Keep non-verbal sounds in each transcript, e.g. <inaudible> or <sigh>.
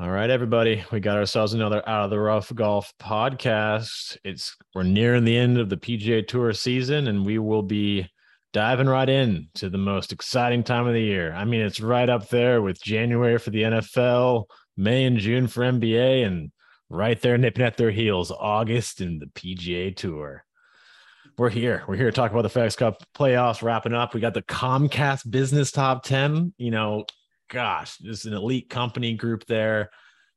All right, everybody. We got ourselves another out of the rough golf podcast. It's we're nearing the end of the PGA Tour season, and we will be diving right in to the most exciting time of the year. I mean, it's right up there with January for the NFL, May and June for NBA, and right there nipping at their heels, August and the PGA Tour. We're here. We're here to talk about the FedEx Cup playoffs wrapping up. We got the Comcast Business Top 10. You know, gosh, there's an elite company group there.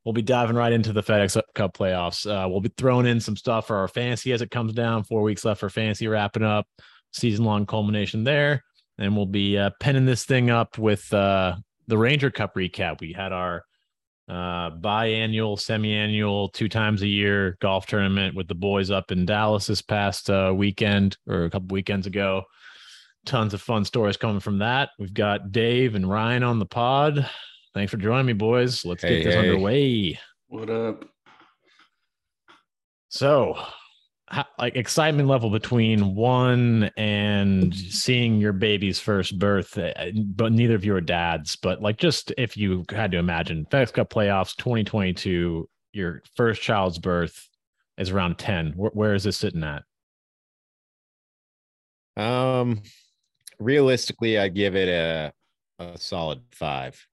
We'll be diving right into the FedEx Cup playoffs. Uh, we'll be throwing in some stuff for our fantasy as it comes down. Four weeks left for fantasy wrapping up, season long culmination there. And we'll be uh, penning this thing up with uh, the Ranger Cup recap. We had our uh, biannual, semi-annual, two times a year golf tournament with the boys up in Dallas this past uh, weekend or a couple weekends ago. Tons of fun stories coming from that. We've got Dave and Ryan on the pod. Thanks for joining me, boys. Let's Hey, get this hey. underway. What up? So, ho- like excitement level between one and seeing your baby's first birth, uh, but neither of you are dads. But like, just if you had to imagine FedEx Cup playoffs 2022, your first child's birth is around 10. Where, where is this sitting at? Um, realistically, I give it a a solid five.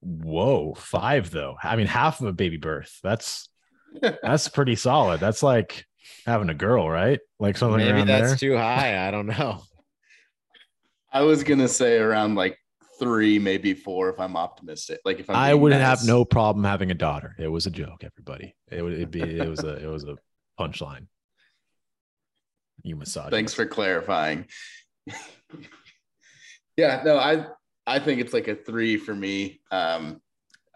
Whoa, five though. I mean, half of a baby birth. That's that's pretty solid. That's like having a girl, right? Like something Maybe that's there. too high. I don't know. <laughs> I was gonna say around like three, maybe four, if I'm optimistic. Like if I'm I would nice. have no problem having a daughter. It was a joke, everybody. It would it'd be it was a it was a punchline. You massage. Thanks for clarifying. <laughs> yeah, no, I I think it's like a three for me. Um,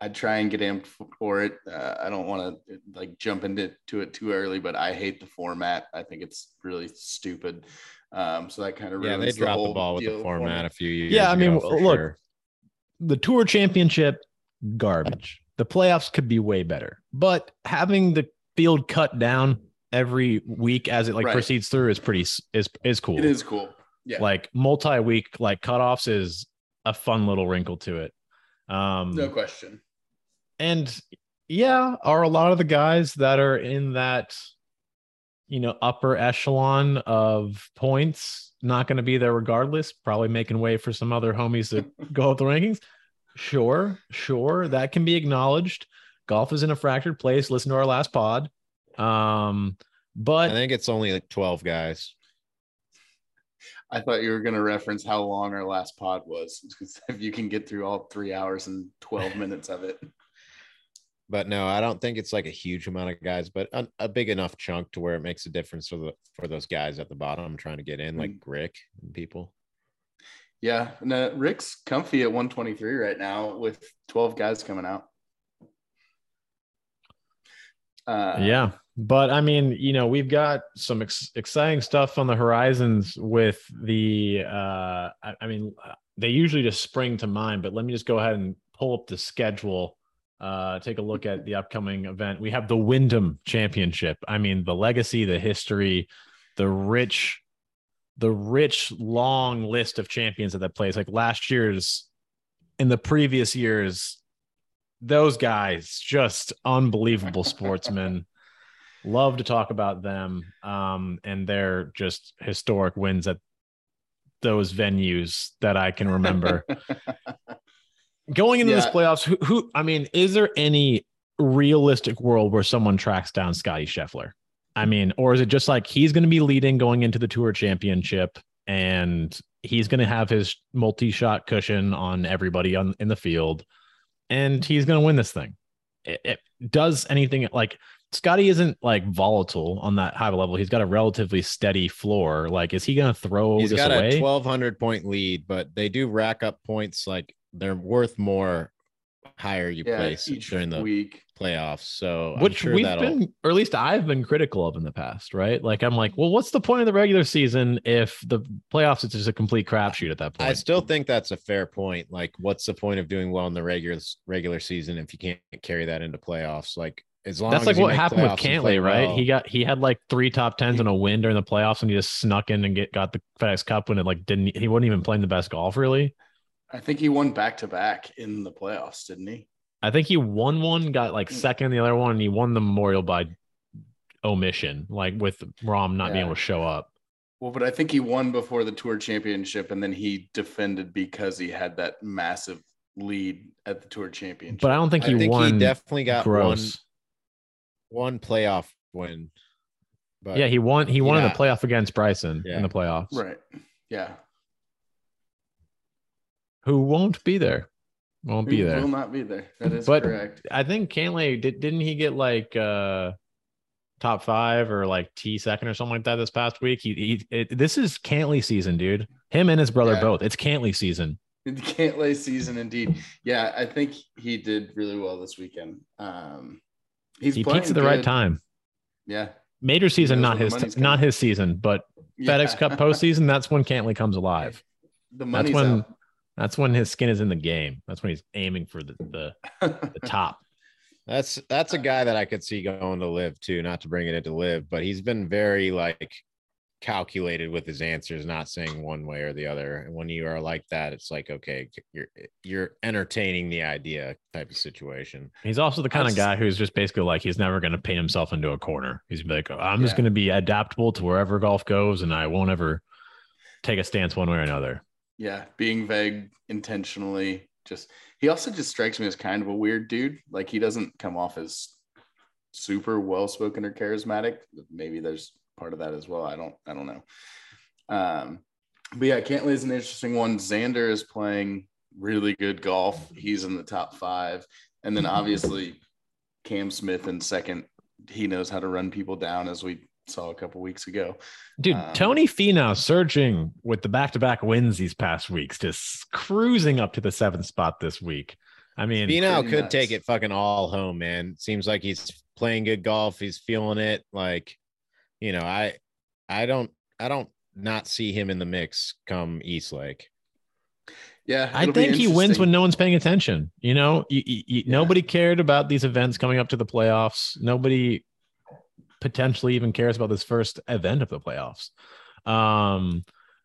I'd try and get amped for it. Uh, I don't want to like jump into to it too early, but I hate the format. I think it's really stupid. Um, so that kind of Yeah, they dropped the, whole ball with deal the for format a few years. Yeah, I mean, look, sure. the tour championship, garbage. The playoffs could be way better. But having the field cut down every week as it like Right. proceeds through is pretty is is cool. It is cool. Yeah, Like multi-week like cutoffs is a fun little wrinkle to it. Um no question. And yeah, are a lot of the guys that are in that, you know, upper echelon of points not going to be there regardless, probably making way for some other homies to <laughs> go up the rankings? Sure, sure. That can be acknowledged. Golf is in a fractured place. Listen to our last pod. Um, but I think it's only like twelve guys. I thought you were going to reference how long our last pod was. <laughs> 'cause if you can get through all three hours and 12 <laughs> minutes of it. But no, I don't think it's like a huge amount of guys, but a, a big enough chunk to where it makes a difference for the for those guys at the bottom trying to get in, like Rick and people. Yeah. No, Rick's comfy at 123 right now with 12 guys coming out. Uh, yeah but i mean you know we've got some ex- exciting stuff on the horizons with the uh I, I mean they usually just spring to mind but let me just go ahead and pull up the schedule uh take a look at the upcoming event. We have the wyndham championship. I mean the legacy the history the rich the rich long list of champions at that place like last year's in the previous years those guys just unbelievable sportsmen <laughs> love to talk about them um and their just historic wins at those venues that i can remember. <laughs> Going into this playoffs who, who i mean is there any realistic world where someone tracks down scottie scheffler? I mean or is it just like he's going to be leading going into the tour championship and he's going to have his multi-shot cushion on everybody on in the field and he's going to win this thing? It, it does anything like Scottie isn't like volatile on that high level. He's got a relatively steady floor. Like, is he going to throw He's this got away? a twelve hundred point lead, but they do rack up points like they're worth more higher you yeah, place each during the week. playoffs. So I'm which sure we've that'll been, or at least I've been critical of in the past, right? Like, I'm like, well, what's the point of the regular season if the playoffs is just a complete crapshoot at that point? I still think that's a fair point. Like, what's the point of doing well in the regular regular season if you can't carry that into playoffs? Like, as long That's as like what happened with playoffs and play Cantlay, right? well- He got he had like three top tens and a win during the playoffs, and he just snuck in and get got the FedEx Cup when it like didn't. He wasn't even playing the best golf, really. I think he won back to back in the playoffs, didn't he? I think he won one, got like Hmm. second the other one, and he won the Memorial by omission, like with Rahm not being able to show up. Well, but I think he won before the tour championship, and then he defended because he had that massive lead at the tour championship. But I don't think I he think won he definitely got one gross. One playoff win. But yeah, he won. He won in the playoff against Bryson Yeah. in the playoffs. right. Yeah. Who won't be there? Won't be He there. Will not be there. That is But- correct. I think Cantlay did. Didn't he get like uh top five or like T second or something like that this past week? He, he it, this is Cantlay season, dude. Him and his brother Yeah. both. It's Cantlay season. Can't season indeed. Yeah, I think he did really well this weekend. Um, he's he peaks at the right time. Yeah. Major season, not his money's not his season, but yeah. FedEx Cup <laughs> postseason. That's when Cantlay comes alive. The That's money's when that's when his skin is in the game. That's when he's aiming for the the, the <laughs> top. That's that's a guy that I could see going to LIV too, not to bring it into LIV, but he's been very like calculated with his answers, not saying one way or the other. And when you are like that, it's like okay, you're eh, you're entertaining the idea type of situation. He's also the kind of guy who's just basically like he's never going to paint himself into a corner. He's gonna be like, I'm just going to be adaptable to wherever golf goes, and I won't ever take a stance one way or another. yeah, being vague intentionally. Just he also just strikes me as kind of a weird dude. Like he doesn't come off as super well spoken or charismatic. Maybe there's part of that as well. I don't I don't know. Um, but yeah, Cantlay is an interesting one. Xander is playing really good golf. He's in the top five, and then obviously Cam Smith in second. He knows how to run people down, as we saw a couple weeks ago. Dude, Um, Tony Finau surging with the back-to-back wins these past weeks, just cruising up to the seventh spot this week. I mean, Finau could nuts. take it fucking all home, man. Seems like he's playing good golf. He's feeling it. Like, you know, I I don't I don't not see him in the mix come East Lake. Yeah, I think he wins when no one's paying attention. You know, you, you- you- Yeah. nobody cared about these events coming up to the playoffs. Nobody potentially even cares about this first event of the playoffs. Um,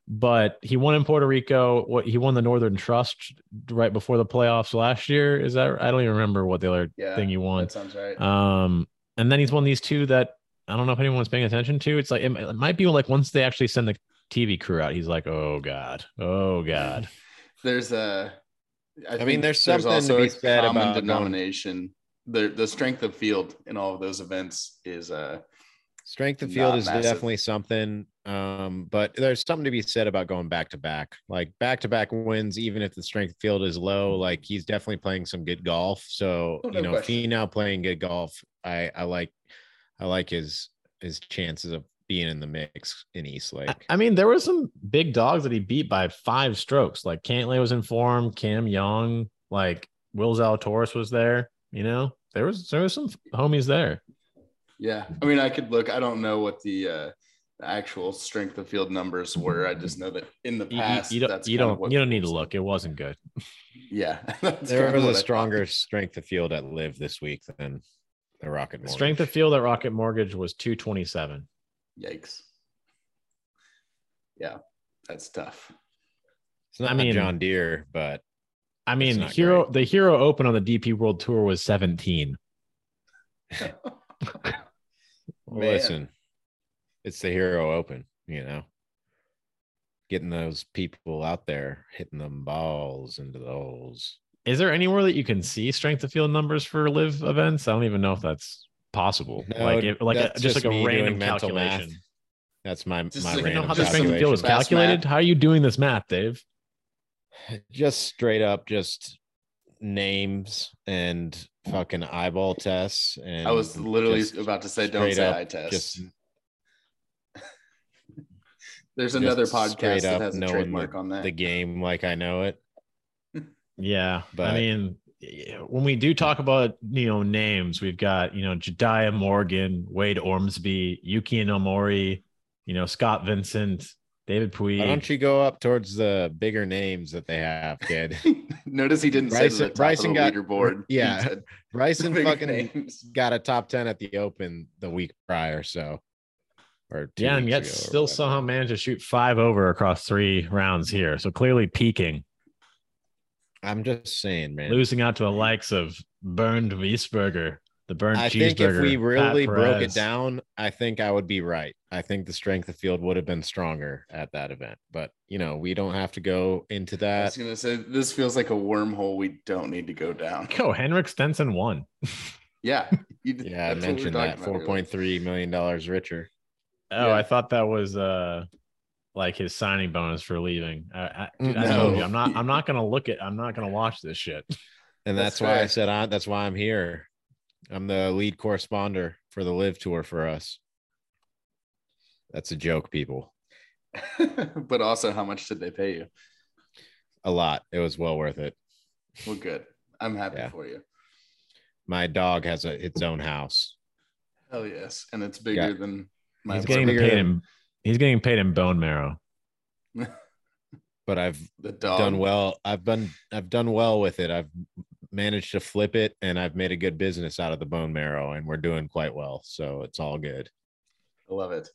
but he won in Puerto Rico. What he won the Northern Trust right before the playoffs last year. Is that I don't even remember what the other yeah, thing he won. That sounds right. Um, and then he's won these two that I don't know if anyone's paying attention to. It's like it, it might be like once they actually send the TV crew out, he's like, oh god, oh god. <laughs> there's a I, mean, there's something to also be a said common about going- denomination. The the strength of field in all of those events is uh Strength of field is massive. definitely something. Um, but there's something to be said about going back to back, like back to back wins, even if the strength of field is low. Like he's definitely playing some good golf. So Oh, no you know, question. Finau playing good golf, I I like I like his his chances of being in the mix in East Lake. I mean, there were some big dogs that he beat by five strokes. Like Cantlay was in form, Cam Young, like Will Zalatoris was there. You know, there was there was some homies there. yeah. I mean I could look, I don't know what the uh the actual strength of field numbers were. I just know that in the You, you- past you don't that's you don't you don't need to look. It wasn't good. Yeah. <laughs> there was what I a thought. stronger strength of field at LIV this week than the Rocket. The strength of Mortgage. field at Rocket Mortgage was two twenty seven. Yikes. Yeah, that's tough. It's not I mean- John Deere, but I mean, Hero great. the Hero Open on the DP World Tour was seventeen. <laughs> Listen, it's the Hero Open, you know. Getting those people out there hitting them balls into the holes. Is there anywhere that you can see strength of field numbers for LIV events? I don't even know if that's possible. No, like if, like a, just, just like a random mental math. calculation. That's my Just my so you You know how the strength of field is calculated? How are you doing this math, Dave? Just straight up, just names and fucking eyeball tests. And I was literally about to say don't straight say up eye test. Just <laughs> There's another straight podcast that up has a trademark the, on that. the game like I know it. Yeah, But- I mean, when we do talk about you know names, we've got you know Jediah Morgan, Wade Ormsby, Yuki Nomori, you know Scott Vincent, David Why don't you go up towards the bigger names that they have, kid? <laughs> Notice he didn't say Bryson- to the top Bryson of the got- leaderboard. <laughs> He yeah. said Bryson fucking names. got a top 10 at the open the week prior so or two Yeah, and yet ago still whatever. somehow managed to shoot five over across three rounds here. So clearly peaking. I'm just saying, man. losing out to the likes of Bernd Wiesberger, the burned I cheeseburger. I think if we really broke it down, I think I would be right. I think the strength of field would have been stronger at that event. But you know, we don't have to go into that. I was gonna say this feels like a wormhole we don't need to go down. Go, Henrik Stenson won. <laughs> Yeah, you, Yeah, I that's what we were mentioned that talking four about point three million dollars richer. Oh, Yeah. I thought that was uh like his signing bonus for leaving. I, I, dude, I No. told you, I'm not. I'm not gonna look at. I'm not gonna watch this shit. <laughs> And That's that's, why I said I, that's why I'm here. I'm the lead corresponder for the LIV tour for us. That's a joke, people. <laughs> but also, how much did they pay you? A lot. It was well worth it. Well, good. I'm happy Yeah. for you. My dog has a, its own house. Hell yes, and it's bigger Yeah. than my. He's getting bigger paid than- in. He's getting paid in bone marrow. But I've <laughs> done well. I've done I've done well with it. I've managed to flip it and I've made a good business out of the bone marrow and we're doing quite well. So it's all good. I love it.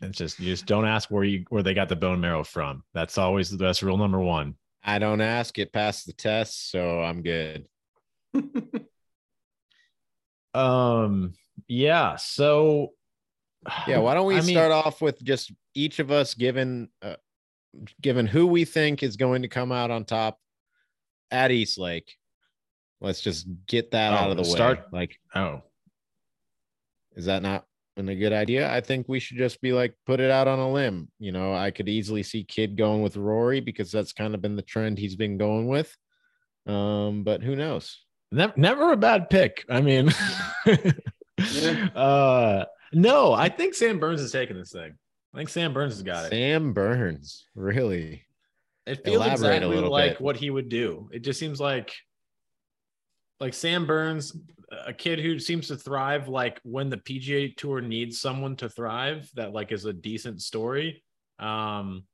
It's just you just don't ask where you where they got the bone marrow from. That's always that's rule number one. I don't ask, it passed the test, so I'm good. <laughs> Um. Yeah. So. Yeah, why don't we <sighs> I mean- start off with just each of us given uh, given who we think is going to come out on top at East Lake. Let's just get that Oh, out of the way. start- way. Like, Oh. is that not a good idea? I think we should just be like put it out on a limb. You know, I could easily see Kid going with Rory because that's kind of been the trend he's been going with. Um, but who knows? Never, never a bad pick. I mean, <laughs> Yeah. uh, no, I think Sam Burns is taking this thing. I think Sam Burns has got it. Sam Burns, really? It feels elaborate exactly like bit. what he would do. It just seems like, like Sam Burns, a kid who seems to thrive. Like when the PGA Tour needs someone to thrive, that like is a decent story. Um,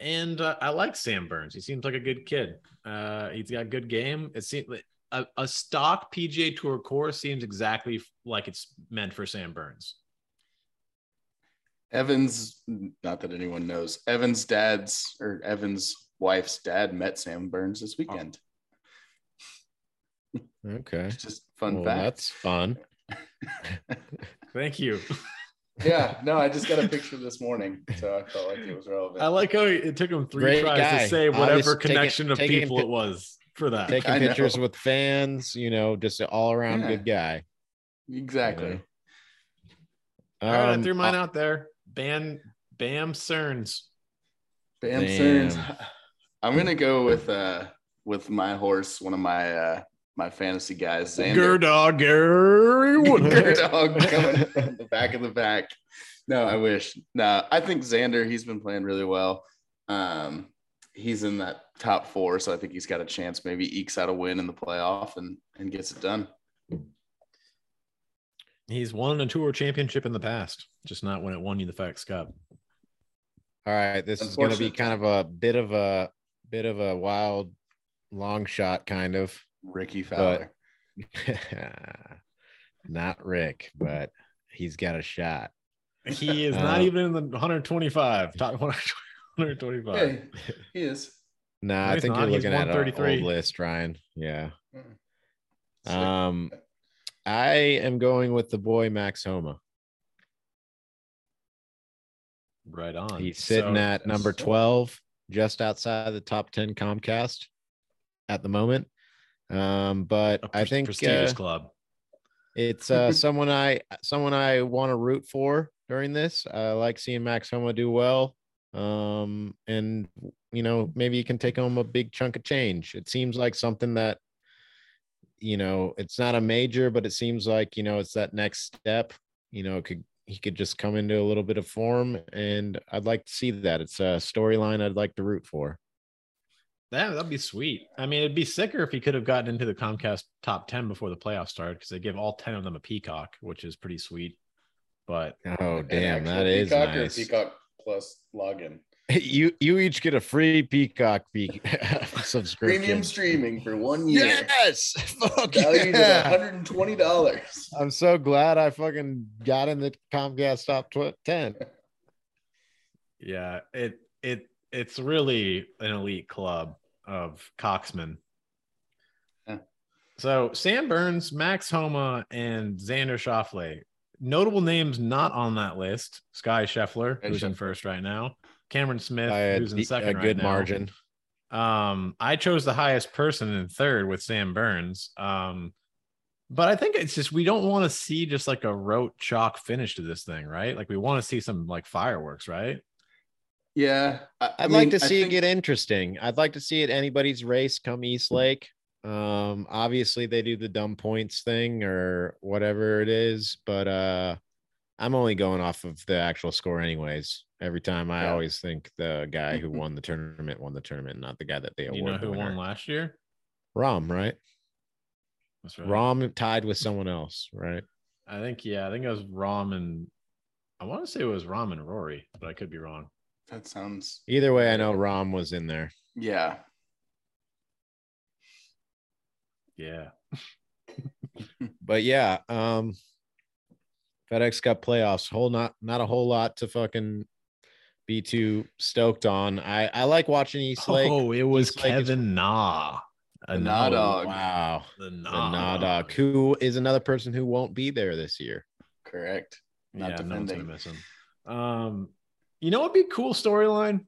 and uh, I like Sam Burns. He seems like a good kid. Uh, he's got good game. It seems like a, a stock PGA Tour course seems exactly like it's meant for Sam Burns. Evans, not that anyone knows, Evan's dad's or Evan's wife's dad met Sam Burns this oh. weekend. Okay. It's just fun Well, fact. that's fun. <laughs> Thank you. yeah, no, I just got a picture this morning, so I felt like it was relevant. I like how it took him three Great tries guy. to say Obvious- whatever taking- connection of taking people pi- it was for that. Taking I know. pictures with fans, you know, just an all around Yeah. good guy. exactly. All right, I Um, threw mine out there. Ban Bam Cerns. Bam Damn. Stearns. I'm gonna go with uh with my horse, one of my uh my fantasy guys, Xander. Gerdog Gary <laughs> Good Woodcock. <laughs> coming from the back of the back. No, I wish. No, I think Xander, he's been playing really well. Um, he's in that top four, so I think he's got a chance. Maybe ekes out a win in the playoff and and gets it done. He's won a tour championship in the past, just not when it won you the FedEx Cup. All right, this is going to be kind of a bit of a bit of a wild long shot, kind of. Rickie Fowler. <laughs> Not Rick, but he's got a shot. He is not Uh, even in the 125, top 125. Hey, he is. No, No, I think not. you're looking at an old list, Ryan. Yeah. Sick. Um, I am going with the boy Max Homa. Right on. He's sitting So- at number 12, just outside of the top 10 Comcast at the moment. Um, but a I pres- think prestigious uh, club. it's uh, <laughs> someone I someone I want to root for during this. I like seeing Max Homa do well. Um, and you know, maybe you can take home a big chunk of change. It seems like something that you know, it's not a major, but it seems like, you know, it's that next step. You know, it could he could just come into a little bit of form and I'd like to see that. It's a storyline I'd like to root for. Yeah, that'd be sweet. I mean, it'd be sicker if he could have gotten into the Comcast top 10 before the playoffs started because they give all 10 of them a peacock, which is pretty sweet. But Oh damn, that is Peacock nice. Peacock Plus login. You you each get a free Peacock pe- <laughs> subscription. Premium streaming for one year. Yes, <laughs> fuck Valued yeah. at $120. I'm so glad I fucking got in the Comcast top tw- ten. <laughs> yeah, it it it's really an elite club. of Coxman. Yeah. So Sam Burns, Max Homa, and Xander Schauffele. Notable names not on that list: Sky Scheffler, Sky who's in first right now. Cameron Smith, By a, who's in de- second a right good now. margin. Um, I chose the highest person in third with Sam Burns. Um, but I think it's just we don't want to see just like a rote chalk finish to this thing, right? Like we want to see some like fireworks, right? Yeah, I, I I'd like mean, to I see it get interesting. I'd like to see it anybody's race come East Lake. Um, obviously they do the dumb points thing or whatever it is, but uh I'm only going off of the actual score anyways. Every time I Yeah. always think the guy who <laughs> won the tournament won the tournament, not the guy that they award. You know the who winner. won last year? Rahm, right? That's right. Rahm tied with someone else, right? I think yeah, I think it was Rahm and I want to say it was Rahm and Rory, but I could be wrong. That sounds. Either way, I know Rahm was in there. Yeah, Yeah. <laughs> But yeah, um FedEx Cup playoffs, whole not not a whole lot to fucking be too stoked on. I I like watching East Lake. Oh, it was East Lake is- Kevin Na. The Nah Dog. Wow. The The Nah, Nah Dog, who is another person who won't be there this year. correct. Not yeah, no one's gonna miss him. Um, you know what'd be a cool storyline?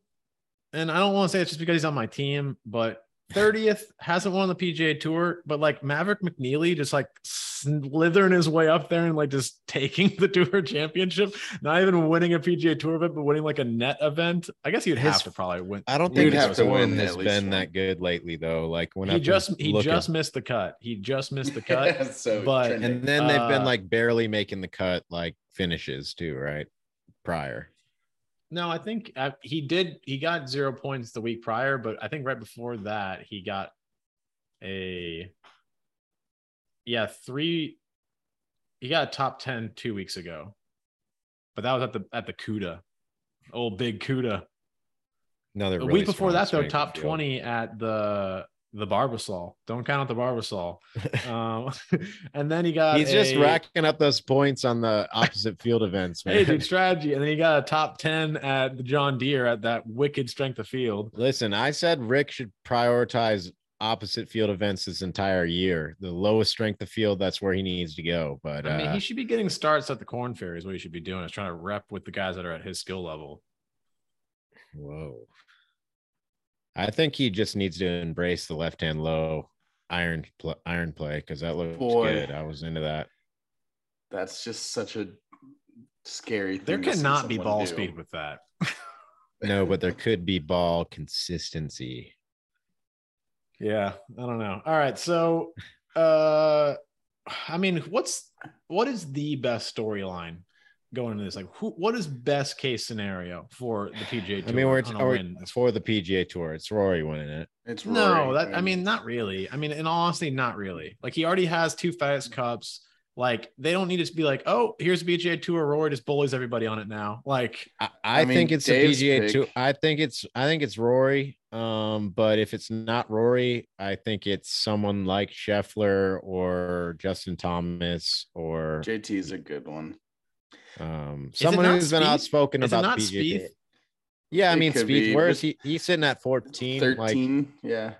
And I don't want to say it's just because he's on my team, but 30th hasn't won the PGA tour, but like Maverick McNealy just like slithering his way up there and like just taking the tour championship, not even winning a PGA tour event, but winning like a net event. I guess he'd His- have to probably win. I don't You'd think have his to form win has been one. that good lately though. Like when He I've just he looking- just missed the cut. He just missed the cut. <laughs> so but- trending. and then they've been uh, like barely making the cut like finishes too, right? Prior. No, I think uh, he did. He got zero points the week prior, but I think right before that he got a yeah three. He got a top ten two weeks ago, but that was at the at the Cuda, old big Cuda. Another The really week before that though, top field. 20 at the the Barbasol. Don't count out the Barbasol. <laughs> Um, <laughs> and then he got He's just racking up those points on the opposite field events, man. Hey, dude, <laughs> strategy. And then he got a top 10 at the John Deere at that wicked strength of field. Listen, I said Rick should prioritize opposite field events this entire year. The lowest strength of field, that's where he needs to go. But I mean, uh, he should be getting starts at the Korn Ferry. Is what he should be doing. Is trying to rep with the guys that are at his skill level. whoa. I think he just needs to embrace the left hand low iron pl- iron play because that looks Boy. good. I was into that. That's just such a scary thing. There cannot be ball do. speed with that. No, but there could be ball consistency. Yeah, I don't know. All right, so uh I mean, what's what is the best storyline going into this? Like, who? What is best case scenario for the <sighs> PGA Tour? I mean, we're, on we're win? for the PGA Tour. It's Rory winning it. It's No, Rory. that I mean, not really. I mean, in all honesty, not really. Like he already has two FedEx Cups. Like they don't need to be like, oh, here's a PGA Tour. Rory just bullies everybody on it now. Like, I, I, mean, think it's Dave's the PGA pick- Tour. I think it's I think it's Rory. Um, but if it's not Rory, I think it's someone like Scheffler or Justin Thomas or JT is a good one. Um someone not who's been outspoken Is about not. Spieth? Yeah, I It mean could Spieth. be, Where but is he? He's sitting at 14. Like, yeah.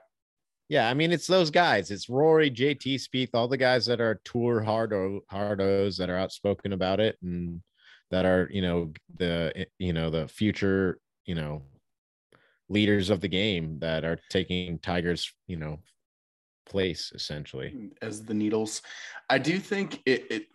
yeah, I mean it's those guys. It's Rory, JT, Spieth, all the guys that are tour hard hardos that are outspoken about it and that are you know the you know the future you know leaders of the game that are taking Tiger's you know place essentially. as the needles. I do think it, it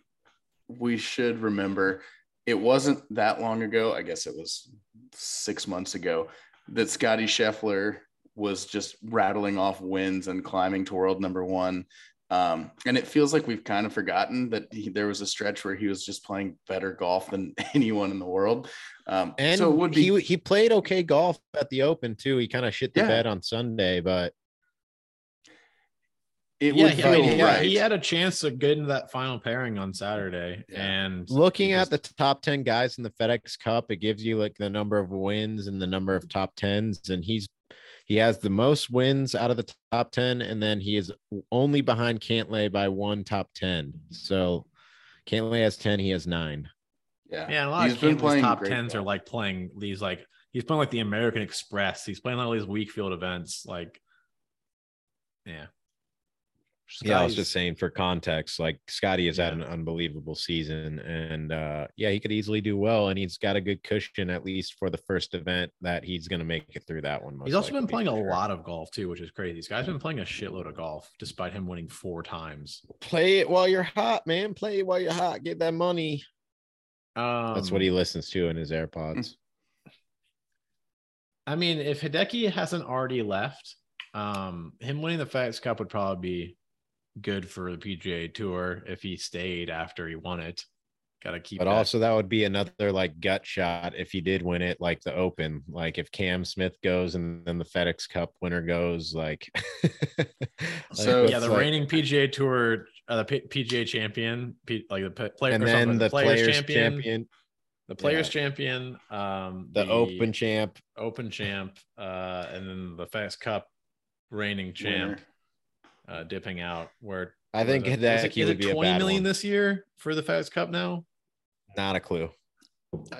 we should remember it wasn't that long ago. I guess it was six months ago that Scottie Scheffler was just rattling off wins and climbing to world number one. Um, and it feels like we've kind of forgotten that he, there was a stretch where he was just playing better golf than <laughs> anyone in the world. Um, And so it would be he he played okay golf at the Open too. He kind of shit the Yeah. bed on Sunday, but it yeah, would he, feel I mean, he, right. he had a chance to get into that final pairing on Saturday, Yeah. and looking he at the top 10 guys in the FedEx Cup, it gives you like the number of wins and the number of top 10s. And he's he has the most wins out of the top 10, and then he is only behind Cantlay by one top 10. So Cantlay has 10, he has nine. yeah, yeah, a lot He's of been Cantlay's top great tens are like playing these like he's playing like the American Express. He's playing all these weak field events. Like Yeah. Yeah, I was Scottie's- just saying for context, like Scottie has had an unbelievable season, and uh, yeah, he could easily do well, and he's got a good cushion at least for the first event that he's going to make it through that one. He's also been playing a lot of golf too, which is crazy. This guy's been playing a shitload of golf despite him winning four times. Play it while you're hot, man. Play it while you're hot. Get that money. Um, That's what he listens to in his AirPods. <laughs> I mean, if Hideki hasn't already left, um, him winning the FedEx Cup would probably be good for the PGA Tour if he stayed after he won it. Got to keep. But that- also, that would be another like gut shot if he did win it, like the Open. Like if Cam Smith goes and then the FedEx Cup winner goes, like. <laughs> like, So- yeah, the like- reigning PGA Tour, uh, the P- PGA champion, P- like the p- player, and then something, the players, champion, champion, the players champion, um, the Open champ. Open champ, uh, and then the FedEx Cup reigning champ, Winner. Uh, dipping out. Where I think was it- that is it, is it be a 20 bad million one. this year for the FedEx Cup now? Not a clue.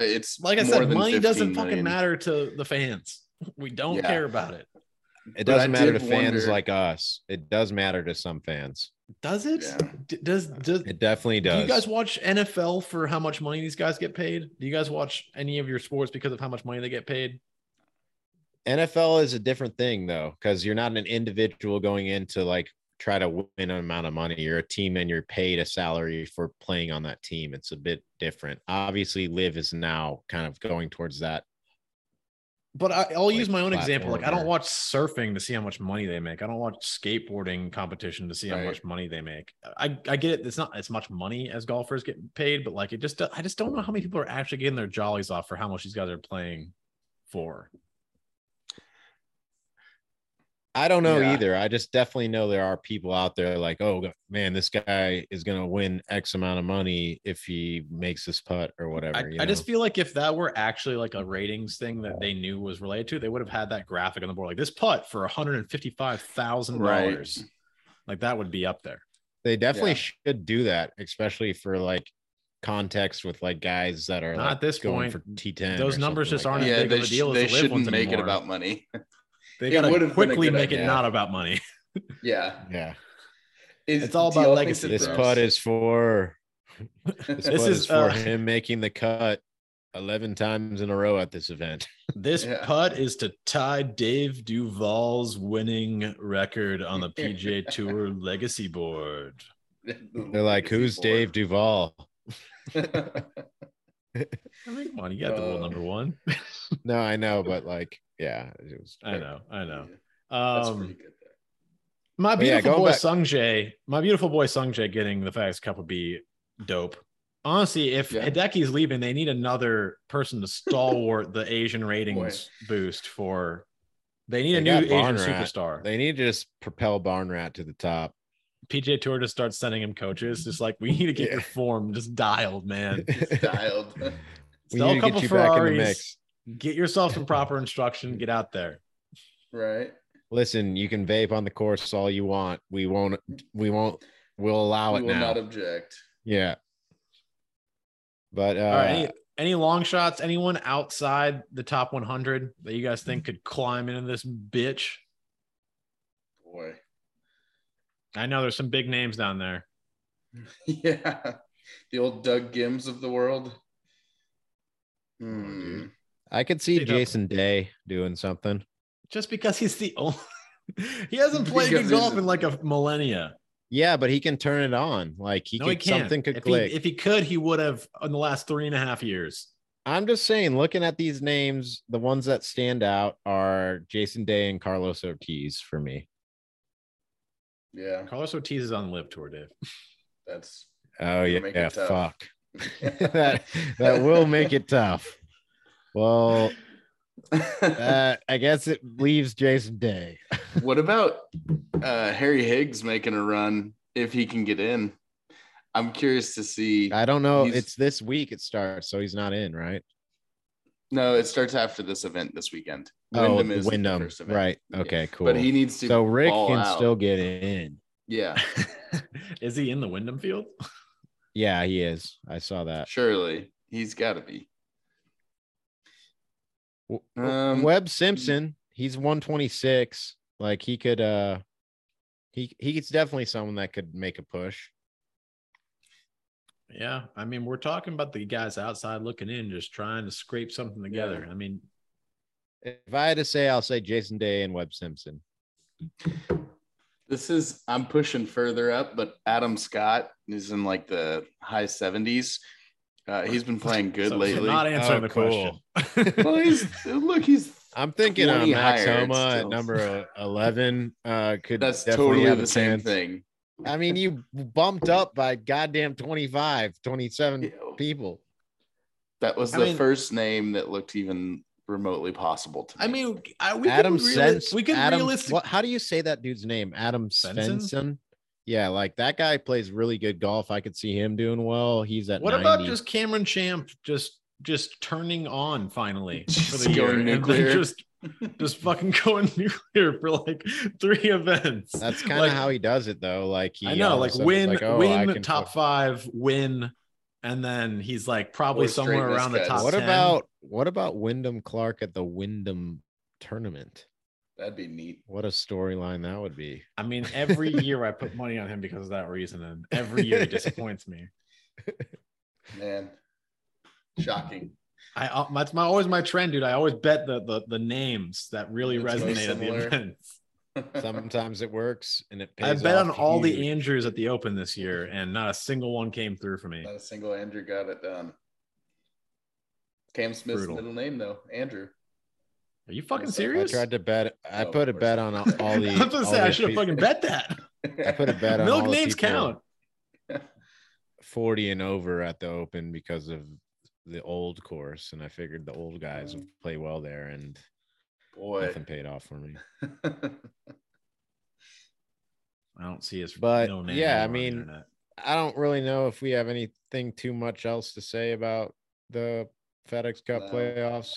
It's Like I said, money doesn't fucking matter to the fans. We don't Yeah. care about it. It doesn't matter to fans wonder- like us. It does matter to some fans. Does it? Yeah. D- Does does It definitely does? do does. you guys watch NFL for how much money these guys get paid? Do you guys watch any of your sports because of how much money they get paid? NFL is a different thing though, because you're not an individual going into like try to win an amount of money. You're a team and you're paid a salary for playing on that team. It's a bit different. Obviously, LIV is now kind of going towards that. But I, I'll Like use my own example. Like I don't watch surfing to see how much money they make. I don't watch skateboarding competition to see how much money they make. I, I get it. It's not as much money as golfers get paid, but like it just I just don't know how many people are actually getting their jollies off for how much these guys are playing for. I don't know Yeah. either. I just definitely know there are people out there like, oh man, this guy is gonna win X amount of money if he makes this putt or whatever. I, you I just feel like if that were actually like a ratings thing that they knew was related to, they would have had that graphic on the board like this putt for hundred and fifty five thousand dollars. Like that would be up there. they definitely Yeah. should do that, especially for like context with like guys that are Not like, this going point. for T10. Those numbers just like aren't that. as Yeah, big they, of a sh- deal as they shouldn't ones make it about money. <laughs> They gotta would have been a quickly good make it not about money. <laughs> Yeah, Yeah, Is- It's all about legacy, this putt is for <laughs> this, This is, is, for uh, him making the cut eleven times in a row at this event. <laughs> This Yeah. putt is to tie Dave Duval's winning record on the PGA Tour legacy board. They're like, "Who's Dave Duval? I mean, come on, you got the rule Uh, number one. No, I know, but like, yeah, it was. I know, I know. That's Um, pretty good. There. my But yeah, beautiful boy back- Sungjae, my beautiful boy Sungjae getting the FedEx Cup would be dope. Honestly, if Yeah. Hideki's leaving, they need another person to stalwart the Asian <laughs> ratings boost for. They need a new Asian Rat. superstar. They need to just propel Barn Rat to the top. PJ Tour just starts sending him coaches. Just like we need to get Yeah. your form just dialed, man. <laughs> Dialed. <laughs> we Sell need to get you back in the mix. Get yourself some proper <laughs> instruction. Get out there. right. Listen, you can vape on the course all you want. We won't. We won't. We'll allow it. we it will now. not object. yeah. But uh, All right. Any, any long shots? Anyone outside the top 100 that you guys think could climb into this bitch? Boy. I know there's some big names down there. <laughs> Yeah. The old Doug Ghims of the world. Oh, Hmm. I could see Stayed up. Jason Day doing something. Just because he's the only. <laughs> he hasn't played good golf in like a millennia. Yeah, but he can turn it on. Like he no, could he can't. something could if, he, click. if he could, he would have in the last three and a half years. I'm just saying, looking at these names, the ones that stand out are Jason Day and Carlos Ortiz for me. Yeah. Carlos Ortiz is on the LIV tour, Dave. That's Oh yeah, make it yeah tough. fuck. <laughs> <laughs> that that will make it tough. Well, <laughs> uh, I guess it leaves Jason Day. <laughs> what about uh, Harry Higgs making a run if he can get in? I'm curious to see. I don't know. He's- It's this week it starts, so he's not in, right? No, it starts after this event this weekend. oh, Wyndham is the Wyndham. first event. Right. Okay, cool. But he needs to. so Rick ball can out. still get in. Yeah, <laughs> is he in the Wyndham field? Yeah, he is. I saw that. surely he's got to be. W- Um, Webb Simpson, he's 126. Like he could uh He he's definitely someone that could make a push. Yeah, I mean, we're talking about the guys outside looking in, just trying to scrape something together. I mean, If I had to say, I'll say Jason Day and Webb Simpson. This is I'm pushing further up, but Adam Scott is in like the high 70s. Uh, he's been playing good so- so lately. not answering Oh, the cool. question. <laughs> well, he's look, he's I'm thinking uh, 20 Max higher, Homa at number <laughs> uh, 11 uh, could that's totally have the a same chance. thing. I mean, you bumped up by goddamn 25, 27 Yeah. people. That was I the mean- first name that looked even remotely possible to me. I mean, I, we Adam could reali- Sens- we could Adam, realistically. what, how do you say that dude's name? Adam Svensson? Svensson? Yeah, like that guy plays really good golf. I could see him doing well. He's at What 90. about just Cameron Champ just just turning on finally <laughs> for Just the year going and nuclear. just just fucking <laughs> going nuclear for like three events. That's kind of Like, how he does it though. Like he I know, all of a like win, like, oh, win can top fuck- five, win, and then he's like probably Four straight somewhere around the top. What 10. about what about Wyndham Clark at the Wyndham tournament? That'd be neat. What a storyline that would be. I mean, every year I put money on him because of that reason, and every year he disappoints me. <laughs> Man. Shocking. I uh, that's my always my trend, dude. I always bet the the, the names that really It's resonate at the similar. events. <laughs> Sometimes it works and it pays I bet on all huge. the Andrews at the Open this year, and not a single one came through for me. Not a single Andrew got it done. Cam Smith's Brutal. middle name though, Andrew. Are you fucking serious? I tried to bet. I Oh, put a bet on all all <laughs> the. I was gonna say I should have fucking bet that. I put a bet on Milk all names people count. 40 and over at the Open because of the old course, and I figured the old guys would play well there, and Boy. nothing paid off for me. I don't see his But, no name yeah, I anymore on the mean. I don't really know if we have anything too much else to say about the FedEx Cup No. playoffs.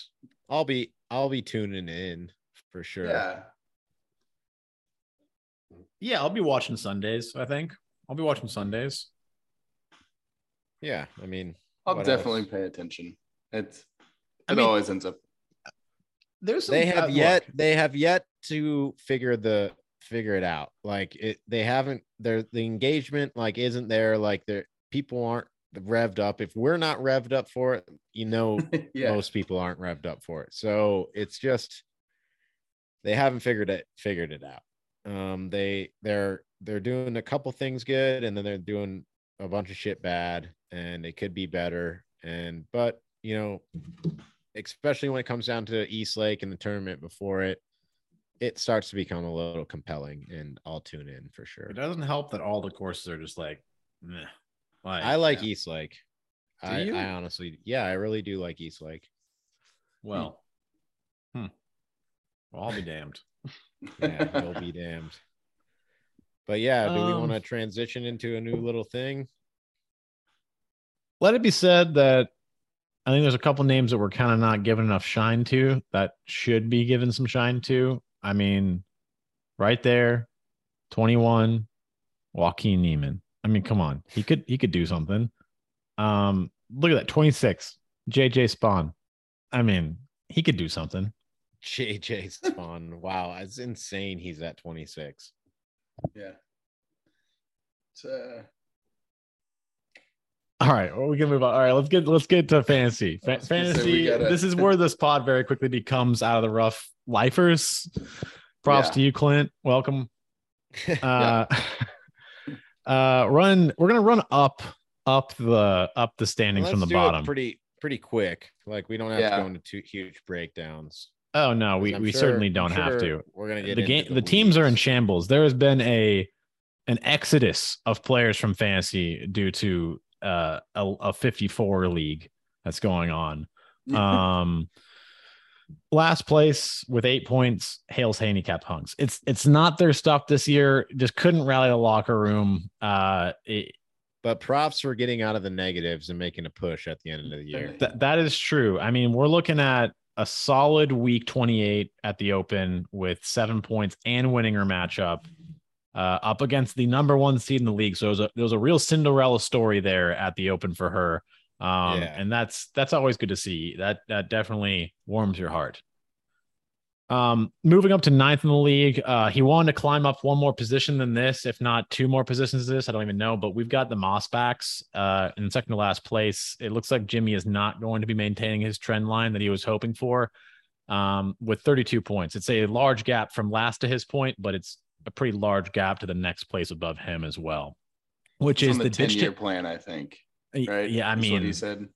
I'll be I'll be tuning in for sure. yeah. yeah, I'll be watching Sundays. I think I'll be watching Sundays. Yeah, I mean, I'll definitely else? pay attention. It's it I mean, always ends up There's some, they have look, yet they have yet to figure the figure it out. Like it, they haven't. Their the engagement like isn't there. Like there, people aren't revved up. If we're not revved up for it, you know, <laughs> yeah. most people aren't revved up for it. So it's just they haven't figured it figured it out. Um, they they're they're doing a couple things good, and then they're doing a bunch of shit bad, and it could be better. And but you know, especially when it comes down to East Lake and the tournament before it, it starts to become a little compelling, and I'll tune in for sure. It doesn't help that all the courses are just like, meh. Like, I like yeah. East Lake. I? I honestly, yeah, I really do like East Lake. well, hmm. Well, I'll be damned. <laughs> Yeah, you'll be damned. But yeah, do we Um, want to transition into a new little thing? Let it be said that I think there's a couple names that we're kind of not given enough shine to that should be given some shine to. I mean, right there, 21, Joaquin Niemann. I mean, come on, he could he could do something. Um, look at that, 26, JJ Spaun. I mean, he could do something. JJ Spaun. wow, it's insane. He's at 26. Yeah. It's, uh, All right, well, we can move on. All right, let's get let's get to fantasy. Fa- was gonna say, fantasy. gotta- This is where this pod very quickly becomes out of the rough lifers. Props Yeah. to you, Clint. Welcome. <laughs> Uh, <laughs> uh, run. We're gonna run up up the up the standings from the Let's it bottom. pretty pretty quick. Like we don't have to go into two huge breakdowns. oh no, we, I'm we sure- certainly I'm don't have sure to. We're gonna get The game. The teams are in shambles. There has been a an exodus of players from fantasy due to uh, a, a 54 league that's going on. <laughs> um last place with eight points hails handicap hunks. It's it's not their stuff this year. Just couldn't rally the locker room. Uh it, But props for getting out of the negatives and making a push at the end of the year. th- that is true. I mean we're looking at a solid week 28 at the open with seven points and winning her matchup uh, up against the number one seed in the league. So it was a, there was a real cinderella story there at the open for her um Yeah. and that's that's always good to see that that definitely warms your heart Um, moving up to ninth in the league, uh, he wanted to climb up one more position than this, if not two more positions than this. I don't even know, but we've got the Moss backs uh, in second to last place. It looks like Jimmy is not going to be maintaining his trend line that he was hoping for um, with 32 points. It's a large gap from last to his point, but it's a pretty large gap to the next place above him as well, which It's is the, the 10 bitch year tip- plan, I think. Right? Yeah, I That's what mean, he said.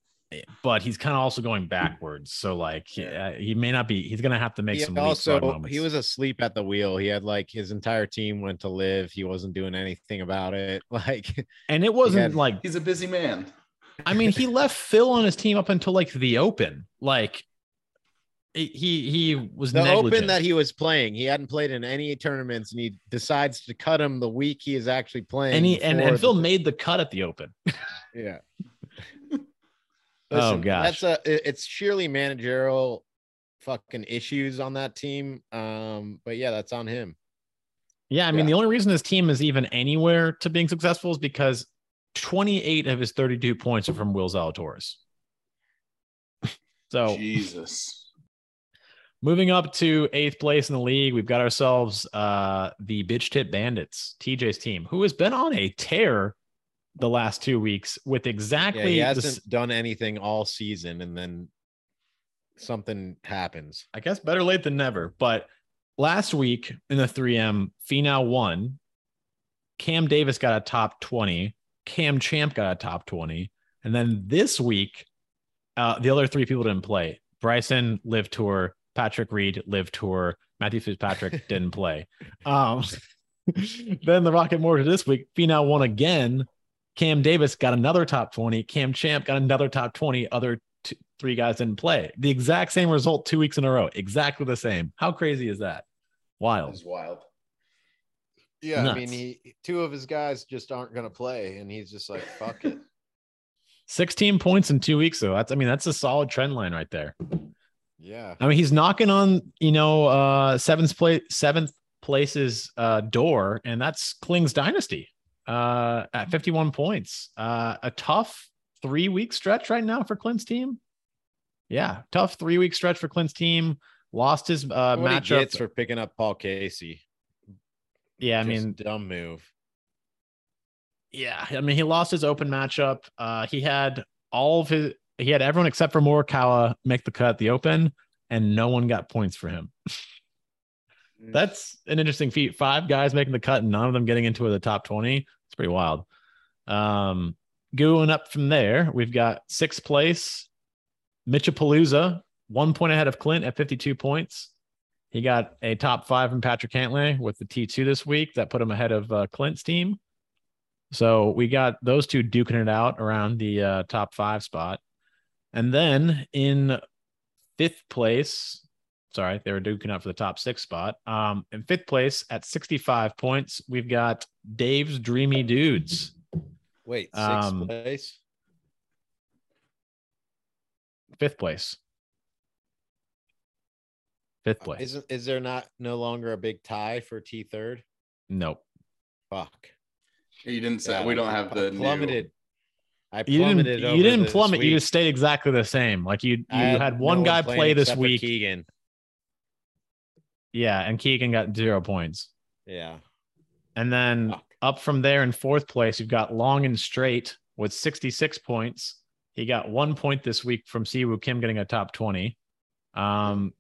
but he's kind of also going backwards. So like, he- Yeah. uh, he may not be. He's gonna have to make he some also he was asleep at the wheel. He had like his entire team went to LIV. He wasn't doing anything about it. <laughs> Like and it wasn't had- like He's a busy man. I mean, he <laughs> left Phil on his team up until like the Open. Like he he he was the negligent. open that he was playing, he hadn't played in any tournaments, and he decides to cut him the week he is actually playing. and he and, and Phil the- made the cut at the Open. <laughs> yeah. <laughs> Oh, gosh. that's a it's sheerly managerial fucking issues on that team. Um, but yeah, that's on him. Yeah, I mean, Yeah. the only reason his team is even anywhere to being successful is because 28 of his 32 points are from Will Zalatoris. so Jesus. moving up to eighth place in the league, we've got ourselves uh the bitch tip bandits, TJ's team, who has been on a tear the last two weeks with Yeah, exactly he hasn't s- done anything all season, and then something happens. I guess better late than never. But last week in the 3M, Finau won. Cam Davis got a top 20. Cam Champ got a top 20. And then this week, uh, the other three people didn't play. Bryson LIV tour, Patrick Reed LIV tour, Matthew Fitzpatrick <laughs> didn't play. Um, <laughs> then the Rocket Mortgage this week, Finau won again. Cam Davis got another top 20. Cam Champ got another top 20. Other two, three guys didn't play. The exact same result two weeks in a row. Exactly the same. How crazy is that? Wild. That's wild. Yeah, I mean, he two of his guys just aren't gonna play, and he's just like, fuck it. <laughs> 16 points in two weeks, though. That's I mean, that's a solid trend line right there. Yeah. I mean, he's knocking on, you know, uh seventh place seventh place's uh door, and that's Clint's dynasty uh at 51 points. Uh a tough three week stretch right now for Clint's team. Yeah, tough three week stretch for Clint's team. Lost his uh what matchup. for picking up Paul Casey. yeah, I mean, dumb move. Yeah, I mean, he lost his open matchup. Uh, he had all of his, he had everyone except for Morikawa make the cut at the open, and no one got points for him. <laughs> That's an interesting feat. Five guys making the cut, and none of them getting into the top twenty. It's pretty wild. Um, going up from there, we've got sixth place, Mitchapalooza, one point ahead of Clint at fifty-two points. He got a top five from Patrick Cantlay with the T2 this week that put him ahead of uh, Clint's team. So we got those two duking it out around the uh, top five spot. And then in fifth place, sorry, they were duking out for the top six spot. Um, in fifth place at 65 points, we've got Dave's Dreamy Dudes. Wait, sixth Um, place. Fifth place. Fifth place. Isn't is there not no longer a big tie for T third? nope. Fuck. You didn't say Yeah, we don't have the new- plummeted. I You didn't, plummeted. you didn't this plummet. You just stayed exactly the same. Like you, you I had, one no guy play this week. Keegan. Yeah. And Keegan got zero points. Yeah. And then Fuck. up from there in fourth place, you've got Long and Straight with 66 points. He got one point this week from Siwoo Kim getting a top 20. Um,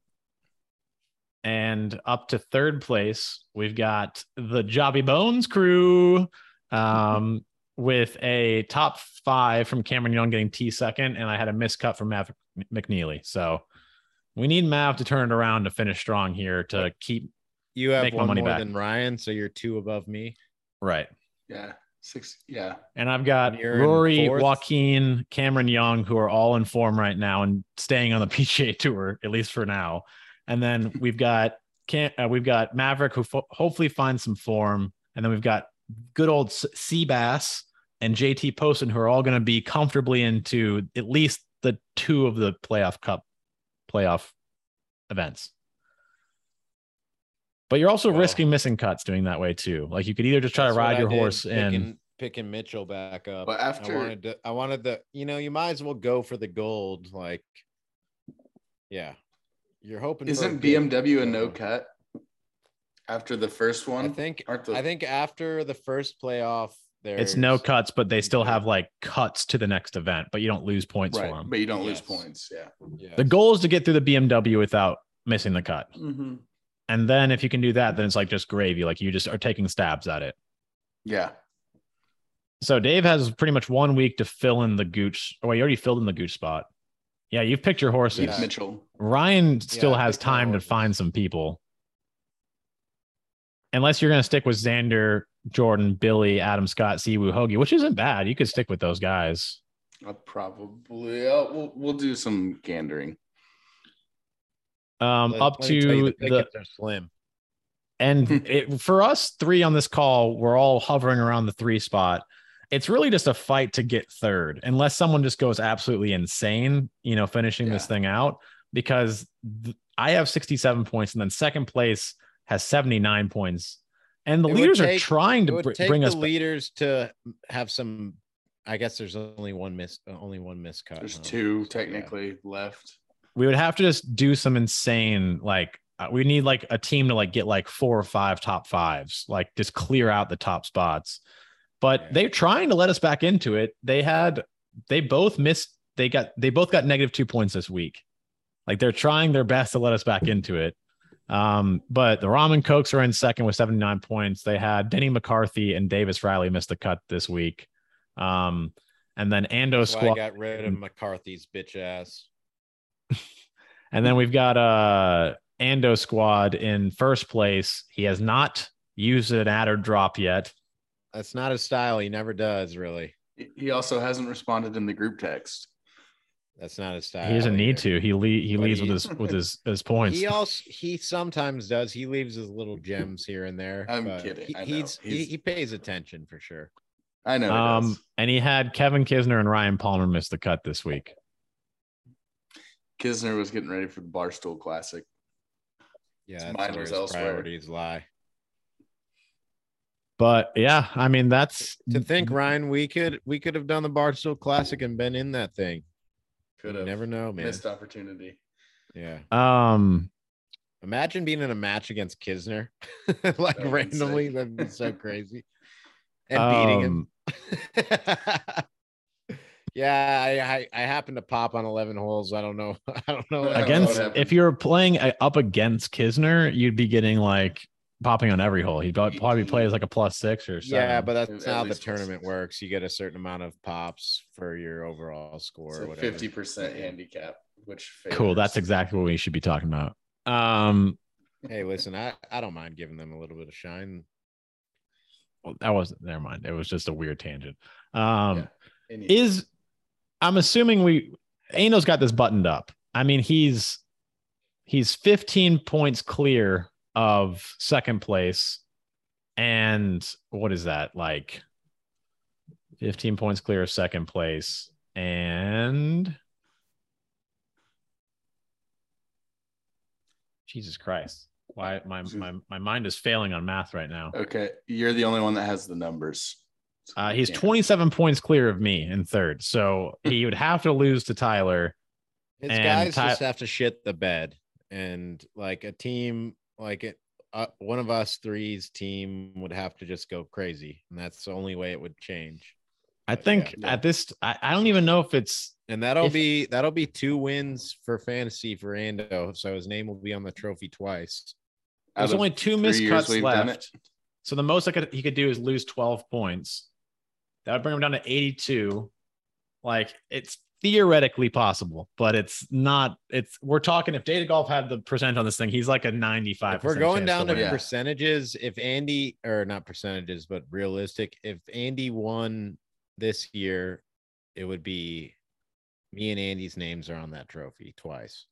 and up to third place, we've got the Jobby Bones crew um, <laughs> with a top five from Cameron Young getting T second. And I had a miscut from Mav McNealy. So we need Mav to turn it around to finish strong here to keep You have Make my one money more back. than Ryan, so you're two above me. right. Yeah, six. Yeah, And I've got And Rory. Joaquin, Cameron Young, who are all in form right now and staying on the <laughs> PGA Tour, at least for now. And then <laughs> we've got can uh, we've got Maverick, who fo- hopefully finds some form, and then we've got good old S- Seabass and JT Poston, who are all going to be comfortably into at least the two of the playoff cup playoff events. But you're also Well- risking missing cuts doing that way too. Like you could either just try to ride your did, horse and picking, picking Mitchell back up. But after- I wanted to, I wanted the, you know, you might as well go for the gold. Like, yeah, You're hoping. Isn't big- BMW a no cut after the first one? I think. Aren't the- I think after the first playoff, there's It's no cuts, but they still have like cuts to the next event, but you don't lose points right, for them. but you don't lose points. Yeah. Yes. The goal is to get through the BMW without missing the cut. Mm-hmm. And then if you can do that, then it's like just gravy. Like you just are taking stabs at it. Yeah. So Dave has pretty much one week to fill in the gooch. Oh, you already filled in the gooch spot. Yeah, you've picked your horses. Keith Mitchell. Ryan still I has time to find some people. Unless you're going to stick with Xander, Jordan, Billy, Adam Scott, Siwoo, Hoagie, which isn't bad. You could stick with those guys. I'll probably uh, we'll we'll do some gandering. Um, Let- up let me tell you, to the the are slim. And <laughs> it, for us three on this call, we're all hovering around the three spot. It's really just a fight to get third, unless someone just goes absolutely insane, you know, finishing this thing out. Because th- I have 67 points, and then second place has 79 points. And the It would leaders are trying to br- bring the us. ba- leaders to have some. I guess there's only one miss. Only one miscut. There's huh? two So, yeah. technically left. we would have to just do some insane, like, uh, we need like a team to like get like four or five top fives, like just clear out the top spots. But Yeah. they're trying to let us back into it. They had, they both missed, they got, they both got negative two points this week. Like they're trying their best to let us back into it. Um, but the Ramen Cokes are in second with 79 points. They had Denny McCarthy and Davis Riley missed the cut this week. Um, and then Ando That's why I Squad. got rid of McCarthy's bitch ass. <laughs> And then we've got uh Ando squad in first place. He has not used an adder drop yet. That's not his style. He never does, really. He- He also hasn't responded in the group text. That's not his style. He doesn't need to. He le- he But leads he- with his with his his points. He <laughs> also he sometimes does. He leaves his little <laughs> gems here and there. I'm but kidding. He, I he's, he, He's- he pays attention for sure. I know. Um, does. and he had Kevin Kisner and Ryan Palmer miss the cut this week. Kisner was getting ready for the Barstool Classic. Yeah, His that's mind was elsewhere. priorities lie. But yeah, I mean that's To think, Ryan, we could we could have done the Barstool Classic and been in that thing. Could have never know, man. missed opportunity. Yeah. um Imagine being in a match against Kisner, <laughs> like That randomly. sick. That'd be so <laughs> crazy. And beating him. um, <laughs> yeah, I, I I happen to pop on eleven holes. I don't know. I don't know. I don't know against if you're playing uh, up against Kisner, you'd be getting like popping on every hole. He'd probably probably play as like a plus six or seven. yeah, but that's not how the least tournament six. works. You get a certain amount of pops for your overall score. or So fifty percent handicap, which cool. That's exactly what we should be talking about. Um, Hey, listen, I, I don't mind giving them a little bit of shine. well, that wasn't. Never mind. It was just a weird tangent. Um, Yeah. Is I'm assuming we Ando's got this buttoned up. I mean, he's he's 15 points clear of second place, and what is that like? 15 points clear of second place, and Jesus Christ. Why my my my mind is failing on math right now. okay, you're the only one that has the numbers. Uh, he's 27 points clear of me in third. So he would <laughs> have to lose to Tyler. His And guys Ty- just have to shit the bed, and like a team, like it, uh, one of us three's team would have to just go crazy, and that's the only way it would change. I But think yeah. at this, I, I don't even know if it's And that'll If- be that'll be two wins for fantasy for Ando, so his name will be on the trophy twice. There's only two three missed cuts left. So the most I could he could do is lose 12 points. That would bring him down to 82. Like it's theoretically possible, but it's not. It's we're talking if Data Golf had the percent on this thing, he's like a 95. If we're going down to Yeah. percentages, if Andy or not percentages, but realistic, if Andy won this year, it would be me and Andy's names are on that trophy twice.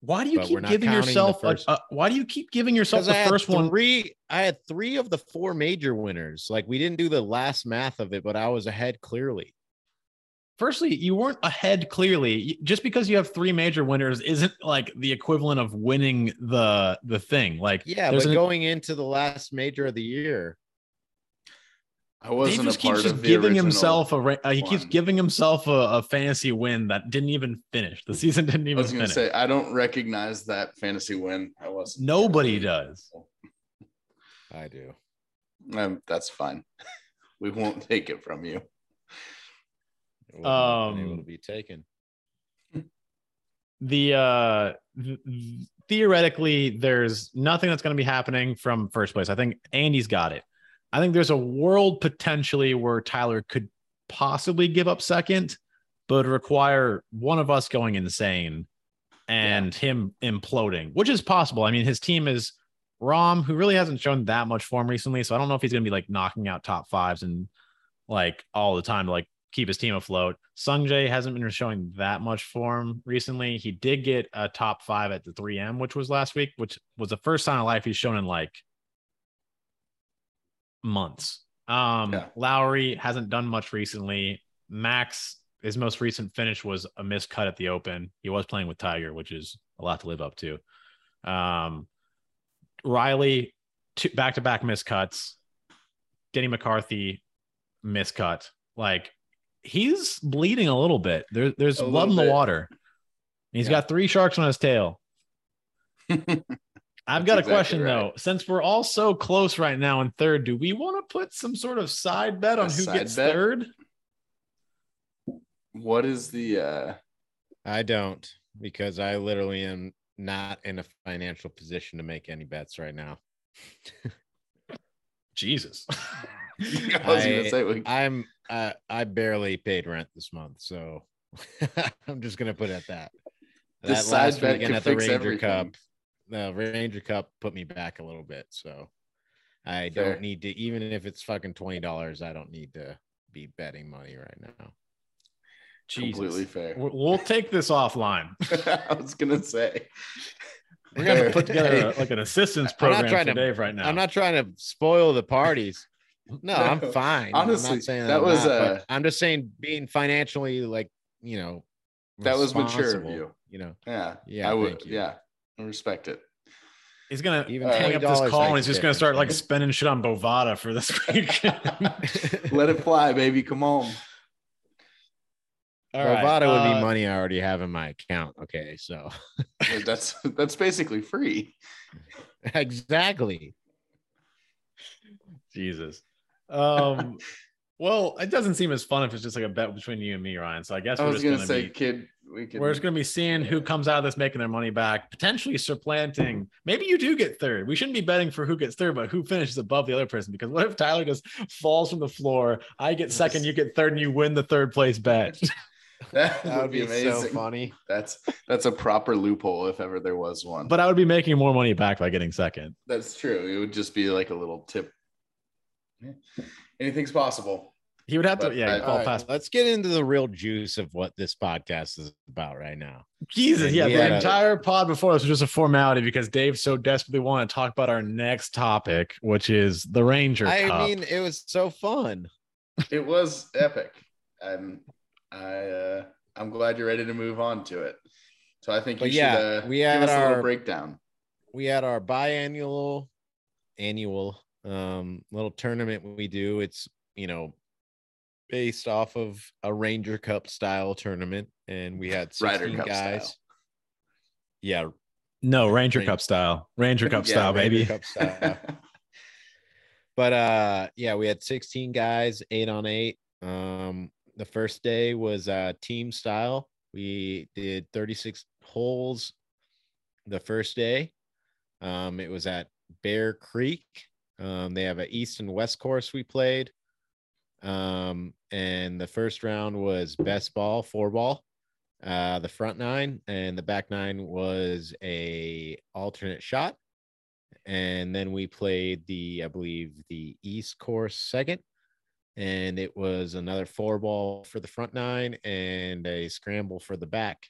Why do you but keep giving yourself? First- a- why do you keep giving yourself the I had first one? three, I had three of the four major winners. Like we didn't do the last math of it, but I was ahead clearly. Firstly, you weren't ahead clearly. Just because you have three major winners isn't like the equivalent of winning the the thing. Like Yeah, there's but an- going into the last major of the year, I wasn't just a part keeps just of giving himself a uh, he keeps giving himself a, a fantasy win that didn't even finish. The season didn't even. I was gonna finish. say I don't recognize that fantasy win. I wasn't. Nobody does. I do. Um, that's fine. <laughs> we won't take it from you. Been able Um, to be taken. the uh th- th- theoretically there's nothing that's going to be happening from first place. I think andy's got it. I think there's a world potentially where tyler could possibly give up second but require one of us going insane and him imploding which is possible. I mean his team is Rahm who really hasn't shown that much form recently so i don't know if he's going to be like knocking out top fives and like all the time like keep his team afloat. Sung Jae hasn't been showing that much form recently. He did get a top five at the 3M, which was last week, which was the first time in life he's shown in like months. Um, Yeah. Lowry hasn't done much recently. Max, his most recent finish was a missed cut at the Open. He was playing with Tiger, which is a lot to live up to. Um, Riley, back-to-back miscuts. Denny McCarthy, miscut. Like he's bleeding a little bit. There, there's A blood in the bit. water. He's Yeah. got three sharks on his tail. <laughs> I've That's got a exactly question right. though. Since we're all so close right now in third, do we want to put some sort of side bet A on who gets bet? third? what is the uh I don't because I literally am not in a financial position to make any bets right now. <laughs> Jesus. <laughs> I was I- gonna say we, I'm uh, I barely paid rent this month, so <laughs> I'm just gonna put it at that. The That side last bet weekend at the Ranger everything. Cup, the Ranger Cup put me back a little bit, so I Fair. don't need to even if it's fucking twenty dollars. I don't need to be betting money right now. Jesus. completely fair. We- We'll take this offline. <laughs> I was gonna say We're gonna put together Hey, a- like an assistance program for to- Dave right now. I'm not trying to spoil the parties. <laughs> No, I'm fine. honestly, I'm not saying that I'm was, not, uh, I'm just saying being financially like you know That was mature of you. You know, yeah, Yeah, I would. Yeah, I respect it. He's gonna even Uh, hang up this call and he's just gonna start like spending shit on Bovada for this <laughs> week. <laughs> Let it fly, baby. Come on. All right, Bovada would uh, be money I already have in my account. Okay, so That's that's basically free. exactly. Jesus. Um, <laughs> well, it doesn't seem as fun if it's just like a bet between you and me, Ryan. So I guess I we're was just gonna, gonna, say, be kid, we could. we're just gonna be seeing who comes out of this making their money back, potentially supplanting. Maybe you do get third. We shouldn't be betting for who gets third, but who finishes above the other person. Because what if Tyler just falls from the floor? I get second, you get third, and you win the third place bet. <laughs> that, That would be, amazing. so funny. That's that's a proper loophole if ever there was one. but I would be making more money back by getting second. that's true. It would just be like a little tip. Yeah. <laughs> Anything's possible. He would have to, yeah, I- fall All right, past. let's get into the real juice of what this podcast is about right now. Jesus, And yeah, the entire pod before this was just a formality because Dave so desperately wanted to talk about our next topic, which is the Ranger I Cup. mean, it was so fun. It was epic, and I uh, I'm glad you're ready to move on to it. So I think you But should yeah, uh, we give had us a little our- breakdown. we had our biannual annual um little tournament we do it's you know based off of a ranger cup style tournament and we had 16 guys style. yeah no, Ranger Ranger- Cup style. Ranger Cup <laughs> Yeah, style, Ranger baby. Cup <laughs> style. but uh yeah we had 16 guys eight on eight um the first day was uh team style we did 36 holes the first day um it was at bear creek um they have an east and west course we played. Um and the first round was best ball four ball uh the front nine and the back nine was a alternate shot. And then we played the i believe the east course second and it was another four ball for the front nine and a scramble for the back.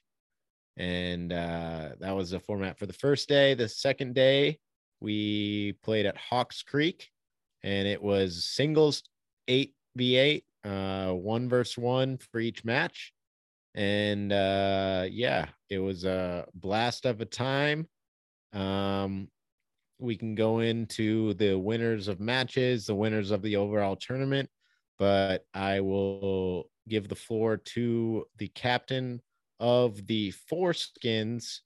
And uh, that was the format for the first day. The second day we played at hawks creek and it was singles 8v8 uh, one versus one for each match and uh, yeah it was a blast of a time um, we can go into the winners of matches, the winners of the overall tournament. but I will give the floor to the captain of the Foreskins,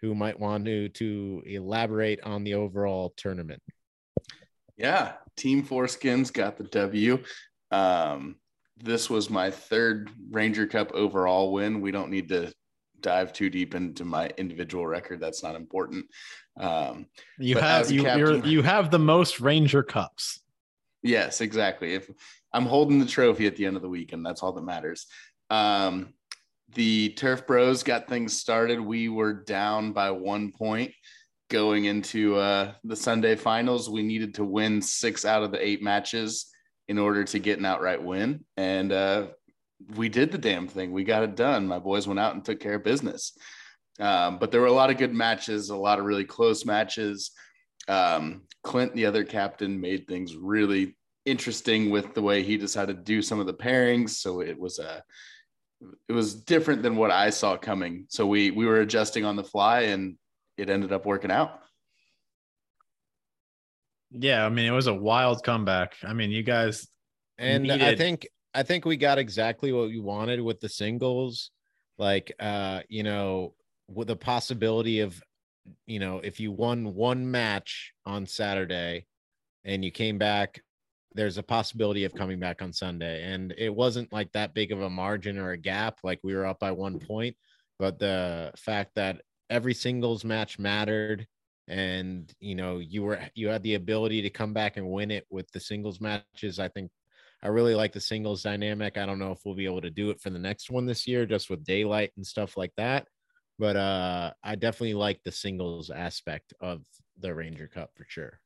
who might want to to elaborate on the overall tournament. Yeah, Team Foreskins got the W. Um, this was my third Ranger Cup overall win. We don't need to dive too deep into my individual record. That's not important. Um, You have you captain- you're, you have the most Ranger Cups. Yes, exactly. If I'm holding the trophy at the end of the week, and that's all that matters. Um, the Turf Bros got things started. We were down by one point going into uh, the Sunday finals. We needed to win six out of the eight matches in order to get an outright win, and uh, we did the damn thing. We got it done. My boys went out and took care of business. Um, but there were a lot of good matches, a lot of really close matches um, Clint, the other captain, made things really interesting with the way he decided to do some of the pairings. So it was a, it was different than what I saw coming. So we we were adjusting on the fly, and it ended up working out. Yeah, I mean it was a wild comeback. I mean, you guys and I think I think we got exactly what we wanted with the singles. Like uh, you know, with the possibility of, you know, if you won one match on Saturday and you came back, there's a possibility of coming back on Sunday. And it wasn't like that big of a margin or a gap, like we were up by one point, but the fact that every singles match mattered and you know you were you had the ability to come back and win it with the singles matches i think I really like the singles dynamic. I don't know if we'll be able to do it for the next one this year, just with daylight and stuff like that. But uh, I definitely like the singles aspect of the Ranger Cup for sure.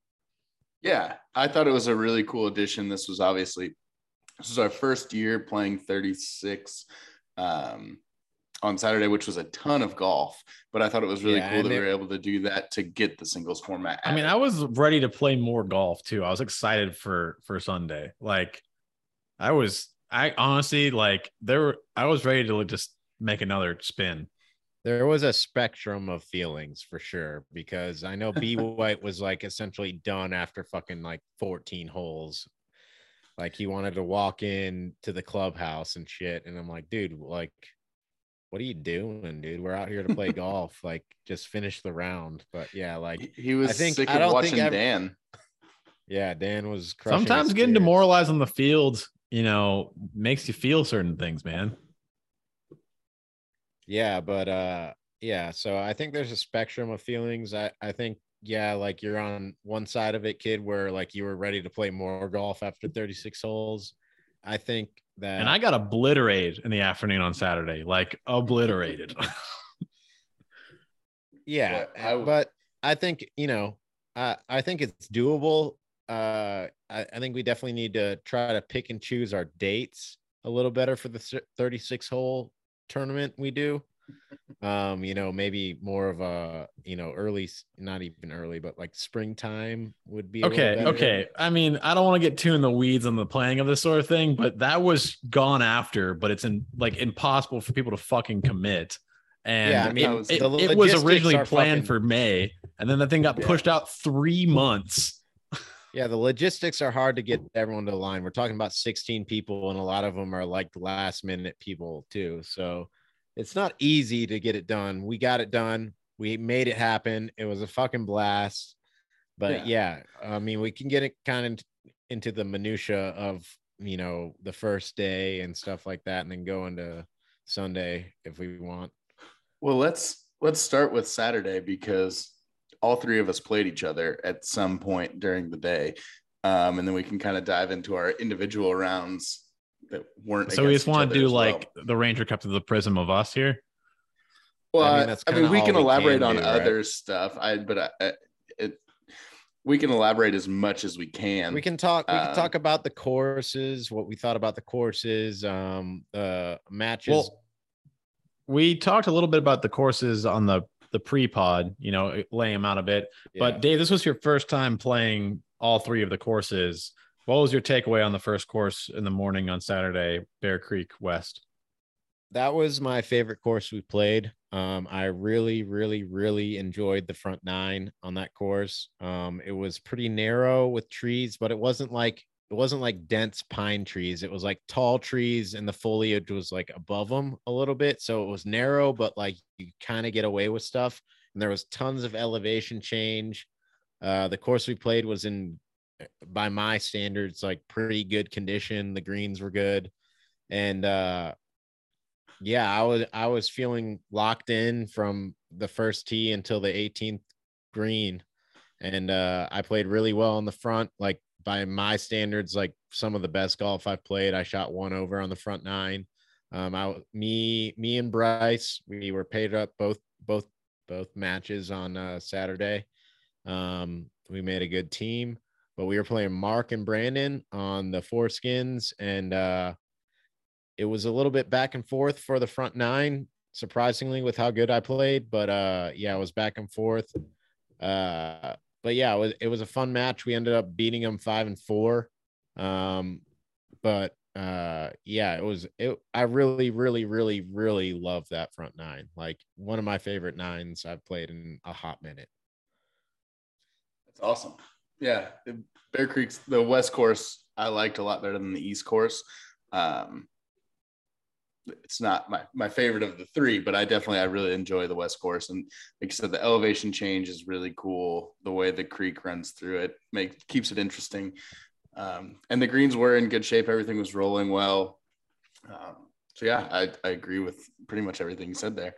Yeah, I thought it was a really cool addition. This was obviously this was our first year playing 36 um, on Saturday, which was a ton of golf. But I thought it was really Yeah, cool that we were able to do that to get the singles format. I mean. I was ready to play more golf too. I was excited for for Sunday. Like I was I honestly like there were I was ready to just make another spin. There was a spectrum of feelings for sure because I know B <laughs> White was like essentially done after fucking like 14 holes. Like he wanted to walk in to the clubhouse and shit. And I'm like, dude, like, what are you doing, dude? We're out here to play <laughs> golf. Like, just finish the round. But yeah, like, He- he was I think- sick I of don't watching think I've- Dan. <laughs> yeah, Dan was crushing Sometimes getting spirits. demoralized on the field, you know, makes you feel certain things, man. Yeah, but uh yeah, so I think there's a spectrum of feelings. I I think yeah, like you're on one side of it, kid, where like you were ready to play more golf after 36 holes. I think that And I got obliterated in the afternoon on Saturday, like obliterated. <laughs> yeah, Yeah, I but I think, you know, I I think it's doable. Uh I, I think we definitely need to try to pick and choose our dates a little better for the 36 hole tournament we do. um you know maybe more of a you know early not even early but like springtime would be okay, okay. I mean, I don't want to get too in the weeds on the playing of this sort of thing, but that was gone after, but it's in like impossible for people to fucking commit. And Yeah, I mean, it, was- it, it was originally planned fucking- for May, and then the thing got Yeah. pushed out three months. Yeah the logistics are hard to get everyone to line we're talking about 16 people and a lot of them are like last minute people too so it's not easy to get it done. We got it done. We made it happen. It was a fucking blast. But yeah, i mean we can get it kind of into the minutia of you know the first day and stuff like that and then go into sunday if we want. Well, let's let's start with Saturday because all three of us played each other at some point during the day, um, and then we can kind of dive into our individual rounds that weren't. So we just want to do as well. like the Ranger Cup to the prism of us here. Well, I I mean, mean, that's I mean, we can we elaborate can on do, right? other stuff. I but I, I- it we can elaborate as much as we can. we can talk we can um, talk about the courses what we thought about the courses um uh matches Well, we talked a little bit about the courses on the the pre-pod, you know, lay them out a bit. Yeah. But Dave, this was your first time playing all three of the courses. What was your takeaway on the first course in the morning on Saturday, Bear Creek West? that was my favorite course we played. Um, I really, really, really enjoyed the front nine on that course. Um, it was pretty narrow with trees, but it wasn't like it wasn't like dense pine trees. It was like tall trees and the foliage was like above them a little bit. So it was narrow, but like you kind of get away with stuff. And there was tons of elevation change. Uh, the course we played was in, by my standards, like pretty good condition. The greens were good. And uh, yeah, I was I was feeling locked in from the first tee until the 18th green. And uh, I played really well on the front, like by my standards, like some of the best golf I've played. I shot one over on the front nine. Um, I me me and Bryce, we were paid up both both both matches on uh, Saturday. Um, we made a good team, but we were playing Mark and Brandon on the foreskins, and uh, it was a little bit back and forth for the front nine. Surprisingly, with how good I played, but uh, yeah, it was back and forth. Uh, but yeah, it was, it was a fun match. We ended up beating them five and four. Um, but uh, yeah, it was it. I really, really, really, really love that front nine. Like one of my favorite nines I've played in a hot minute. That's awesome. Yeah, Bear Creek's the West course I liked a lot better than the East course. Um, it's not my, my favorite of the three, but I definitely I really enjoy the West Course. And like you said, the elevation change is really cool. The way the creek runs through it make keeps it interesting. Um, and the greens were in good shape. Everything was rolling well. Um, so yeah, I, I agree with pretty much everything you said there.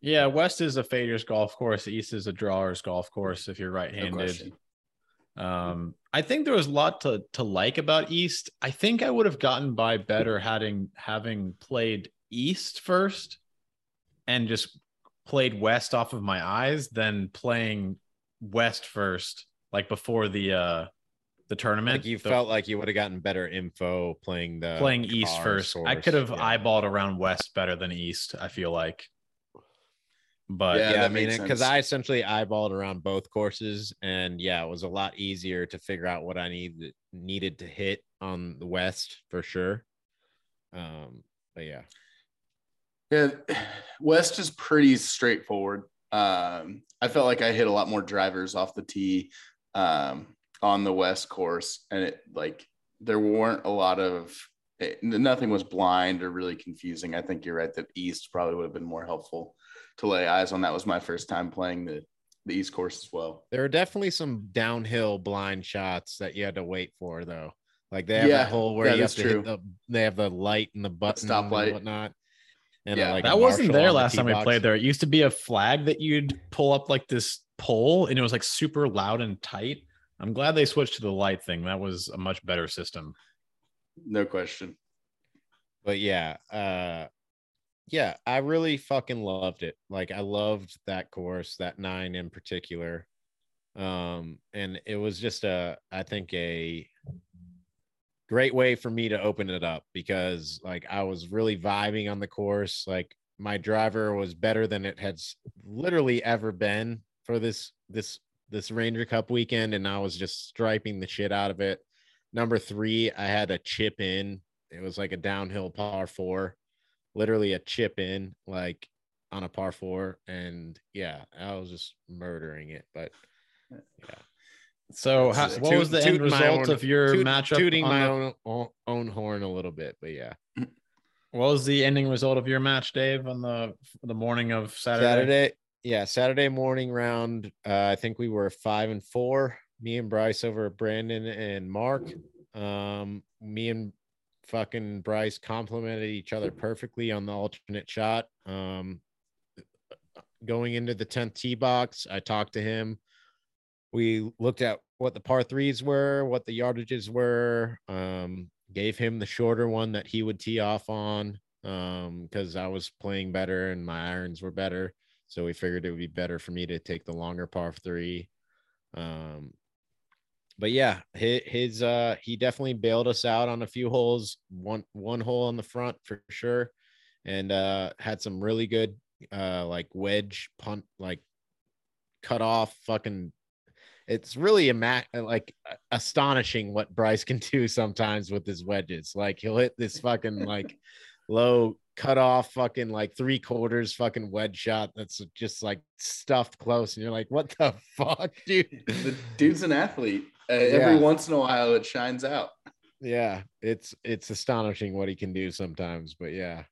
Yeah, West is a faders golf course. East is a drawers golf course if you're right-handed. No um, I think there was a lot to to like about East. I think I would have gotten by better having having played East first and just played West off of my eyes than playing West first, like before the uh the tournament. Like you the, felt like you would have gotten better info playing the playing East first. Source. I could have yeah. eyeballed around West better than East. I feel like. But yeah, yeah I mean, because I essentially eyeballed around both courses, and yeah, it was a lot easier to figure out what I needed needed to hit on the West for sure. Um, but yeah, yeah, West is pretty straightforward. Um, I felt like I hit a lot more drivers off the tee um, on the West course, and it like there weren't a lot of it, nothing was blind or really confusing. I think you're right that East probably would have been more helpful to lay eyes on. That was my first time playing the the East Course as well. There are definitely some downhill blind shots that you had to wait for, though. Like they have yeah, that hole where you have to true. hit the they have the light and the button stoplight and whatnot. And yeah, like that wasn't there last the time we played there. It used to be a flag that you'd pull up like this pole, and it was like super loud and tight. I'm glad they switched to the light thing. That was a much better system. No question. But yeah, uh yeah, I really fucking loved it. Like I loved that course, that nine in particular. Um, and it was just a, I think a great way for me to open it up because like I was really vibing on the course. Like my driver was better than it had literally ever been for this this this Ranger Cup weekend, and I was just striping the shit out of it. Number three, I had a chip in. It was like a downhill par four literally a chip in like on a par four, and yeah, I was just murdering it. But yeah. So, how, what was the end result own, of your toot, matchup? Tooting my the... own own horn a little bit, but yeah. <clears throat> What was the ending result of your match, Dave, on the the morning of Saturday? Saturday, yeah, Saturday morning round. Uh, I think we were five and four. Me and Bryce over Brandon and Mark. Um, me and fucking Bryce complemented each other perfectly on the alternate shot. Um, going into the 10th tee box, I talked to him. We looked at what the par threes were, what the yardages were, um, gave him the shorter one that he would tee off on because um, I was playing better and my irons were better. So we figured it would be better for me to take the longer par three. Um, but yeah, his, his uh he definitely bailed us out on a few holes, one one hole on the front for sure, and uh had some really good uh like wedge punt like cut off fucking it's really ima- like astonishing what Bryce can <laughs> do sometimes with his wedges. Like he'll hit this fucking like <laughs> low cut off fucking like three quarters fucking wedge shot that's just like stuffed close and you're like what the <laughs> fuck dude the dude's an athlete Uh, Every once in a while, it shines out. Yeah, it's it's astonishing what he can do sometimes. But yeah,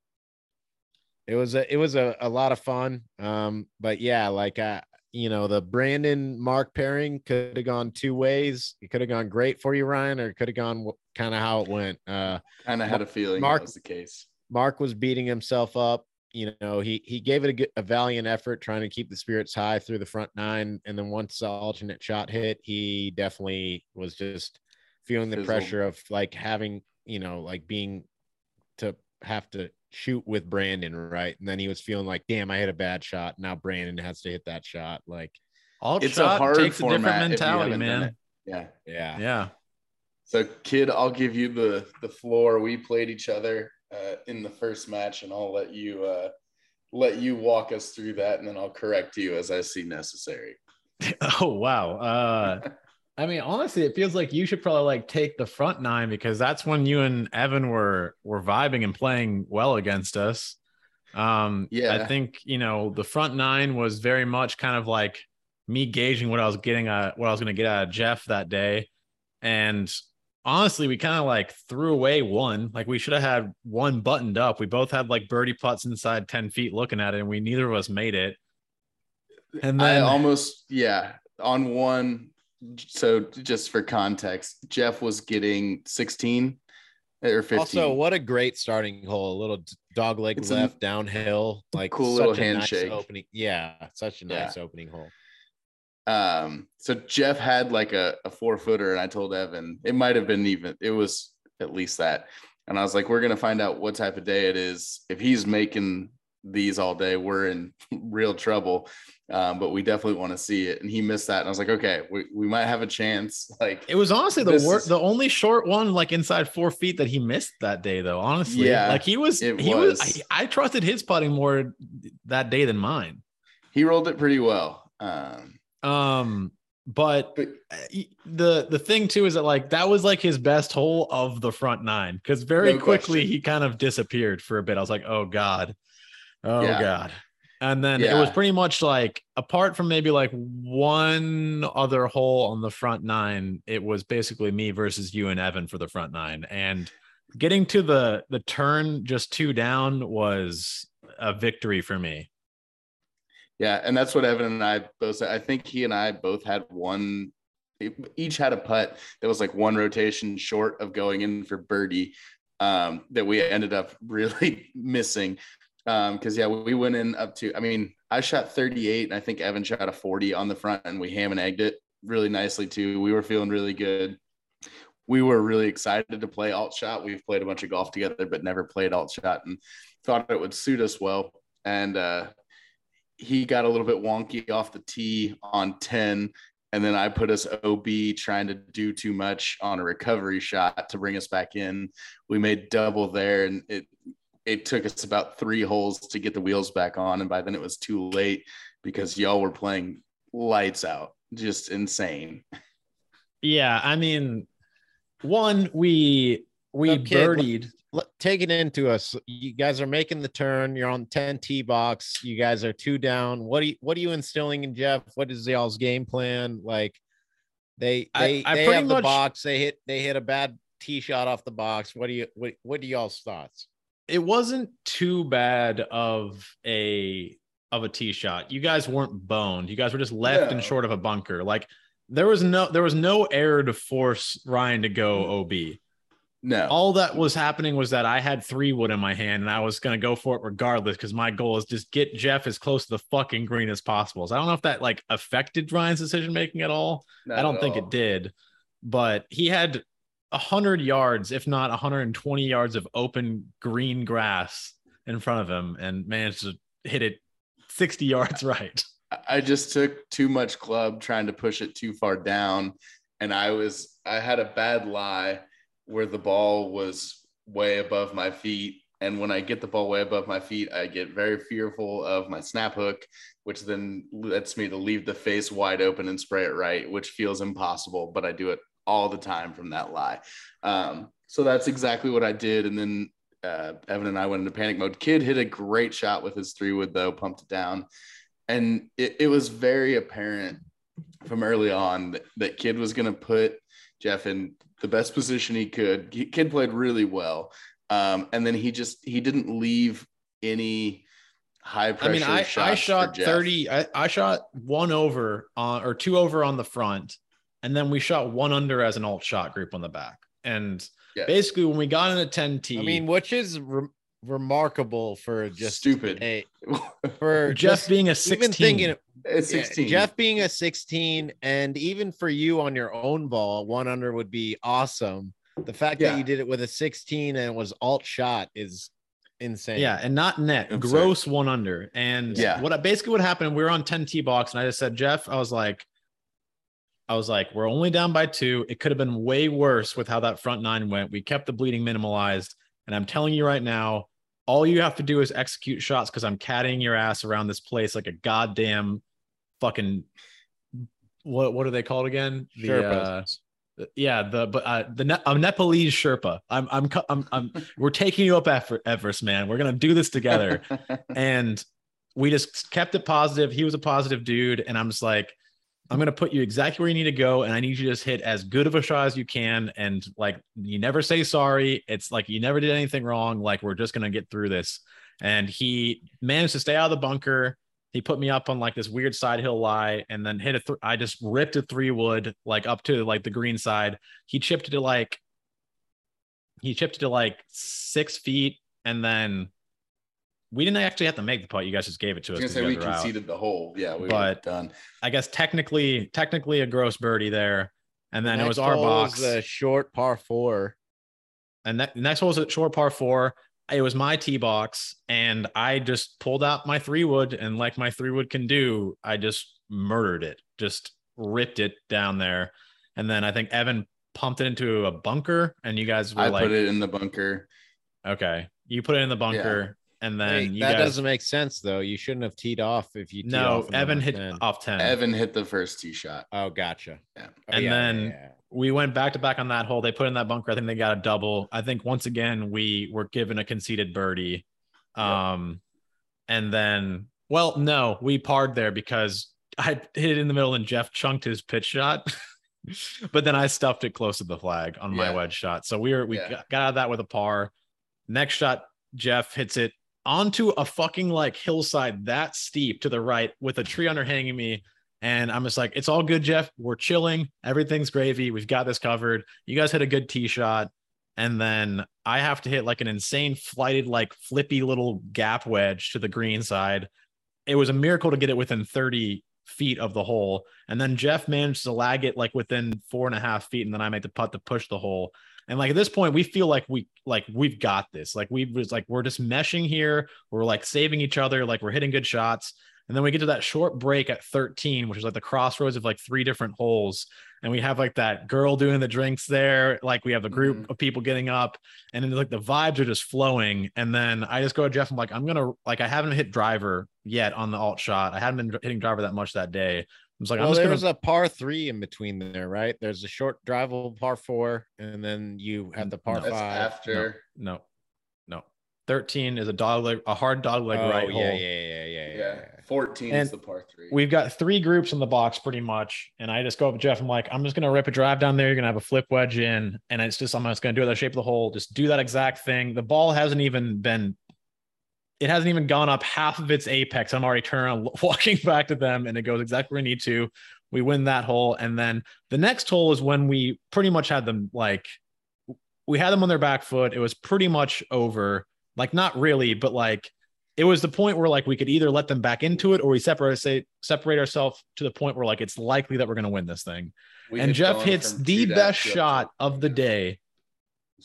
it was a it was a, a lot of fun. Um, but yeah, like I you know the Brandon Mark pairing could have gone two ways. It could have gone great for you, Ryan, or it could have gone kind of how it went. Uh, kind of had a feeling Mark was the case. Mark was beating himself up. You know, he he gave it a, a valiant effort trying to keep the spirits high through the front nine, and then once the alternate shot hit, he definitely was just feeling the Fizzled. pressure of like having you know like being to have to shoot with Brandon, right? And then he was feeling like, damn, I hit a bad shot. Now Brandon has to hit that shot. Like, all it's shot a hard takes a different mentality, man. Yeah, yeah, yeah. So, kid, I'll give you the the floor. We played each other uh, in the first match, and I'll let you uh, let you walk us through that, and then I'll correct you as I see necessary. <laughs> oh wow! Uh, <laughs> I mean, honestly, it feels like you should probably like take the front nine because that's when you and Evan were were vibing and playing well against us. Um, yeah, I think you know the front nine was very much kind of like me gauging what I was getting at, what I was going to get out of Jeff that day, and honestly, we kind of like threw away one. Like we should have had one buttoned up. We both had like birdie putts inside ten feet looking at it, and we neither of us made it. And then I almost yeah on one so just for context, Jeff was getting 16 or 15. Also, what a great starting hole. A little dog leg it's left a, downhill, like cool little handshake. Nice opening. Yeah, such a nice yeah. opening hole. Um, so Jeff had like a, a four footer, and I told Evan it might have been even, it was at least that. And I was like, we're gonna find out what type of day it is. If he's making these all day, we're in <laughs> real trouble. Um, but we definitely want to see it. And he missed that. And I was like, okay, we, we might have a chance. <laughs> Like it was honestly the worst, the only short one, like inside four feet that he missed that day, though. Honestly, yeah, like he was, he was. was I, I, trusted his putting more that day than mine. He rolled it pretty well. Um, um, but, but the the thing too is that like that was like his best hole of the front nine because very no quickly question. he kind of disappeared for a bit. I was like, oh god, oh yeah. god. And then yeah. it was pretty much like, apart from maybe like one other hole on the front nine, it was basically me versus you and Evan for the front nine. And getting to the the turn just two down was a victory for me. Yeah, and that's what Evan and I both said. I think he and I both had one each had a putt that was like one rotation short of going in for birdie um, that we ended up <laughs> really missing. Um, because yeah, we went in up to. I mean, I shot 38, and I think Evan shot a 40 on the front, and we ham and egged it really nicely too. We were feeling really good. We were really excited to play alt shot. We've played a bunch of golf together, but never played alt shot, and thought it would suit us well. And uh, he got a little bit wonky off the tee on 10 and then I put us OB trying to do too much on a recovery shot to bring us back in. We made double there, and it it took us about three holes to get the wheels back on, and by then it was too late because y'all were playing lights out, just insane. Yeah, I mean, one we we okay, birdied. Let, take it into us. You guys are making the turn. You're on 10 T box. You guys are two down. What do you what are you instilling in Jeff? What is y'all's game plan? Like they they, I, I they have much, the box. They hit they hit a bad tee shot off the box. What do you what what do y'all's thoughts? it wasn't too bad of a of a tee shot. You guys weren't boned. You guys were just left and short of a bunker. Like there was no there was no error to force Ryan to go. OB. No. All that was happening was that I had three wood in my hand and I was going to go for it regardless because my goal is just get Jeff as close to the fucking green as possible. So I don't know if that like affected Ryan's decision making at all. Not I don't think all. it did. But he had 100 yards, if not 120 yards of open green grass in front of him and managed to hit it 60 yards right. I just took too much club trying to push it too far down. And I was, I had a bad lie where the ball was way above my feet. And when I get the ball way above my feet, I get very fearful of my snap hook, which then lets me to leave the face wide open and spray it right, which feels impossible, but I do it all the time from that lie. Um, so that's exactly what I did. And then uh, Evan and I went into panic mode. Kid hit a great shot with his three wood though, pumped it down, and it, it was very apparent from early on that, that Kid was going to put Jeff in the best position he could. Kid played really well. Um, and then he just he didn't leave any high pressure. I mean, I, I shot 30, I, I shot one over on or two over on the front, and then we shot one under as an alt shot group on the back. And yes. basically, when we got into 10 T, I mean, which is re- remarkable for just stupid a, <laughs> for Jeff being a 16. Even thinking, it's 16. Yeah, Jeff being a 16, and even for you on your own ball, one under would be awesome. The fact yeah. that you did it with a 16 and it was alt shot is insane. Yeah, and not net, I'm gross sorry. one under. And yeah, what basically what happened, we were on 10 T box, and I just said, Jeff, I was like, I was like, we're only down by two. It could have been way worse with how that front nine went. We kept the bleeding minimalized. And I'm telling you right now, all you have to do is execute shots because I'm caddying your ass around this place like a goddamn fucking what what are they called again? The uh, yeah, the but uh, the ne- I'm Nepalese Sherpa. I'm I'm I'm, I'm <laughs> we're taking you up Everest, man. We're gonna do this together, <laughs> and we just kept it positive. He was a positive dude, and I'm just like, I'm gonna put you exactly where you need to go, and I need you to just hit as good of a shot as you can, and like you never say sorry. It's like you never did anything wrong. Like we're just gonna get through this. And he managed to stay out of the bunker he put me up on like this weird side hill lie and then hit a th- I just ripped a three wood like up to like the green side. He chipped it to like he chipped it to like six feet and then we didn't actually have to make the putt. You guys just gave it to us. I was gonna say we conceded out. the hole. Yeah, we but done. I guess technically, technically a gross birdie there, and then the it was our box. The short par four, and that next hole was a short par four it was my tee box and I just pulled out my three wood and like my three wood can do, I just murdered it, just ripped it down there. And then I think Evan pumped it into a bunker and you guys were I like, put it in the bunker. Okay. You put it in the bunker yeah. And then that guys... doesn't make sense though. You shouldn't have teed off if you no, Evan hit 10. off 10. Evan hit the first tee shot. Oh, gotcha. Yeah. Oh, and yeah, then yeah, we went back to back on that hole. They put in that bunker. I think they got a double. I think once again we were given a conceded birdie. Um, yep. and then well, no, we parred there because I hit it in the middle and Jeff chunked his pitch shot. <laughs> but then I stuffed it close to the flag on my wedge shot. So we were we yeah. got out of that with a par. Next shot, Jeff hits it onto a fucking like hillside that steep to the right with a tree underhanging me and I'm just like, it's all good, Jeff. We're chilling. Everything's gravy. We've got this covered. You guys hit a good tee shot. And then I have to hit like an insane flighted, like flippy little gap wedge to the green side. It was a miracle to get it within 30 feet of the hole. And then Jeff managed to lag it like within four and a half feet. And then I made the putt to push the hole. And like at this point, we feel like we like we've got this. Like we was like we're just meshing here. We're like saving each other. Like we're hitting good shots. And then we get to that short break at 13, which is like the crossroads of like three different holes. And we have like that girl doing the drinks there. Like we have a group mm-hmm. of people getting up, and then like the vibes are just flowing. And then I just go to Jeff. I'm like, I'm gonna like I haven't hit driver yet on the alt shot. I hadn't been hitting driver that much that day. I was like, well, I'm just there's gonna... a par three in between there, right? There's a short drivable par four, and then you have the par no, five after. No, no, 13 is a dog leg, a hard dog leg oh, right yeah, hole. Yeah, yeah, yeah, yeah, yeah. 14 and is the par three. We've got three groups in the box pretty much. And I just go up with Jeff. I'm like, I'm just gonna rip a drive down there. You're gonna have a flip wedge in, and it's just I'm just gonna do it the shape of the hole. Just do that exact thing. The ball hasn't even been it hasn't even gone up half of its apex. I'm already turning <laughs> walking back to them, and it goes exactly where we need to. We win that hole. And then the next hole is when we pretty much had them like we had them on their back foot. It was pretty much over like not really, but like it was the point where like we could either let them back into it or we separate say separate ourselves to the point where like it's likely that we're going to win this thing. We and Jeff hits the best shot of the day,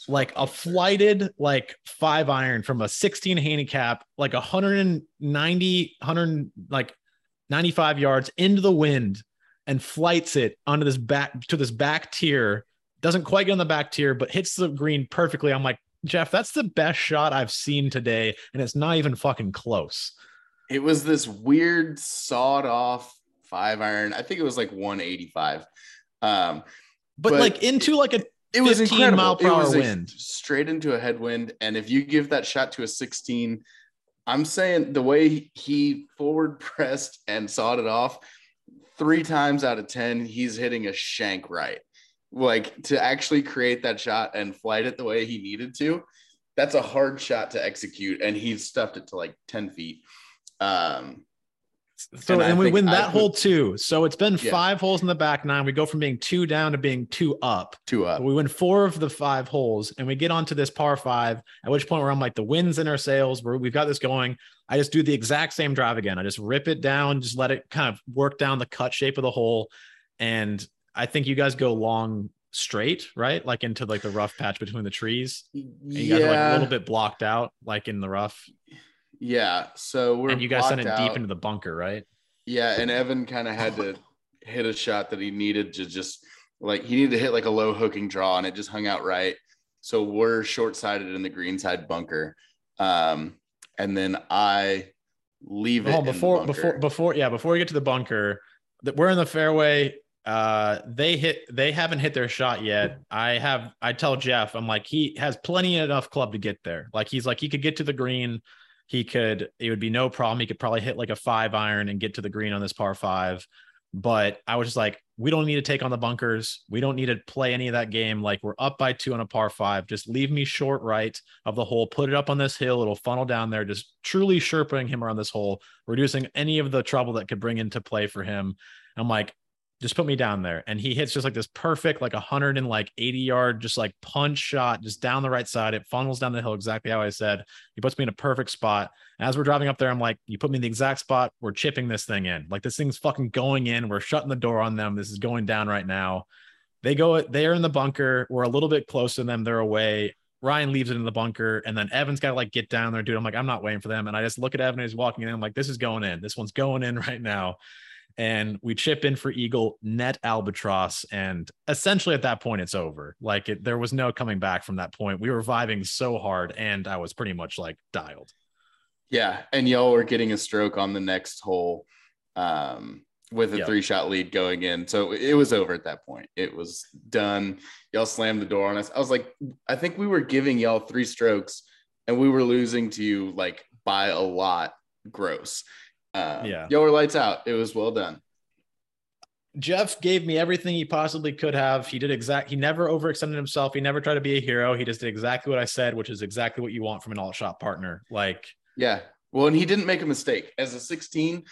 like a flighted like five iron from a 16 handicap, like 190, 100 like 95 yards into the wind and flights it onto this back to this back tier. Doesn't quite get on the back tier, but hits the green perfectly. I'm like, Jeff, that's the best shot I've seen today, and it's not even fucking close. It was this weird sawed off five iron. I think it was like 185. Um, but, but like into like a it was incredible. mile per hour wind, straight into a headwind. And if you give that shot to a 16, I'm saying the way he forward <laughs> pressed and sawed it off, three times out of 10, he's hitting a shank right. like to actually create that shot and flight it the way he needed to. That's a hard shot to execute, and he stuffed it to like 10 feet. Um, So And and, we win that hole too. So it's been Yeah. five holes in the back nine. We go from being two down to being two up. two up. We win four of the five holes, and we get onto this par five. At which point, where I'm like, the wind's in our sails. Where we've got this going. I just do the exact same drive again. I just rip it down, just let it kind of work down the cut shape of the hole, and I think you guys go long straight, right? Like into like the rough patch between the trees. And you guys are like a little bit blocked out, like in the rough. Yeah. So we're and you guys sent it blocked deep into the bunker, right? Yeah, and Evan kind of had to hit a shot that he needed to just like he needed to hit like a low hooking draw, and it just hung out right. So we're short sighted in the green side bunker, um, and then I leave it Oh, in the before before before yeah, before we get to the bunker, that we're in the fairway. Uh, they hit they haven't hit their shot yet. I have I tell Jeff, I'm like, he has plenty enough club to get there. Like he's like he could get to the green. He could, it would be no problem. He could probably hit like a five iron and get to the green on this par five. But I was just like, we don't need to take on the bunkers. We don't need to play any of that game. Like we're up by two on a par five. Just leave me short right of the hole, put it up on this hill. It'll funnel down there, just truly sherping him around this hole, reducing any of the trouble that could bring into play for him. I'm like, just put me down there. And he hits just like this perfect, like a hundred and like 80 yard, just like punch shot, just down the right side. It funnels down the hill exactly how I said. He puts me in a perfect spot. As we're driving up there, I'm like, you put me in the exact spot. We're chipping this thing in. Like this thing's fucking going in. We're shutting the door on them. This is going down right now. They go, they are in the bunker. We're a little bit close to them. They're away. Ryan leaves it in the bunker, and then Evan's got to like get down there, dude. I'm like, I'm not waiting for them. And I just look at Evan as he's walking in. I'm like, this is going in. This one's going in <laughs> right now. And we chip in for Eagle, net albatross, and essentially at that point it's over. Like it, there was no coming back from that point. We were vibing so hard, and I was pretty much like dialed. yeah, and y'all were getting a stroke on the next hole um, with a Yep. three shot lead going in. So it was over at that point. It was done. Y'all slammed the door on us. I was like, I think we were giving y'all three strokes and we were losing to you like by a lot gross. Uh, Yeah. Y'all were lights out. It was well done. Jeff gave me everything he possibly could have. He did exact. He never overextended himself. He never tried to be a hero. He just did exactly what I said, which is exactly what you want from an alt shot partner. Like Yeah. Well, and he didn't make a mistake. As a 16,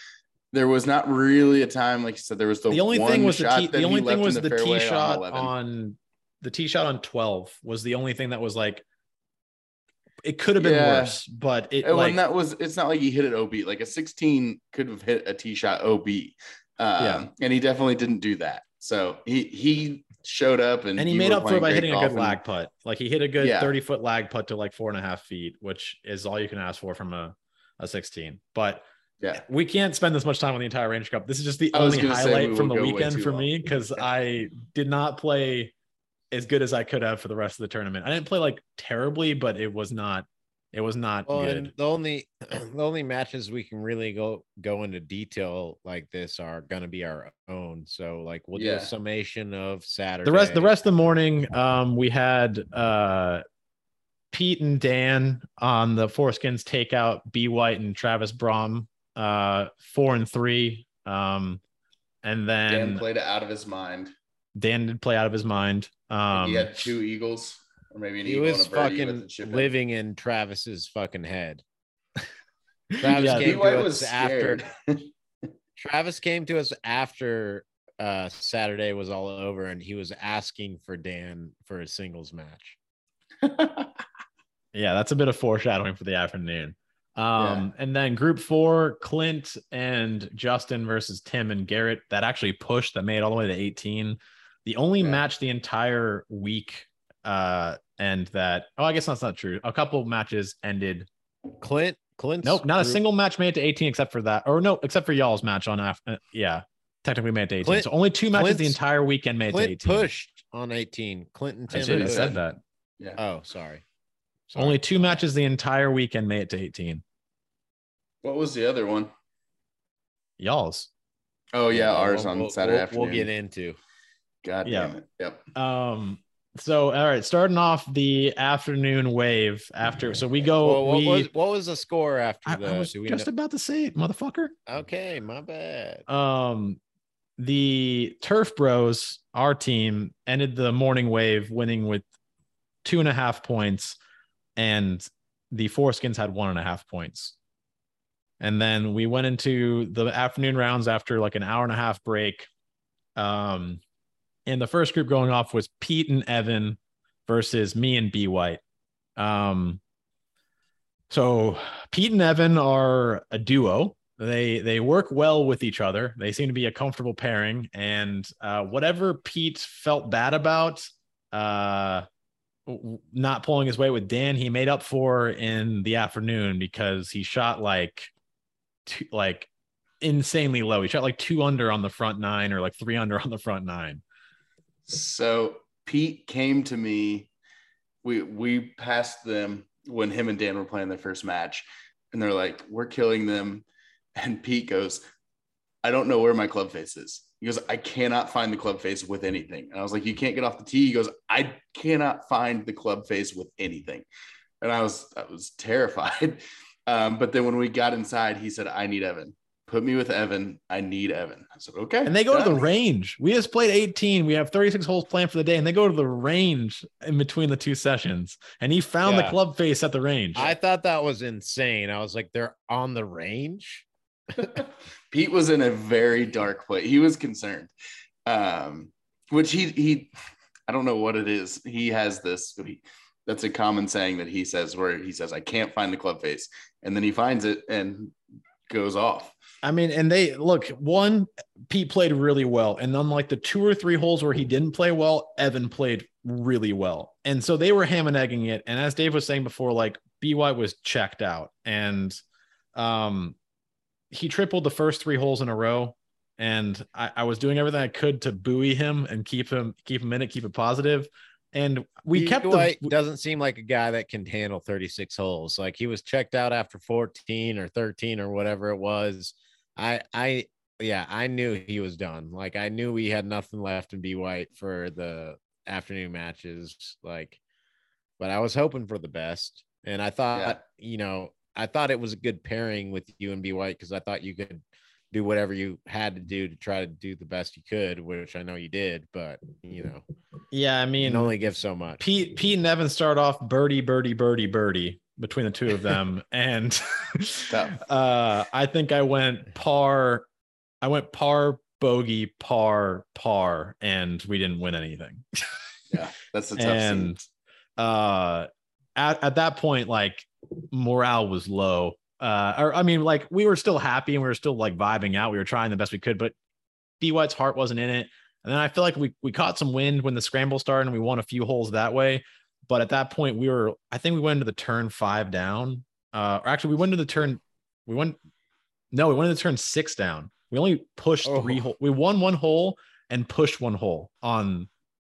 there was not really a time, like you said, there was the, the only thing was the tee, that the only thing was the, fairway tee shot 11. on the tee shot on 12 was the only thing that was like it could have been Yeah. worse, but it And like when that was, it's not like he hit it OB. Like a 16 could have hit a tee shot OB. Um, Yeah. And he definitely didn't do that. So he he showed up and and he made up for it by hitting a good and- lag putt. Like he hit a good Yeah. 30 foot lag putt to like four and a half feet, which is all you can ask for from a, a 16. But Yeah. we can't spend this much time on the entire Ranger Cup. This is just the I only highlight we from the weekend for long. me because I did not play as good as I could have for the rest of the tournament. I didn't play like terribly, but it was not it was not Well, good. and the only <clears throat> the only matches we can really go go into detail like this are gonna be our own. So like we'll do a summation of Saturday. the rest the rest of the morning um we had uh pete and dan on the foreskins takeout b white and travis brom uh four and three um and then Dan dan, played it out of his mind. Dan did play out of his mind um he had two eagles, or maybe an He eagle was and a birdie with fucking the chip in. living in Travis's fucking head. <laughs> Travis Yeah, came to us after. <laughs> Travis came to us after uh Saturday was all over and he was asking for Dan for a singles match. <laughs> yeah that's a bit of foreshadowing for the afternoon um Yeah. and then group four clint and justin versus tim and garrett that actually pushed that made all the way to 18 the only Yeah. match the entire week uh and that oh i guess that's not true a couple of matches ended Clint Clint nope not a single match made it to 18 except for that or no except for y'all's match on after uh, yeah technically made it to 18 Clint- so only two matches the entire weekend made Clint it to 18 pushed on 18. Clinton I should have said that yeah. Oh, sorry. Sorry. only two matches the entire weekend made it to 18 What was the other one? y'all's Oh yeah, ours we'll- on we'll- Saturday we'll, afternoon. We'll get into. God Yeah. damn it. Yep. Um. So all right, starting off the afternoon wave after. So we go. Well, what we. was what was the score after I, the? I was we just know- about to say it, motherfucker. Okay, my bad. Um. the Turf Bros, our team, ended the morning wave winning with two and a half points, and the Foreskins had one and a half points. And then we went into the afternoon rounds after like an hour and a half break. Um, and the first group going off was Pete and Evan versus me and B White. Um, so Pete and Evan are a duo. They they work well with each other. They seem to be a comfortable pairing. And uh, whatever Pete felt bad about, uh, not pulling his weight with Dan, he made up for in the afternoon because he shot like, two, like insanely low. He shot like two under on the front nine or like three under on the front nine. So Pete came to me. We we passed them when him and Dan were playing their first match, and they're like, "We're killing them." <laughs> And Pete goes, "I don't know where my club face is." He goes, "I cannot find the club face with anything." And I was like, "You can't get off the tee." He goes, "I cannot find the club face with anything," and I was I was terrified. <laughs> Um, but then when we got inside, he said, "I need Evan." Put me with Evan. I need Evan. I said, okay. And they go to the range. We just played 18. We have 36 holes planned for the day, and they go to the range in between the two sessions. And he found yeah. the club face at the range. I thought that was insane. I was like, they're on the range. <laughs> Pete was in a very dark place. He was concerned. Um, which he he I don't know what it is. He has this. He, that's a common saying that he says where he says, I can't find the club face. And then he finds it and goes off. I mean, and they look, one, Pete played really well. And unlike the two or three holes where he didn't play well, Evan played really well. And so they were ham and egging it. And as Dave was saying before, like BY was checked out and um he tripled the first three holes in a row. And I, I was doing everything I could to buoy him and keep him keep him in it, keep it positive. and we he kept the, doesn't seem like a guy that can handle 36 holes like he was checked out after 14 or 13 or whatever it was I I yeah, I knew he was done. Like I knew we had nothing left in B White for the afternoon matches. Like, but I was hoping for the best. And I thought, yeah. you know, I thought it was a good pairing with you and B White because I thought you could do whatever you had to do to try to do the best you could, which I know you did, but you know. Yeah, I mean only give so much. Pete Pete and Evan start off birdie, birdie, birdie, birdie between the two of them. <laughs> and uh, I think I went par, I went par, bogey, par, par, and we didn't win anything. yeah, that's the tough And scene. uh, at, at that point, like morale was low. Uh, or I mean, like we were still happy and we were still like vibing out. We were trying the best we could, but B White's heart wasn't in it. And then I feel like we we caught some wind when the scramble started and we won a few holes that way. But at that point, we were, I think we went into the turn five down. Uh, or actually, we went into the turn, we went, no, we went into the turn six down. We only pushed oh. three hole. We won one hole and pushed one hole on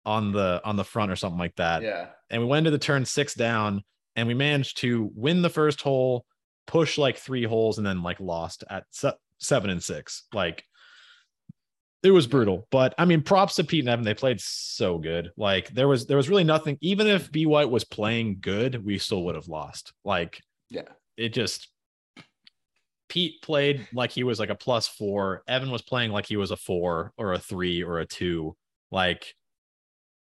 on the on the front or something like that. Yeah. And we went into the turn six down and we managed to win the first hole, push like three holes, and then like lost at se- seven and six. Like it was brutal. But I mean, props to Pete and Evan. They played so good. Like there was there was really nothing. Even if B White was playing good, we still would have lost. Like yeah, it just Pete played like he was like a plus four. Evan was playing like he was a four or a three or a two. Like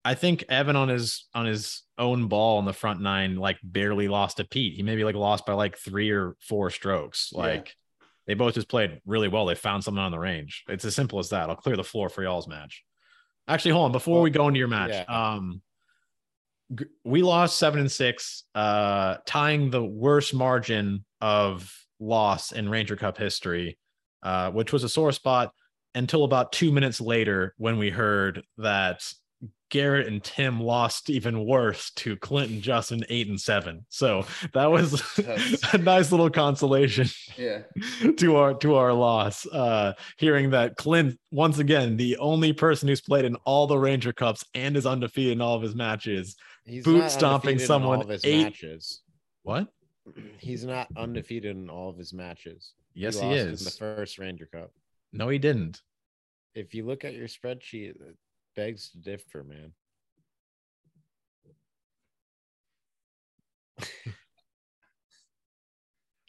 I think Evan on his on his own ball in the front nine like barely lost to Pete. He maybe like lost by like three or four strokes. Like they both just played really well. They found something on the range. It's as simple as that. I'll clear the floor for y'all's match. Actually, hold on. Before we go into your match, yeah. um, we lost seven and six, uh, tying the worst margin of loss in Ranger Cup history, uh, which was a sore spot until about two minutes later when we heard that Garrett and Tim lost even worse to Clinton, Justin, eight and seven. So that was <laughs> a nice little consolation. Yeah. <laughs> to our to our loss. Uh hearing that Clint, once again, the only person who's played in all the Ranger Cups and is undefeated in all of his matches, He's boot stomping someone eight matches. What? <clears throat> He's not undefeated in all of his matches. Yes, he, he is. In the first Ranger Cup. No, he didn't. If you look at your spreadsheet, begs to differ, man.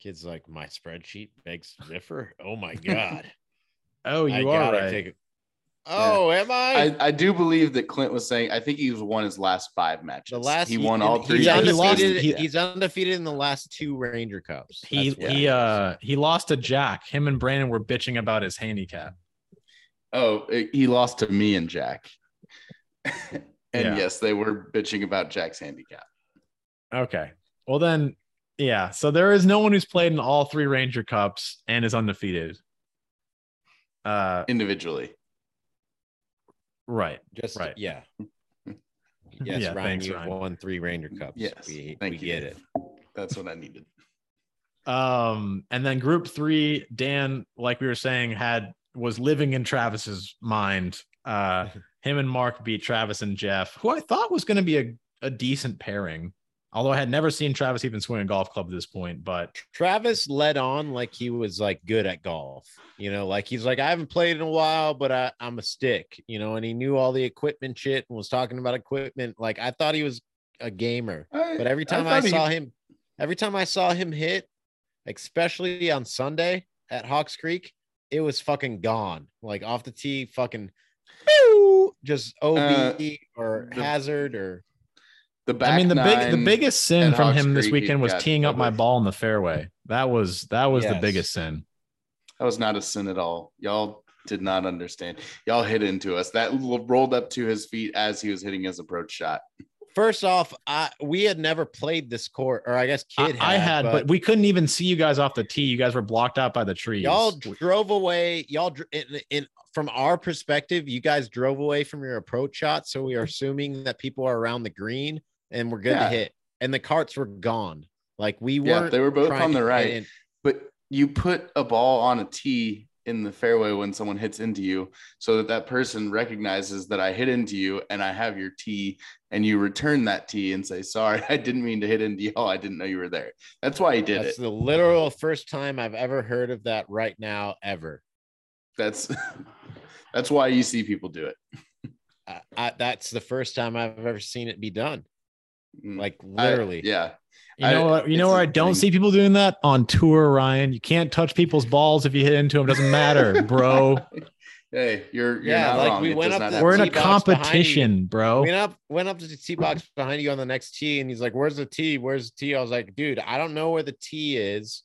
Kids like my spreadsheet begs to differ. Oh my <laughs> god. oh, you I are right. Take, Oh, am I? I, I do believe that Clint was saying. I think he's won his last five matches. the last he won all three. He's undefeated. he- Yeah. he's undefeated in the last two Ranger Cups. He he uh he lost to Jack. Him and Brandon were bitching about his handicap. Oh, it- he lost to me and Jack. <laughs> and Yeah. yes, they were bitching about Jack's handicap. Okay. Well then, yeah. So there is no one who's played in all three Ranger Cups and is undefeated. Uh individually. right. just Right. yeah. <laughs> Yes, Yeah, Ryan, thanks, you've Ryan. won three Ranger Cups. Yes, we, thank we you. get it. That's what I needed. Um, and then group three, Dan, like we were saying, had was living in Travis's mind. Uh <laughs> him and Mark beat Travis and Jeff, who I thought was gonna be a, a decent pairing. Although I had never seen Travis even swing a golf club at this point, but Travis led on like he was like good at golf. You know, like he's like, I haven't played in a while, but I, I'm a stick, you know, and he knew all the equipment shit and was talking about equipment. Like I thought he was a gamer. But every time I, thought he- saw him, every time I saw him hit, especially on Sunday at Hawks Creek, it was fucking gone. Like off the tee, fucking pew, just OB Uh, or the- hazard or the back I mean the big the biggest sin from Hawks him this Creek, he weekend was teeing up my ball in the fairway. That was that was the biggest sin. That was not a sin at all. Y'all did not understand. Y'all hit into us. That rolled up to his feet as he was hitting his approach shot. First off, I we had never played this court, or I guess I, kid I had, but, we couldn't even see you guys off the tee. You guys were blocked out by the trees. y'all drove away. Y'all in, in from our perspective, you guys drove away from your approach shot, so we are assuming that people are around the green and we're good Yeah. to hit, and the carts were gone. Like we weren't. they were both trying on the right. But you put a ball on a tee in the fairway when someone hits into you so that that person recognizes that I hit into you and I have your tee and you return that tee and say, sorry, <laughs> I didn't mean to hit into y'all. I didn't know you were there. That's why he did That's it. That's the literal first time I've ever heard of that right now ever. That's <laughs> that's why you see people do it. I, I, that's the first time I've ever seen it be done. Mm. Like I- literally. yeah. You know what? You know where I don't see people doing that on tour, Ryan. You can't touch people's balls if you hit into them. Doesn't matter, <laughs> bro. Hey, you're, you're Yeah, not like wrong. we It went does up not to- happen. We're in a Tee box behind you. competition, bro. Went up, went up to the tee box behind you on the next tee, and he's like, "Where's the tee? Where's the tee?" I was like, "Dude, I don't know where the tee is,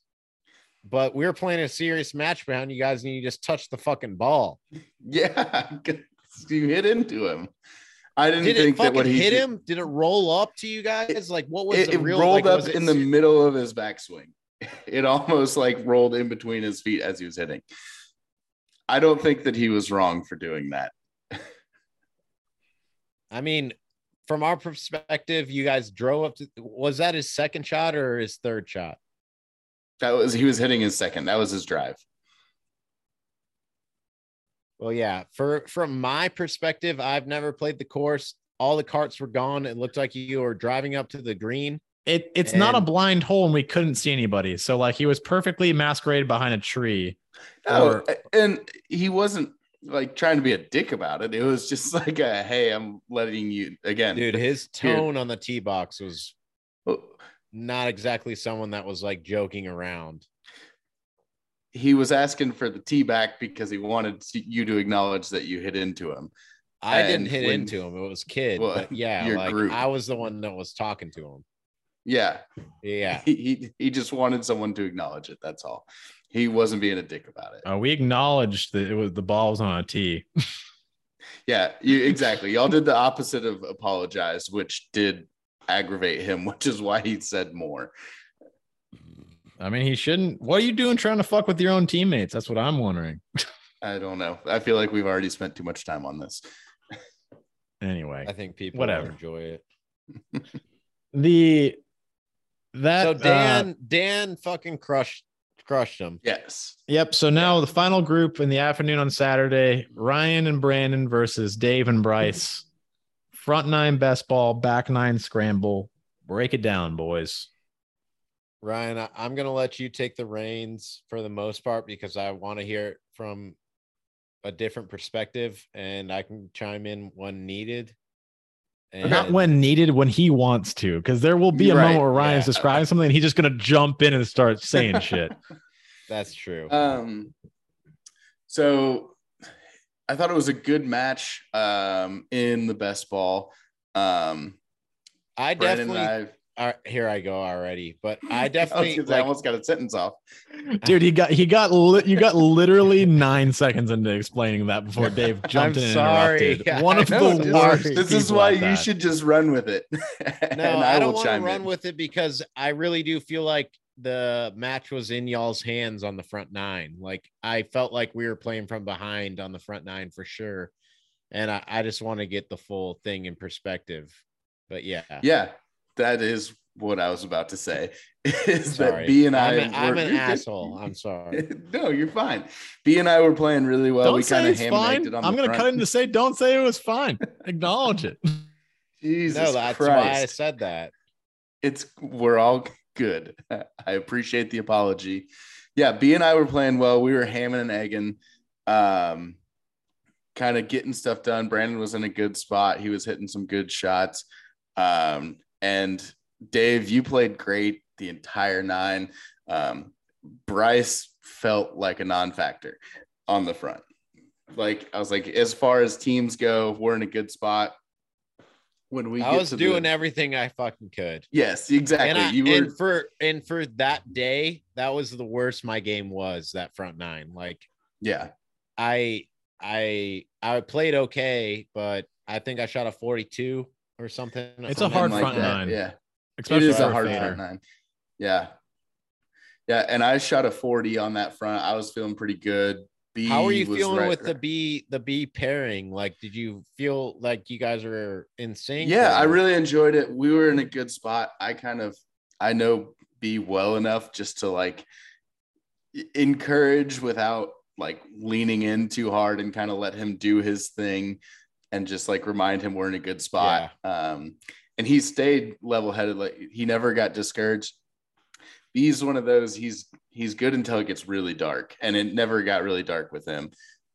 but we are playing a serious match behind you guys, and you just touched the fucking ball. <laughs> Yeah, you hit into him. I didn't Did it think that what he hit did- him? Did it roll up to you guys? like, what was It, the it real? rolled like, up in the middle of his backswing. <laughs> It almost like rolled in between his feet as he was hitting. I don't think that he was wrong for doing that. <laughs> I mean, from our perspective, you guys drove up to. Was that his second shot or his third shot? That was he was hitting his second. That was his drive. Well, yeah. For from my perspective, I've never played the course. All the carts were gone. It looked like you were driving up to the green. It it's not a blind hole, and we couldn't see anybody. So like he was perfectly masqueraded behind a tree. No, Or- and he wasn't like trying to be a dick about it. It was just <laughs> like a hey, I'm letting you again. Dude, his Here. tone on the tee box was Oh, not exactly someone that was like joking around. He was asking for the tee back because he wanted to- you to acknowledge that you hit into him. I didn't hit when- into him. It was kid. Well, but yeah, your like group. I was the one that was talking to him. Yeah, Yeah. <laughs> he, he he just wanted someone to acknowledge it. That's all. He wasn't being a dick about it. Uh, we acknowledged that it was the ball was on a tee. <laughs> Yeah, you exactly. Y'all did the opposite of apologize, which did aggravate him, <laughs> which is why he said more. I mean, he shouldn't. What are you doing trying to fuck with your own teammates? That's what I'm wondering. <laughs> I don't know. I feel like we've already spent too much time on this. Anyway, I think people Whatever. enjoy it. <laughs> the that So uh, Dan, Dan fucking crushed crushed them. Yes. Yep. So now the final group in the afternoon on Saturday Ryan and Brandon versus Dave and Bryce. <laughs> Front nine best ball, back nine scramble. Break it down, boys. Ryan, I, I'm gonna let you take the reins for the most part because I want to hear it from a different perspective, and I can chime in when needed. And Not when needed, when he wants to, because there will be a Right, moment where Ryan's yeah. describing something and he's just gonna jump in and start saying <laughs> shit. that's true. Um. So, I thought it was a good match um, in the best ball. Um, I Brandon definitely and uh, here I go already, but <laughs> I I, I, definitely was gonna say, I like, almost got a sentence off. Dude, he got he got li- you got literally nine seconds into explaining that before Dave <laughs> jumped I'm in and sorry. interrupted. <laughs> One I of know, the worst. This is why you that. should just run with it. and no, I, I, don't want to run in. with it because I really do feel like the match was in y'all's hands on the front nine. Like I felt like we were playing from behind on the front nine for sure. And I, I just want to get the full thing in perspective. But yeah. Yeah, that is what I was about to say. <laughs> Is Sorry. that B and I? I'm, an, I'm were- an <laughs> asshole. I'm sorry. <laughs> no, you're fine. B and I were playing really well. Don't we kind of ham fine. I'm gonna cut front. in to say, don't say it was fine. Acknowledge it. Jesus no, that's Christ. why I said that. it's we're all good. I appreciate the apology. Yeah, B and I were playing well. We were hamming and egging, um, kind of getting stuff done. Brandon was in a good spot. He was hitting some good shots. Um, and Dave, you played great the entire nine. Um, Bryce felt like a non-factor on the front. Like I was like, as far as teams go, we're in a good spot. When we I was doing the, everything I fucking could. yes, exactly. And, I, you were and for and for that day, that was the worst my game was. That front nine, like yeah. I I I played okay, but I think I shot a 42 or something. It's on a hard Something front that. nine. Yeah, Especially it is a hard fader. front nine. Yeah, yeah, and I shot a forty on that front. I was feeling pretty good. B How are you was feeling right- with the B the B pairing? Like, did you feel like you guys were in sync? Yeah, I really enjoyed it. We were in a good spot. I kind of I know B well enough just to like encourage without like leaning in too hard and kind of let him do his thing and just like remind him we're in a good spot. Um and he stayed level headed like he never got discouraged. B's one of those he's he's good until it gets really dark and it never got really dark with him.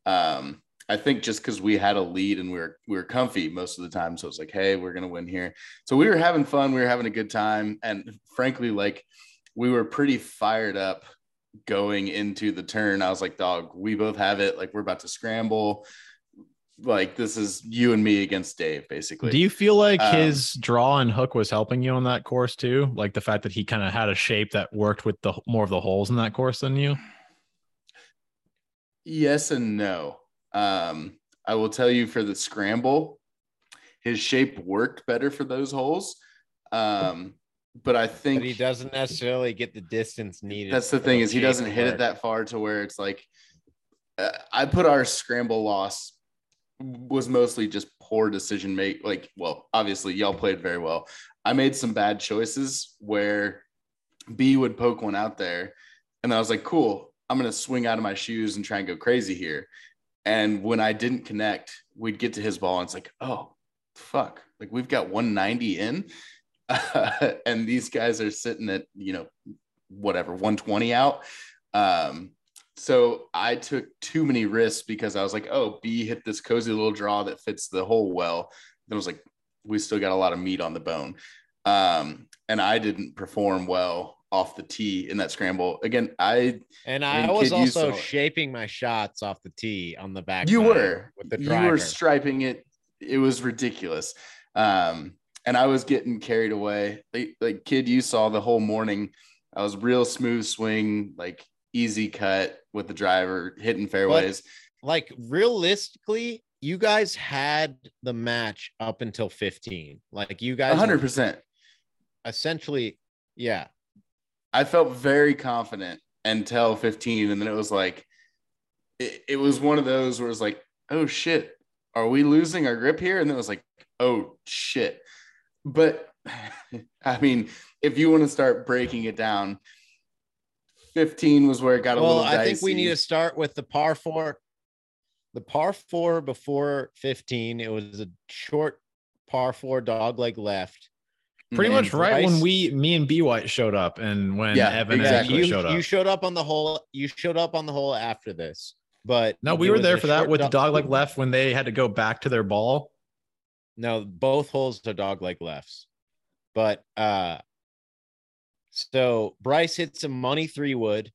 Um I think just because we had a lead and we were we were comfy most of the time, so it's like, hey, we're gonna win here. So we were having fun, we were having a good time, and frankly, like we were pretty fired up going into the turn. I was like, dog, we both have it. Like we're about to scramble. Like this is you and me against Dave, basically. Do you feel like Um, his draw and hook was helping you on that course too? Like the fact that he kind of had a shape that worked with the more of the holes in that course than you? Yes and no. Um, I will tell you for the scramble, his shape worked better for those holes. Um, but I think But he doesn't necessarily get the distance needed. that's the thing is he doesn't to hit it that far to where it's like uh, I put our scramble loss was mostly just poor decision make. Like, well, obviously y'all played very well. I made some bad choices where B would poke one out there, and I was like, cool. I'm gonna swing out of my shoes and try and go crazy here. And when I didn't connect, we'd get to his ball, and it's like, oh, fuck! Like we've got 190 in, <laughs> and these guys are sitting at you know whatever 120 out. Um, so I took too many risks because I was like, oh, B hit this cozy little draw that fits the hole well. Then I was like, we still got a lot of meat on the bone. Um, and I didn't perform well off the tee in that scramble. Again, I And I I mean, was also shaping my shots off the tee on the back. you were with the driver. you were striping it. It was ridiculous. Um, and I was getting carried away. Like, like kid, you saw the whole morning. I was real smooth swing, like easy cut with the driver hitting fairways. like realistically, you guys had the match up until 15. Like you guys 100%. essentially, yeah. I felt very confident until 15. And then it was like, it, it was one of those where it's like, oh shit, are we losing our grip here? And then it was like, oh shit. But <laughs> I mean, if you want to start breaking it down, 15 was where it got a little. Well, I think we need to start with the par four. The par four before 15, it was a short par four dog leg left. Pretty Mhm. much right when we, me and B White showed up, and when Yeah, Evan exactly. and you, showed up. you showed up on the hole. You showed up on the hole after this, but no, we were there for that short with the dog leg left when they had to go back to their ball. No, both holes are dog leg lefts. But uh so Bryce hits a money three wood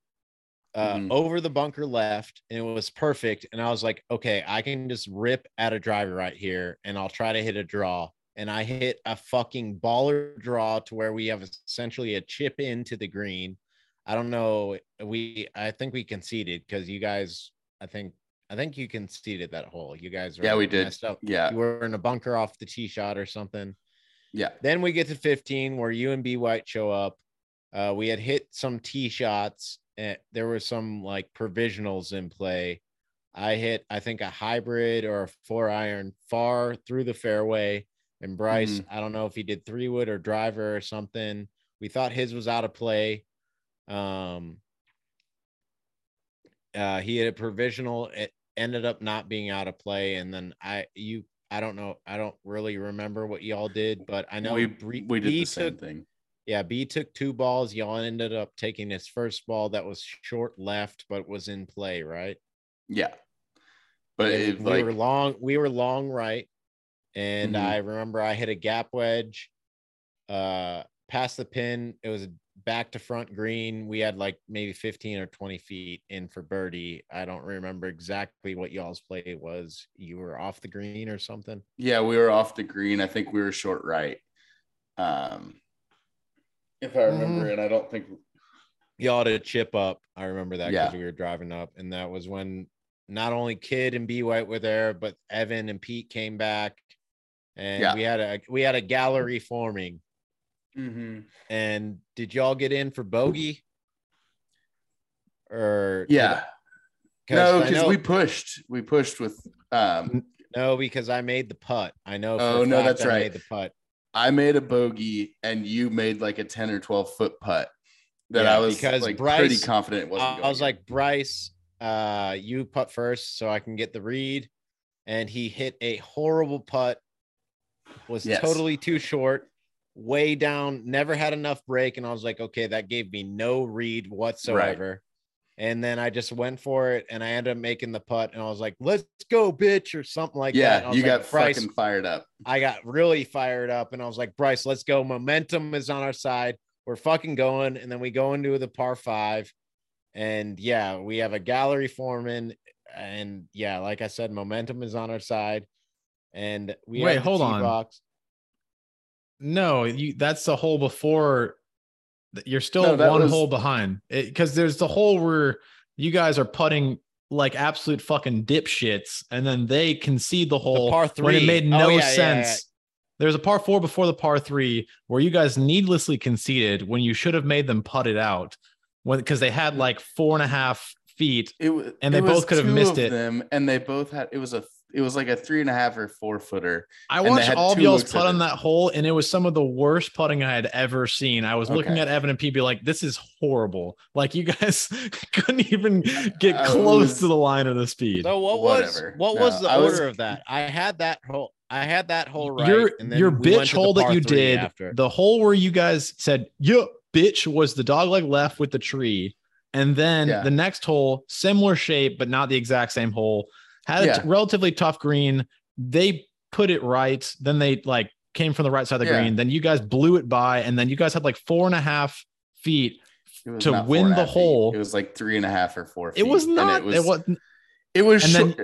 uh, Mhm. over the bunker left, and it was perfect. And I was like, okay, I can just rip at a driver right here, and I'll try to hit a draw. And I hit a fucking baller draw to where we have essentially a chip into the green. I don't know. We I think we conceded because you guys. I think I think you conceded that hole. You guys. Yeah, we did. messed Up. Yeah. You were in a bunker off the tee shot or something. Yeah. Then we get to 15 where you and B White show up. Uh, we had hit some tee shots. And there were some like provisionals in play. I hit, I think, a hybrid or a four iron far through the fairway. And Bryce, I don't know if he did three wood or driver or something. We thought his was out of play. Um, uh, he had a provisional. It ended up not being out of play. And then I, you, I don't know. I don't really remember what y'all did, but I know we we did the same thing. Yeah, B took two balls. Y'all ended up taking his first ball that was short left, but was in play, right? Yeah. But it, we like were long, we were long right. And Mhm. I remember I hit a gap wedge uh past the pin. It was back to front green. We had like maybe 15 or 20 feet in for birdie. I don't remember exactly what y'all's play was. You were off the green or something. yeah, we were off the green. I think we were short right. Um if I remember, Mhm. and I don't think y'all had a chip up. I remember that because Yeah. we were driving up, and that was when not only Kid and B White were there, but Evan and Pete came back, and Yeah. we had a we had a gallery forming. And did y'all get in for bogey? Or did- yeah. 'cause No, because we pushed. We pushed with um no because I made the putt. I know. for Oh, no, fact that's I right. Made the putt. I made a bogey and you made like a 10 or 12 foot putt that Yeah, I was because like Bryce- pretty confident it wasn't. I was in. like, Bryce, uh, you putt first so I can get the read. And he hit a horrible putt, was Yes. totally too short, way down, never had enough break. And I was like, okay, that gave me no read whatsoever. And then I just went for it and I ended up making the putt. And I was like, let's go, bitch, or something like that. Yeah, you like, got Bryce, fucking fired up. I got really fired up and I was like, Bryce, let's go. Momentum is on our side. We're fucking going. And then we go into the par five. And yeah, we have a gallery foreman. And yeah, like I said, momentum is on our side. And we Wait, have hold on. Box. No, you that's the hole before th- you're still No, one was- hole behind. Because there's the hole where you guys are putting like absolute fucking dipshits, and then they concede the hole par three. when it made Oh, no yeah, yeah, sense. yeah. There's a par four before the par three where you guys needlessly conceded when you should have made them putt it out when because they had like four and a half feet. It And they it both could have missed it. Them, and they both had it was a it was like a three and a half or four footer. I watched all of two y'all's looks putt on that hole, and it was some of the worst putting I had ever seen. I was looking Okay. at Evan and Pete, be like, "This is horrible." Like you guys <laughs> couldn't even get I close was- to the line of the speed. So what Whatever. was what was the I order was- of that? I had that hole. I had that hole right. your and then your we bitch hole that you did, after. the hole where you guys said, "Yeah, bitch," was the dog leg left with the tree, and then Yeah. the next hole, similar shape but not the exact same hole, had a Yeah. t- relatively tough green. They put it right, then they like came from the right side of the Yeah. green. Then you guys blew it by, and then you guys had like four and a half feet. To win the half feet. hole- It was like three and a half or four. It was feet, and not. It was. it was. it was then-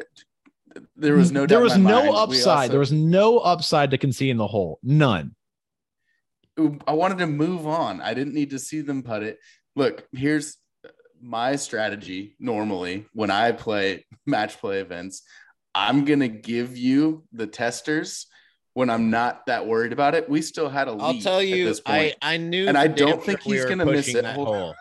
there was no. There was no mind. Upside. also- there was no upside to conceding the hole. None. I wanted to move on. I didn't need to see them put it. Look, here's my strategy normally when I play <laughs> match play events. I'm to give you the testers when I'm not that worried about it. We still had a lead. I'll tell at you, this I point. I knew, And I don't think sure we he's were gonna miss it. <laughs> hole.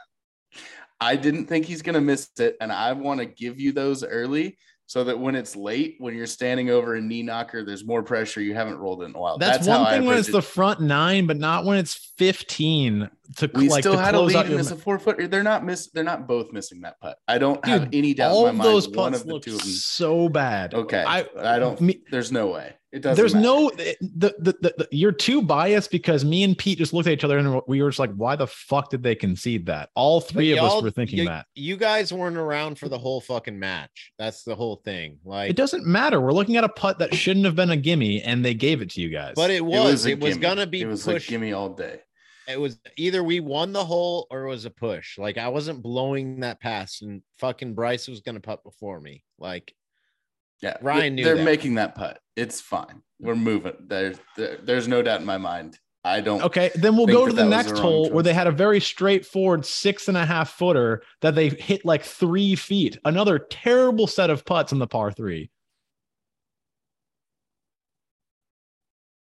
I didn't think he's to miss it. And I want to give you those early so that when it's late, when you're standing over a knee knocker, there's more pressure. You haven't rolled it in a while. That's, how one thing when it's it. the front nine, but not when it's 15 to we like still to had a lead your this a four foot. They're not miss. They're not both missing that putt. I don't have any doubt all in of my mind. those one putts of the look two of them. so bad. Okay, I I, don't. me- there's no way. It doesn't. there's matter. no the, the, the, the you're too biased because me and Pete just looked at each other and we were just like, why the fuck did they concede that? All three of us were thinking you, that. You guys weren't around for the whole fucking match. That's the whole thing. Like, It doesn't matter. We're looking at a putt that shouldn't have been a gimme, and they gave it to you guys. but it It was. It was, gonna be It was pushed. like gimme all day. it was either we won the hole or it was a push. Like I wasn't blowing that pass, and fucking Bryce was gonna putt before me. Like Yeah, Ryan knew they're that. making that putt. It's fine. We're moving. There's there, there's no doubt in my mind. I don't. Okay, then we'll go to the next hole where they had a very straightforward six and a half footer that they hit like three feet. Another terrible set of putts on the par three.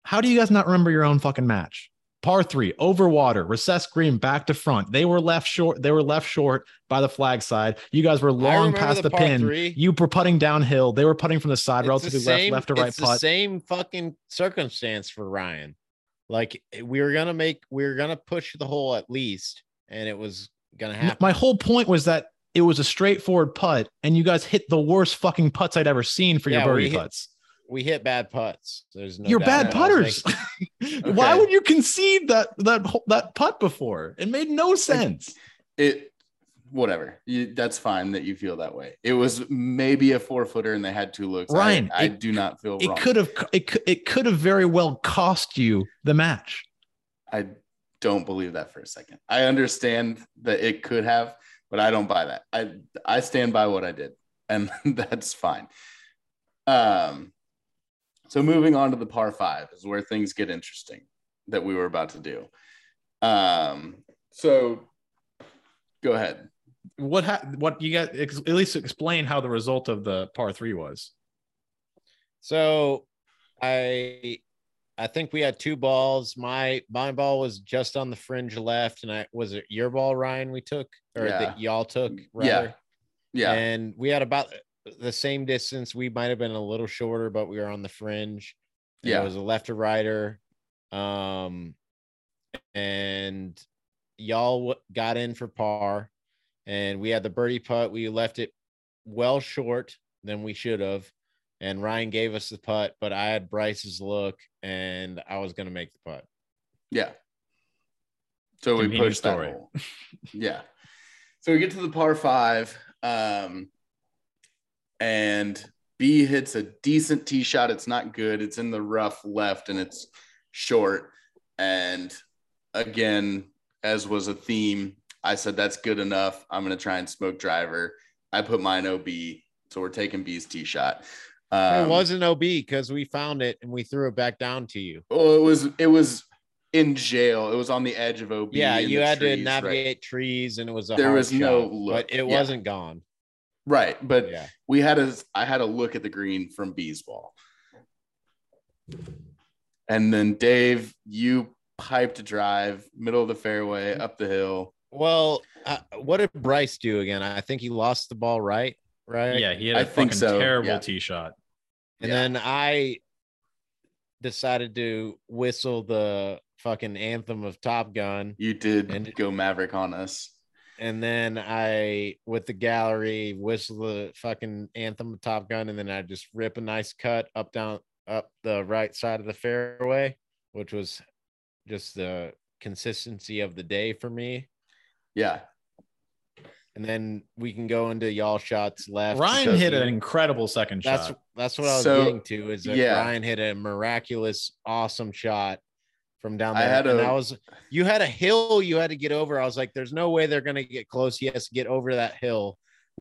How do you guys not remember your own fucking match? Par three, over water, recessed green, back to front. They were left short. They were left short by the flag side. You guys were long past the the, pin. three. You were putting downhill. They were putting from the side, it's the relatively same- left, left to right it's the putt. same fucking circumstance for Ryan. Like we were gonna make, we were gonna push the hole at least, and it was gonna happen. My whole point was that it was a straightforward putt, and you guys hit the worst fucking putts I'd ever seen for your Yeah, we birdie hit- putts. We hit bad putts. There's no. You're bad about it. I was putters. making- <laughs> Why would you concede that that that putt before? It made no sense. it whatever you, that's fine that you feel that way it was maybe a four footer and they had two looks I- Ryan, i, it- do not feel It wrong could have it could, it could have very well cost you the match. i don't believe that for a second i understand that it could have but i don't buy that i i stand by what i did and <laughs> that's fine um so moving on to the par five is where things get interesting that we were about to do um so go ahead What ha- what you got? Ex- at least explain how the result of the par three was. So I I think we had two balls. My my ball was just on the fringe left, and I was it your ball, Ryan, we took or Yeah. that y'all took, Yeah. yeah And we had about the same distance. We might have been a little shorter, but we were on the fringe. Yeah. It was a left or righter. Um, and y'all w- got in for par, and we had the birdie putt. We left it well short than we should have. And Ryan gave us the putt, but I had Bryce's look, and I was going to make the putt. Yeah. So we pushed that story. hole. yeah. So we get to the par five, um, and B hits a decent tee shot. It's not good. It's in the rough left, and it's short. And again, as was a theme, I said that's good enough. I'm going to try and smoke driver. I put mine OB, so we're taking B's tee shot. Um, it wasn't OB because we found it and we threw it back down to you. Well, it was it was in jail. It was on the edge of OB. Yeah, you had trees, to right. navigate trees, and it was a There was no look. but it Yeah. wasn't gone. Right, but Yeah, we had a I had a look at the green from B's ball, and then Dave, you piped a drive middle of the fairway up the hill. Well, uh, what did Bryce do again? I think he lost the ball right, right? Yeah, he had a I think fucking so, terrible yeah. tee shot. And Yeah. then I decided to whistle the fucking anthem of Top Gun. You did And- go Maverick on us. And then I, with the gallery, whistle the fucking anthem of Top Gun. And then I just rip a nice cut up, down, up the right side of the fairway, which was just the consistency of the day for me. Yeah, And then we can go into y'all shots left. Ryan hit an incredible second That's shot. that's what I was So, getting to. Is that yeah. Ryan hit a miraculous, awesome shot from down there. I there. had and a- I was you had a hill you had to get over. I was like, there's no way they're gonna get close. He has to get over that hill.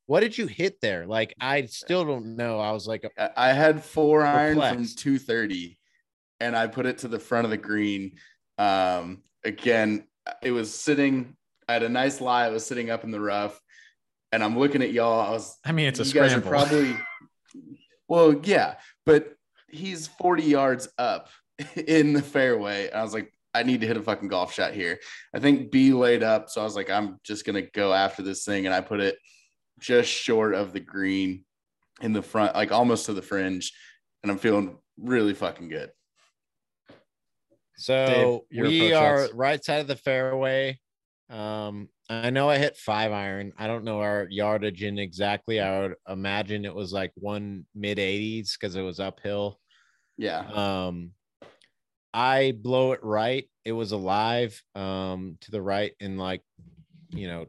What did you hit there? Like, I still don't know. I was like, I- I had four iron from Perplexed. 230 and I put it to the front of the green. Um, again, it was sitting, I had a nice lie. It was sitting up in the rough and I'm looking at y'all. I was, I mean, it's a you guys are scramble. probably, well, yeah, but he's 40 yards up <laughs> in the fairway. I was like, I need to hit a fucking golf shot here. I think B laid up. So I was like, I'm just going to go after this thing. And I put it just short of the green in the front, like almost to the fringe. And I'm feeling really fucking good. so your we are shots. right side of the fairway. Um, I know I hit five iron. I don't know our yardage in exactly. I would imagine it was like one mid 80s because it was uphill. Yeah. Um, I blow it right. It was alive um, to the right, and like, you know,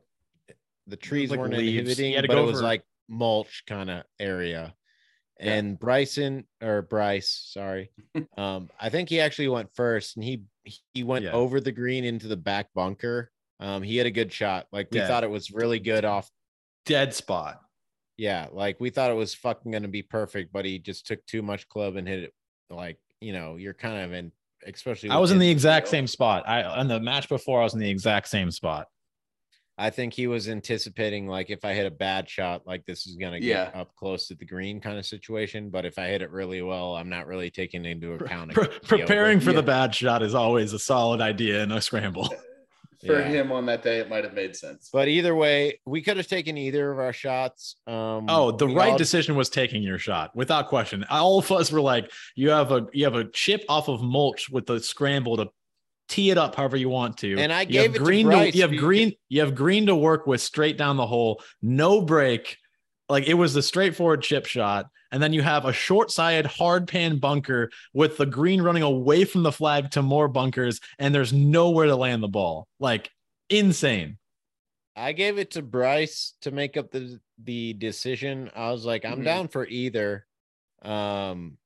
the trees like weren't leaves. inhibiting, You had to but it was like mulch kind of area. Yeah. And Bryson or Bryce, sorry. <laughs> um, I think he actually went first and he he went Yeah. over the green into the back bunker. Um, he had a good shot. Like we Yeah. thought it was really good off. Dead spot. Yeah, like we thought it was fucking gonna be perfect, but he just took too much club and hit it. Like you know, you're kind of in, especially. I was in the exact skill. same spot. I on the match before I was in the exact same spot. I think he was anticipating like if I hit a bad shot, like this is gonna get Yeah. up close to the green kind of situation. But if I hit it really well, I'm not really taking into account. it Pre- could over. preparing for Yeah. the bad shot is always a solid idea in a scramble. <laughs> For Yeah. him on that day, it might have made sense. But either way, we could have taken either of our shots. Um, Oh, the right all- decision was taking your shot without question. All of us were like, you have a you have a chip off of mulch with the scramble to tee it up however you want to. And I gave have it to green Bryce you have because- green you have green to work with straight down the hole, no break. Like it was the straightforward chip shot. And then you have a short sided hard pan bunker with the green running away from the flag to more bunkers, and there's nowhere to land the ball. Like insane. I gave it to Bryce to make up the the decision. I was like, I'm Mhm. down for either. Um,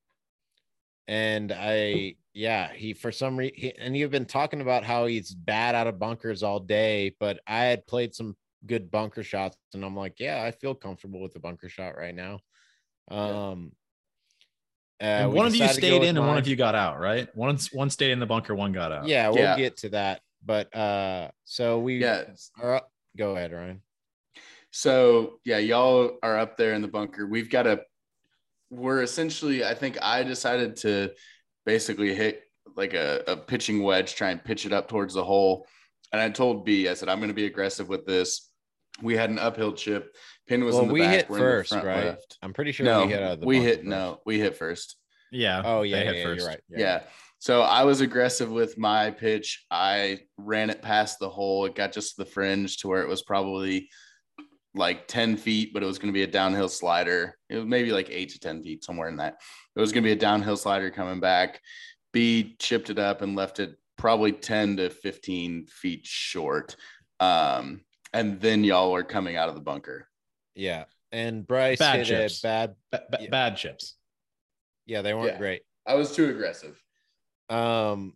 and I, yeah, he for some reason, and you've been talking about how he's bad out of bunkers all day, but I had played some good bunker shots, and I'm like, yeah, I feel comfortable with the bunker shot right now. Um, uh, and one of you decided to go stayed in and one of you got out, right? One one stayed in the bunker, one got out. Yeah, we'll Yeah. get to that. But uh, so we Yeah. are up. Go ahead, Ryan. So yeah, y'all are up there in the bunker. We've got a. We're essentially. I think I decided to basically hit like a, a pitching wedge, try and pitch it up towards the hole. And I told B, I said I'm going to be aggressive with this. We had an uphill chip. Pin was Well, in the we back. hit we're in the first, front right? left. I'm pretty sure No, we hit out of the we hit first. no, we hit first. Yeah. Oh they yeah, hit yeah, first. you're right. Yeah. So I was aggressive with my pitch. I ran it past the hole. It got just to the fringe to where it was probably like 10 feet, but it was going to be a downhill slider. It was maybe like eight to 10 feet, somewhere in that. It was going to be a downhill slider coming back. B chipped it up and left it probably 10 to 15 feet short. Um, and then y'all were coming out of the bunker. Yeah. And Bryce Bad hit chips. a bad. Ba- ba- Yeah. Bad chips. Yeah, they weren't Yeah. great. I was too aggressive. Um,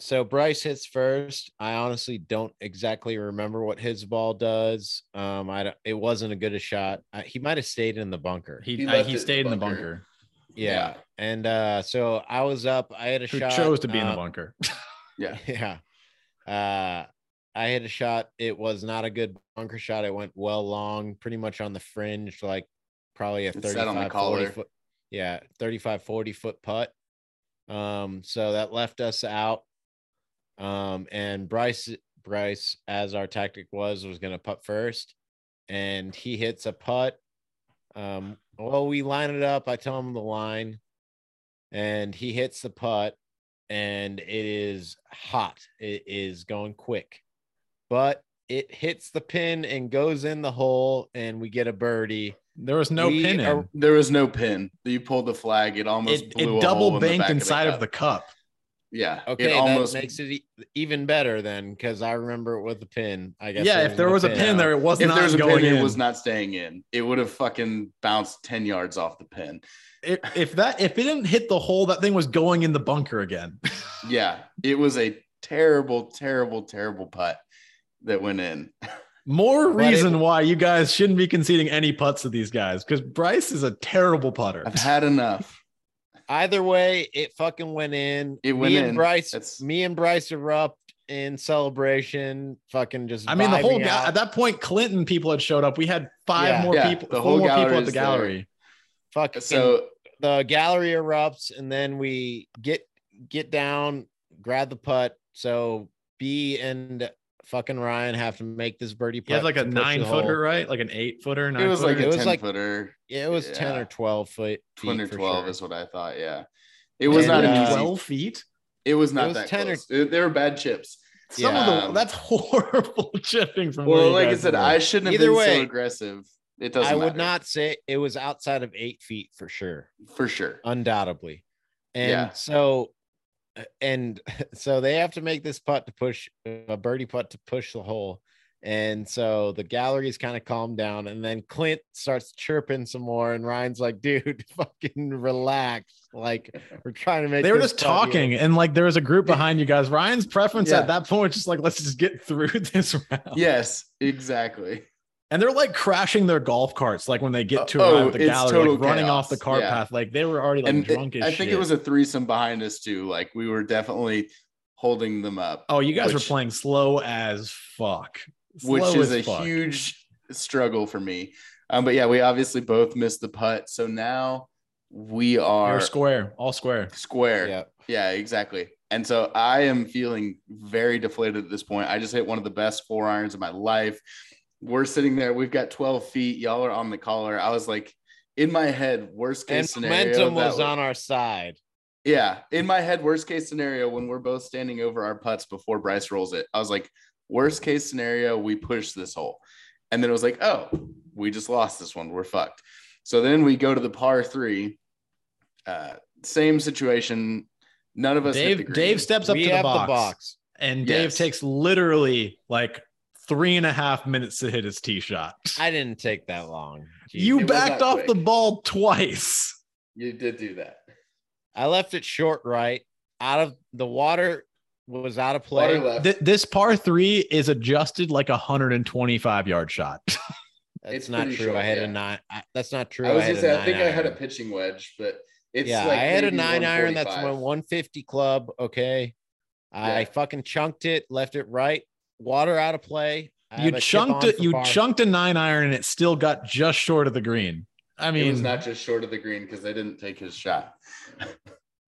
so Bryce hits first. I honestly don't exactly remember what his ball does. Um, I don't, it wasn't a good a shot. I, he might have stayed in the bunker. He He uh, he it in stayed in the the bunker. bunker. yeah. yeah. And uh, so I was up. I had a shot. Who shot. chose to be in the uh, bunker? <laughs> Yeah. Yeah. Uh, I hit a shot. It was not a good bunker shot. It went well long, pretty much on the fringe, like probably a It sat on the 35, 40 foot. Yeah, 35, 40 foot putt. Um, so that left us out. Um, and Bryce, Bryce, as our tactic was, was gonna putt first, and he hits a putt. Um, well, we line it up. I tell him the line, and he hits the putt, and it is hot. It is going quick, but it hits the pin and goes in the hole, and we get a birdie. There was no we pin in. are- There was no pin. You pulled the flag. It almost it blew it a hole double in the banked back of inside cup. of the cup. Yeah. Okay, It almost that makes it e- even better then, because I remember it with the pin. I guess. Yeah, if there was a pin there, it was if not there's a going pin, in. it was not staying in. It would have fucking bounced 10 yards off the pin. if, if that if it didn't hit the hole, that thing was going in the bunker again. <laughs> Yeah. It was a terrible, terrible, terrible putt that went in. More But it- reason why you guys shouldn't be conceding any putts to these guys because Bryce is a terrible putter. I've had enough. Either way, it fucking went in. It went me in. and Bryce, That's- me and Bryce erupt in celebration. Fucking just. I mean, the whole ga- at that point, Clinton people had showed up. We had five Yeah. more Yeah, people, the four whole more people at gallery's the there. gallery. fucking So the gallery erupts, and then we get get down, grab the putt. So B and fucking Ryan have to make this birdie putt. He has like a to push the nine hole. footer, right? Like an eight footer. Nine it was like footer. a It was 10 like- footer. Yeah, it was ten or twelve foot. 20 or feet for 12 sure. is what I thought. Yeah. It was And, not an uh, easy. 12 feet. It was not was that 10 or- close. It- they were bad chips. Some Yeah. of the that's <laughs> horrible chipping from. Well, like I said, were. I shouldn't have Either been way, so aggressive. It doesn't I would matter. not say it was outside of eight feet for sure. for sure. undoubtedly. And Yeah. so, and <laughs> so they have to make this putt to push a birdie putt to push the hole. And so the gallery's kind of calmed down, and then Clint starts chirping some more, and Ryan's like, "Dude, <laughs> fucking relax! Like we're trying to make." They were just talking, here." and like there was a group behind you guys. Ryan's preference Yeah. at that point was just like, let's just get through <laughs> this round. Yes, exactly. And they're like crashing their golf carts, like when they get to Uh, arrive oh, at the it's gallery, total like running off the cart Yeah. path. Like they were already like and it- drunk as I shit. think it was a threesome behind us too. Like we were definitely holding them up. oh, you guys were playing slow as fuck. which is as a fuck. huge struggle for me. Um, but yeah, we obviously both missed the putt. So now we You're are square, all square. square. Yeah, Yeah, exactly. And so I am feeling very deflated at this point. I just hit one of the best four irons of my life. We're sitting there. We've got 12 feet. Y'all are on the collar. I was like, in my head, worst case and scenario. momentum that was on our side. Yeah, in my head, worst case scenario when we're both standing over our putts before Bryce rolls it. I was like, worst case scenario, we push this hole. And then it was like, oh, we just lost this one. We're fucked. So then we go to the par three. Uh, same situation. None of us. hit the Dave green. Dave steps up we to the box, the box. and Dave Yes. takes literally like three and a half minutes to hit his tee shot. I didn't take that long. Jeez. you It backed off quick. the ball twice. You did do that. I left it short right. Out of the water was out of play. Th- this par three is adjusted like a 125 yard shot. <laughs> That's It's not true. short, I had yeah. a nine. I, that's not true. I was had gonna say, I nine think I had a pitching wedge, but it's yeah, like I had a nine iron. That's my 150 club. Okay, I fucking chunked it, left it right, water out of play. You have a chunked it. You par. chunked a nine iron, and it still got just short of the green. I mean, it was mean, not just short of the green because they didn't take his shot. <laughs>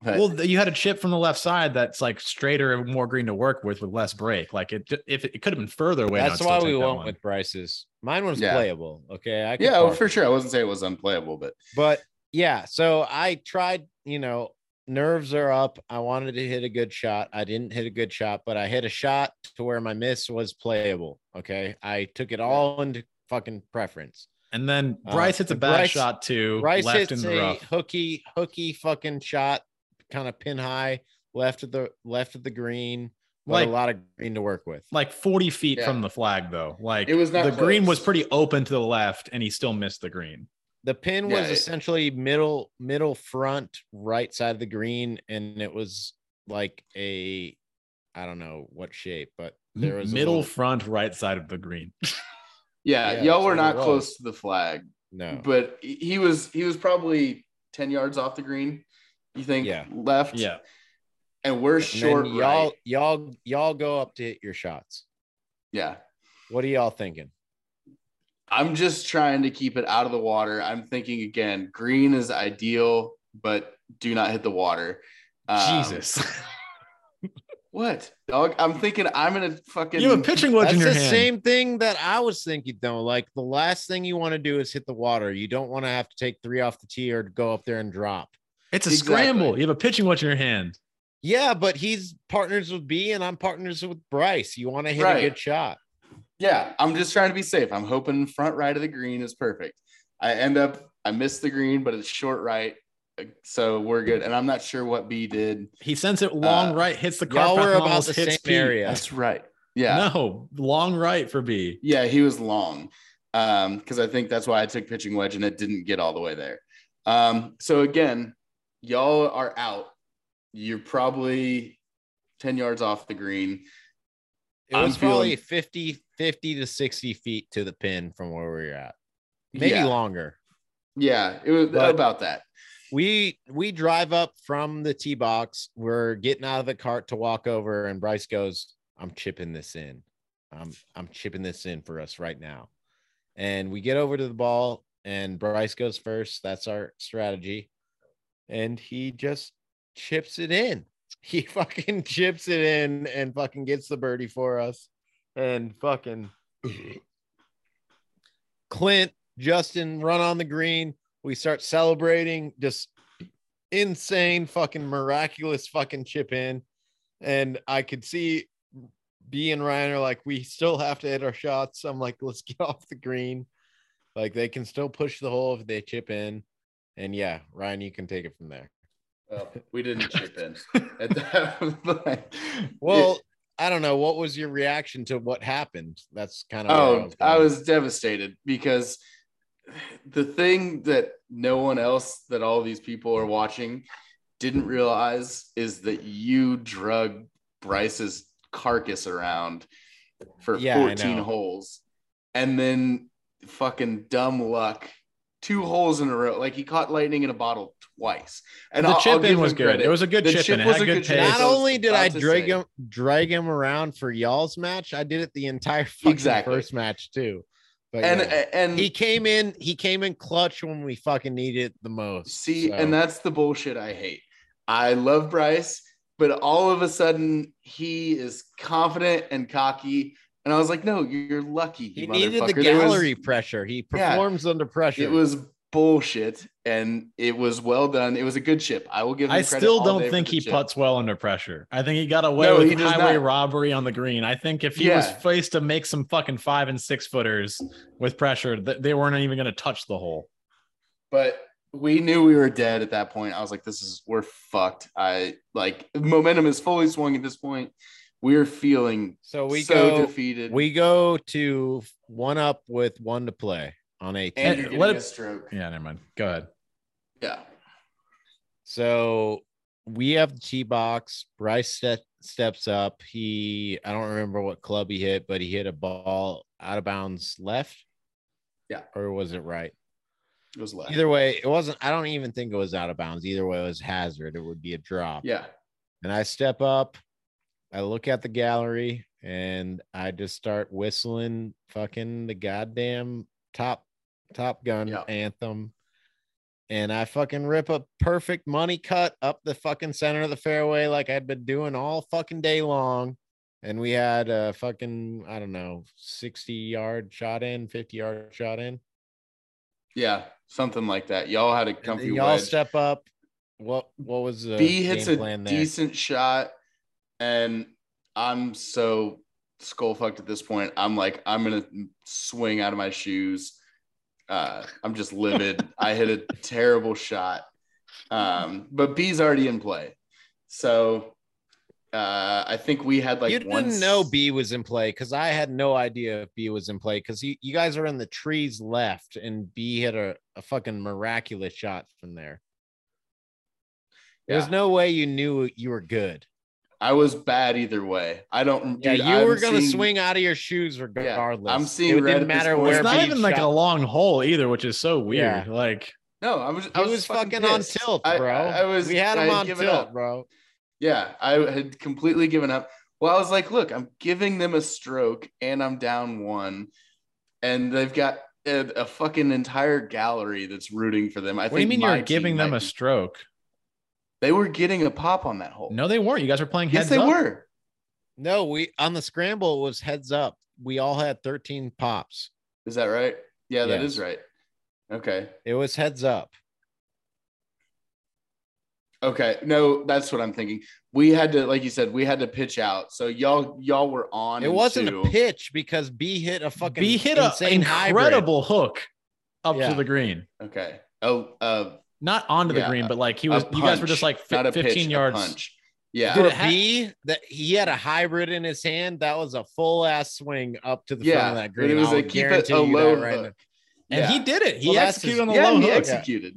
But- well, you had a chip from the left side that's like straighter and more green to work with, with less break. Like it, if it, it could have been further away. That's why we take that went one. with Bryce's. Mine was Yeah. playable. Okay, I yeah, par for sure. I wasn't saying it was unplayable, but But yeah, so I tried, you know, nerves are up. I wanted to hit a good shot. I didn't hit a good shot, but I hit a shot to where my miss was playable. Okay. I took it all into fucking preference. And then Uh, Bryce hits a bad Bryce- shot too, Bryce left in hits the a rough. hooky, hooky fucking shot, kind of pin high, left of the left of the green. But Like- a lot of green to work with. Like 40 feet Yeah. from the flag, though. Like It was not the green was pretty open to the left, and he still missed the green. The pin Yeah, was it- essentially middle, middle front, right side of the green, and it was like a, I don't know what shape, but there was middle little- front right side of the green. <laughs> yeah, Yeah, y'all were not close to the flag. no, But he- he was he was probably 10 yards off the green. You think Yeah. left? yeah. And we're And short y'all, right. y'all, y'all go up to hit your shots. Yeah. What are y'all thinking? I'm just trying to keep it out of the water. I'm thinking again, green is ideal, but do not hit the water. Um, Jesus. <laughs> What? Dog, I'm thinking I'm gonna fucking you have a pitching wedge That's in the your hand. same thing that I was thinking though. Like the last thing you want to do is hit the water. You don't want to have to take three off the tee or go up there and drop. It's a Exactly. scramble. You have a pitching wedge in your hand. Yeah, but he's partners with B and I'm partners with Bryce. You want to hit a good shot. Yeah, I'm just trying to be safe. I'm hoping front right of the green is perfect. I end up, I missed the green, but it's short right. So we're good. And I'm not sure what B did. He sends it long Uh, right, hits the Y'all car path, were about the hits same Pete. area. That's right. Yeah. No, long right for B. Yeah, he was long. Um, because I think that's why I took pitching wedge and it didn't get all the way there. Um, so again, y'all are out. You're probably 10 yards off the green. It I'm was probably feeling- 50, 50 to 60 feet to the pin from where we were at. Maybe Yeah. longer. Yeah, it was But- about that. We we drive up from the tee box. We're getting out of the cart to walk over, and Bryce goes, "I'm chipping this in. I'm I'm chipping this in for us right now." And we get over to the ball, and Bryce goes first. That's our strategy, and he just chips it in. He <laughs> fucking chips it in and fucking gets the birdie for us, and fucking <clears throat> Clint, Justin run on the green. We start celebrating, just insane, fucking miraculous fucking chip in. And I could see B and Ryan are like, we still have to hit our shots. I'm like, let's get <laughs> off the green. Like they can still push the hole if they chip in. And yeah, Ryan, you can take it from there. Well, we didn't <laughs> chip in. At that <laughs> point. Well, I don't know. What was your reaction to what happened? That's kind of. Oh, I was devastated because the thing that no one else that all these people are watching didn't realize is that you drug Bryce's carcass around for Yeah, 14 holes and then fucking dumb luck two holes in a row like he caught lightning in a bottle twice and the I'll- I'll chip give in was good. credit. It was a good The chip, chip in. It was a good good chip. pace. Not only did I drag him, drag him around for y'all's match, I did it the entire fucking Exactly. first match too. But and yeah. and he came in, he came in clutch when we fucking needed it the most. See, so. and that's the bullshit I hate. I love Bryce, but all of a sudden he is confident and cocky. And I was like, no, you're lucky. he needed the motherfucker. There was- gallery pressure. He Yeah. performs under pressure. It was bullshit and it was well done. It was a good chip. I will give him I still don't think he chip. puts well under pressure. I think he got away No, with highway not. robbery on the green. I think if he was faced to make some fucking five and six footers with pressure, th- they weren't even going to touch the hole. But we knew we were dead at that point. I was like, this is we're fucked. I like momentum is fully swung at this point. We're feeling so we so go defeated. we go to one up with one to play on 18. and you're getting what a if- stroke. Yeah, never mind. Go ahead. Yeah. So we have the tee box. Bryce step, steps up. He, I don't remember what club he hit, but he hit a ball out of bounds left. Yeah. Or was it right? It was left. Either way, it wasn't. I don't even think it was out of bounds. Either way, it was hazard. It would be a drop. Yeah. And I step up. I look at the gallery and I just start whistling fucking the goddamn top top gun Yeah. anthem. And I fucking rip a perfect money cut up the fucking center of the fairway like I'd been doing all fucking day long. And we had a fucking, I don't know, 60 yard shot in, 50 yard shot in. Yeah. Something like that. Y'all had a comfy y'all wedge. step up. What what was the B hits a plan there? decent shot, and I'm so skull fucked at this point. I'm like, I'm gonna swing out of my shoes. Uh, I'm just livid. I hit a terrible shot, um, but B's already in play, so uh, I think we had like you didn't know B was in play because I had no idea if B was in play because you, you guys are in the trees left and B hit a, a fucking miraculous shot from there. There's no way you knew you were good. I was bad either way. I don't. Yeah, dude, you I'm were gonna seeing- swing out of your shoes regardless. I'm seeing it red didn't at this matter point. where It's not B even like a long hole either, which is so weird. Yeah. Like, No, I was. I was, was fucking, on pissed. tilt, bro. I, I was. we had I him on tilt, up. bro. Yeah, I had completely given up. Well, I was like, look, I'm giving them a stroke and I'm down one. And they've got a, a fucking entire gallery that's rooting for them. I what do you mean you're giving them might a be- stroke? They were getting a pop on that hole. No, they weren't. You guys were playing yes, heads yes, they up. were. No, we on the scramble it was heads up. We all had 13 pops. Is that right? Yeah, that Yes. is right. Okay. It was heads up. Okay. No, that's what I'm thinking. We had to, like you said, we had to pitch out. So y'all, y'all were on. It wasn't two. a pitch because B hit a fucking B hit an insane hybrid. incredible hook up Yeah. to the green. Okay. Oh, uh, Not onto the Yeah, green, but like he a was. You guys were just like not fi- a pitch, 15 yards. punch. Yeah. For Did it ha- B, that he had a hybrid in his hand. That was a full ass swing up to the yeah. front of that green. It was I'll a keep it a low that right hook. And Yeah. he did it. He Well, executed his- on the yeah, low he hook. executed.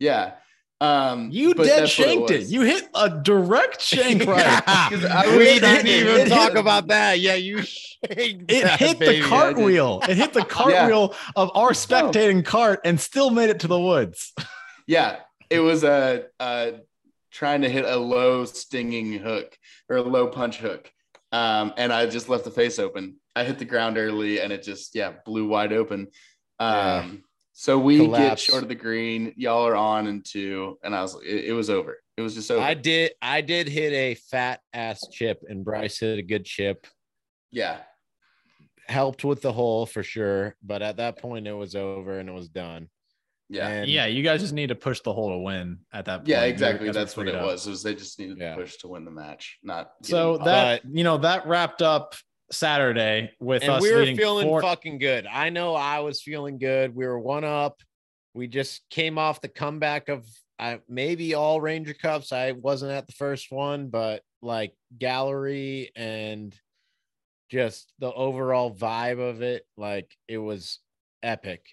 Yeah. Um, You dead shanked it, was. You hit a direct <laughs> shank right. Yeah. 'Cause I we didn't even it talk hit- about that. Yeah, you <laughs> shanked It that, hit the baby. cartwheel. It hit the <laughs> cartwheel of our spectating cart and still made it to the woods. Yeah, it was a, a trying to hit a low stinging hook or a low punch hook, um, and I just left the face open. I hit the ground early, and it just yeah blew wide open. Um, Yeah. So we get short of the green. Y'all are on and two, and I was it, it was over. It was just over. I did. I did hit a fat ass chip, and Bryce hit a good chip. yeah, Helped with the hole for sure, but at that point it was over and it was done. Yeah, And Yeah, you guys just need to push the hole to win at that point. yeah. Exactly. That's what it up. was. Was they just needed Yeah. to push to win the match, not So getting- that you know that wrapped up Saturday with and us we were feeling four- fucking good. I know I was feeling good. We were one up. We just came off the comeback of I maybe all Ranger Cups. I wasn't at the first one, but like gallery and just the overall vibe of it, like it was epic.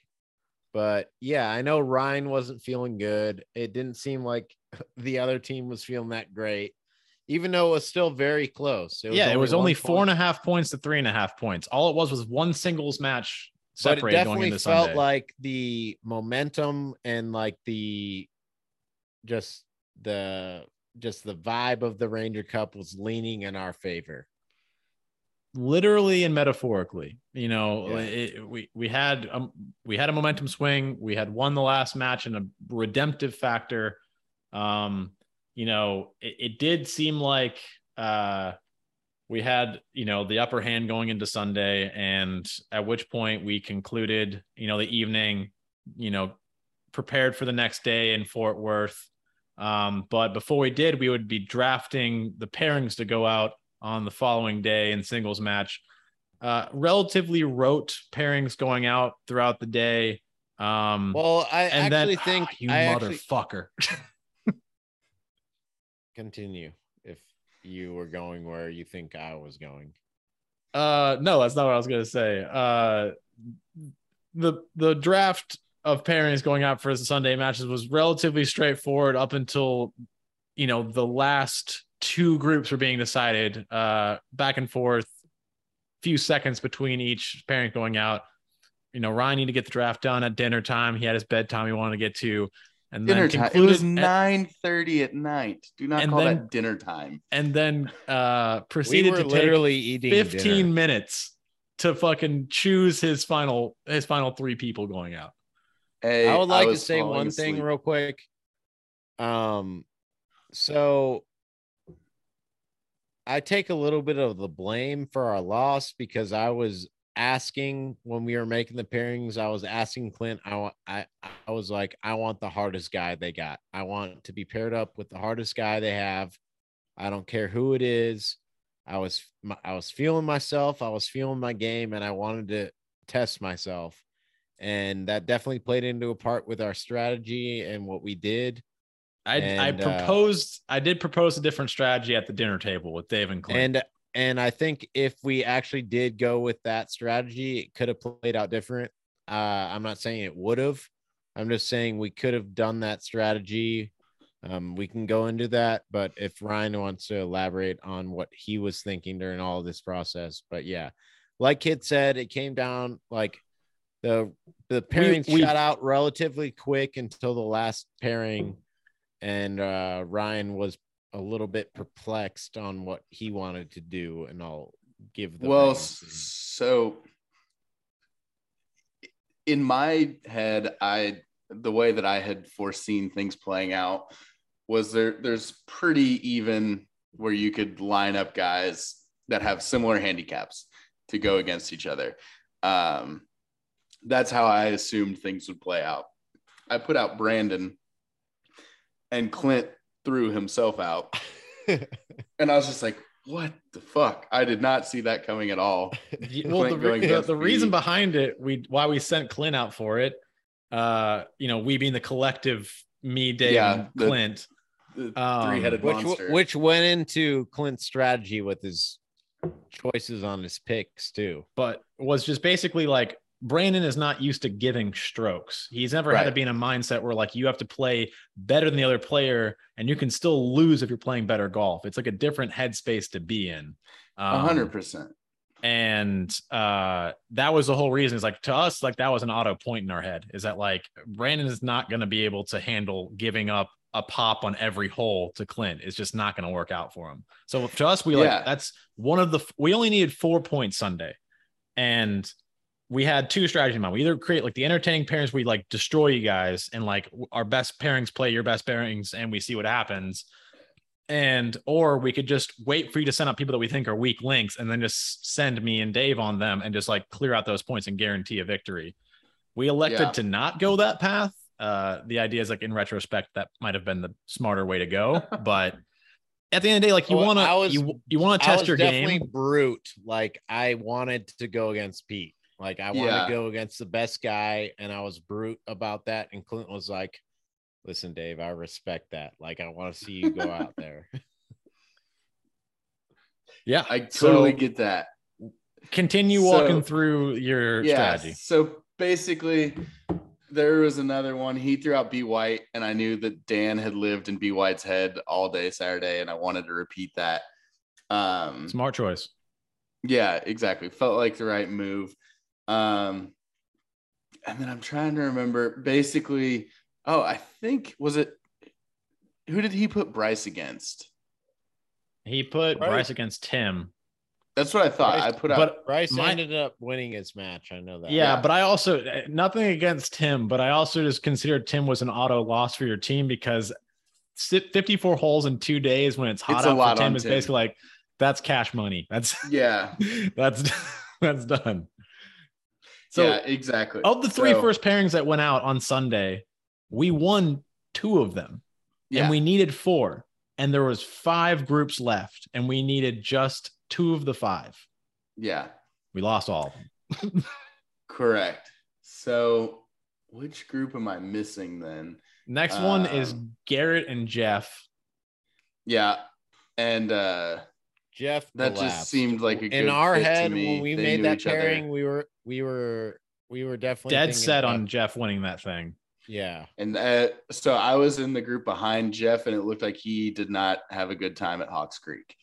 But yeah, I know Ryan wasn't feeling good. It didn't seem like <laughs> the other team was feeling that great, even though it was still very close. It yeah, it was only four point. and a half points to three and a half points. All it was was one singles match but it definitely felt Sunday. like the momentum and like the just the just the vibe of the Ranger Cup was leaning in our favor. Literally and metaphorically, you know, yeah. it, we we had um, we had a momentum swing. We had won the last match in a redemptive factor. Um, you know, it, it did seem like uh, we had you know the upper hand going into sunday and at which point we concluded you know the evening you know prepared for the next day in fort worth um, but before we did we would be drafting the pairings to go out on the following day in singles match uh, relatively rote pairings going out throughout the day um, well i and actually then, think you I motherfucker actually... <laughs> continue if you were going where you think I was going. Uh, no, that's not what I was gonna say. Uh, the the draft of pairings going out for the Sunday matches was relatively straightforward up until you know the last two groups were being decided uh back and forth few seconds between each parent going out you know ryan needed to get the draft done at dinner time he had his bedtime he wanted to get to and dinner then time. It was nine thirty at night. Do not call then, that dinner time. And then uh proceeded we to literally eating fifteen dinner. minutes to fucking choose his final his final three people going out. Hey, I would like I to say one asleep. thing real quick. Um, so I take a little bit of the blame for our loss because I was asking when we were making the pairings, I was asking Clint, I, I, I was like, I want the hardest guy they got. I want to be paired up with the hardest guy they have. I don't care who it is. I was, I was feeling myself. I was feeling my game and I wanted to test myself. And that definitely played into a part with our strategy and what we did. I, and, I uh, proposed, uh, I did propose a different strategy at the dinner table with Dave and Clint. And and I think if we actually did go with that strategy, it could have played out different. Uh, I'm not saying it would have. I'm just saying we could have done that strategy. Um, we can go into that, but if Ryan wants to elaborate on what he was thinking during all of this process, but yeah, like Kid said, it came down like the the pairings we, we, shot out relatively quick until the last pairing, and uh, Ryan was a little bit perplexed on what he wanted to do, and I'll give the well. So, in my head, I the way that I had foreseen things playing out was there. There's pretty even where you could line up guys that have similar handicaps to go against each other. Um, that's how I assumed things would play out. I put out Brandon and Clint threw himself out. <laughs> and I was just like, what the fuck? I did not see that coming at all. <laughs> well, the, the, the reason behind it, we why we sent Clint out for it, uh, you know, we being the collective, me, Dave, yeah, and the, Clint, the um, three-headed which, monster, which went into Clint's strategy with his choices on his picks too, but was just basically like Brandon is not used to giving strokes. He's never right. had to be in a mindset where like you have to play better than the other player and you can still lose if you're playing better golf. It's like a different headspace to be in. A hundred percent. And uh, that was the whole reason. Is like to us, like that was an auto point in our head. Is that like Brandon is not going to be able to handle giving up a pop on every hole to Clint. It's just not going to work out for him. So to us, we yeah. like that's one of the. We only needed four points Sunday, and we had two strategies in mind. We either create like the entertaining pairings, we like destroy you guys, and like our best pairings play your best pairings, and we see what happens. And or we could just wait for you to send out people that we think are weak links, and then just send me and Dave on them, and just like clear out those points and guarantee a victory. We elected yeah. to not go that path. Uh, the idea is like in retrospect, that might have been the smarter way to go, <laughs> but at the end of the day, like you well, want to you, you want to test your game. Brute, like I wanted to go against Pete. Like I want yeah. to go against the best guy, and I was brute about that. And Clinton was like, "Listen, Dave, I respect that. Like I want to see you go out there." <laughs> Yeah. I totally So- get that. Continue So- walking through your Yeah. strategy. So basically, there was another one. He threw out B White, and I knew that Dan had lived in B White's head all day Saturday, and I wanted to repeat that. Um, Smart choice. Yeah, exactly. Felt like the right move. Um, and then I'm trying to remember basically, oh, I think was it who did he put Bryce against? He put Right. Bryce against Tim. That's what I thought. Bryce- I put out But Bryce My- ended up winning his match. I know that. yeah, Yeah. but I also nothing against Tim, but I also just considered Tim was an auto loss for your team because 54 holes in two days when it's hot It's a out lot for Tim is Tim. basically like that's cash money. That's yeah, <laughs> that's <laughs> that's done. So yeah, exactly. of the three So, first pairings that went out on Sunday, we won two of them. yeah, and we needed four and there was five groups left and we needed just two of the five yeah, we lost all of them <laughs> correct. So which group am I missing then? next one is Um, garrett and jeff Yeah, and uh Jeff. that collapsed. just seemed like a good in our head when we They made that each other. pairing. We were we were we were definitely dead thinking set on Jeff- jeff winning that thing Yeah, And uh, so I was in the group behind Jeff, and it looked like he did not have a good time at Hawks Creek.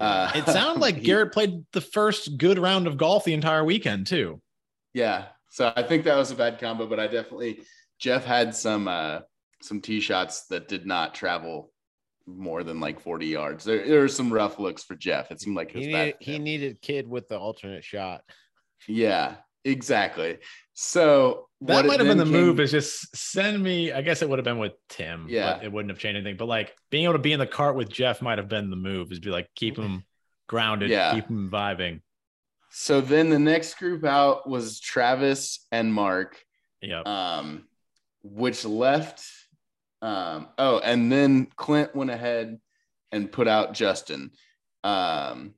Uh, it sounded like <laughs> He- garrett played the first good round of golf the entire weekend too Yeah, so I think that was a bad combo, but I definitely Jeff had some uh, some tee shots that did not travel more than like forty yards. There, there were some rough looks for Jeff. It seemed like it was he needed, for he needed kid with the alternate shot. yeah, exactly. So that might have been the then move is just send me i guess it would have been with tim Yeah. but it wouldn't have changed anything but like being able to be in the cart with jeff might have been the move is be like keep him grounded Yeah. keep him vibing So then the next group out was Travis and Mark. yeah um, which left. Um, oh, and then Clint went ahead and put out Justin. Um,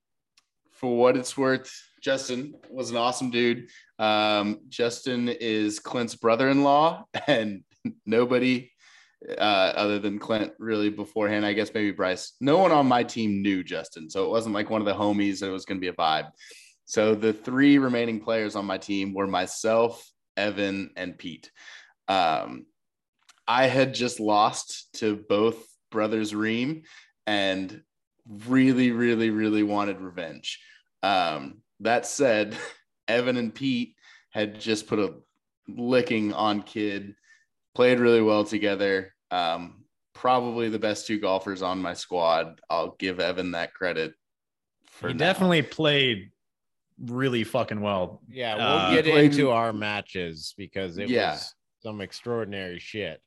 for what it's worth, Justin was an awesome dude. Um, Justin is Clint's brother-in-law, <laughs> and nobody uh, other than Clint really beforehand. I guess maybe Bryce. No one on my team knew Justin, so it wasn't like one of the homies that it was going to be a vibe. So the three remaining players on my team were myself, Evan, and Pete. Um, I had just lost to both brothers Ream and really, really, really wanted revenge. Um, that said, <laughs> Evan and Pete had just put a licking on Kid, played really well together. Um, probably the best two golfers on my squad. I'll give Evan that credit. For he now. definitely played really fucking well. Yeah, we'll Uh, get played- into our matches because it Yeah. was some extraordinary shit.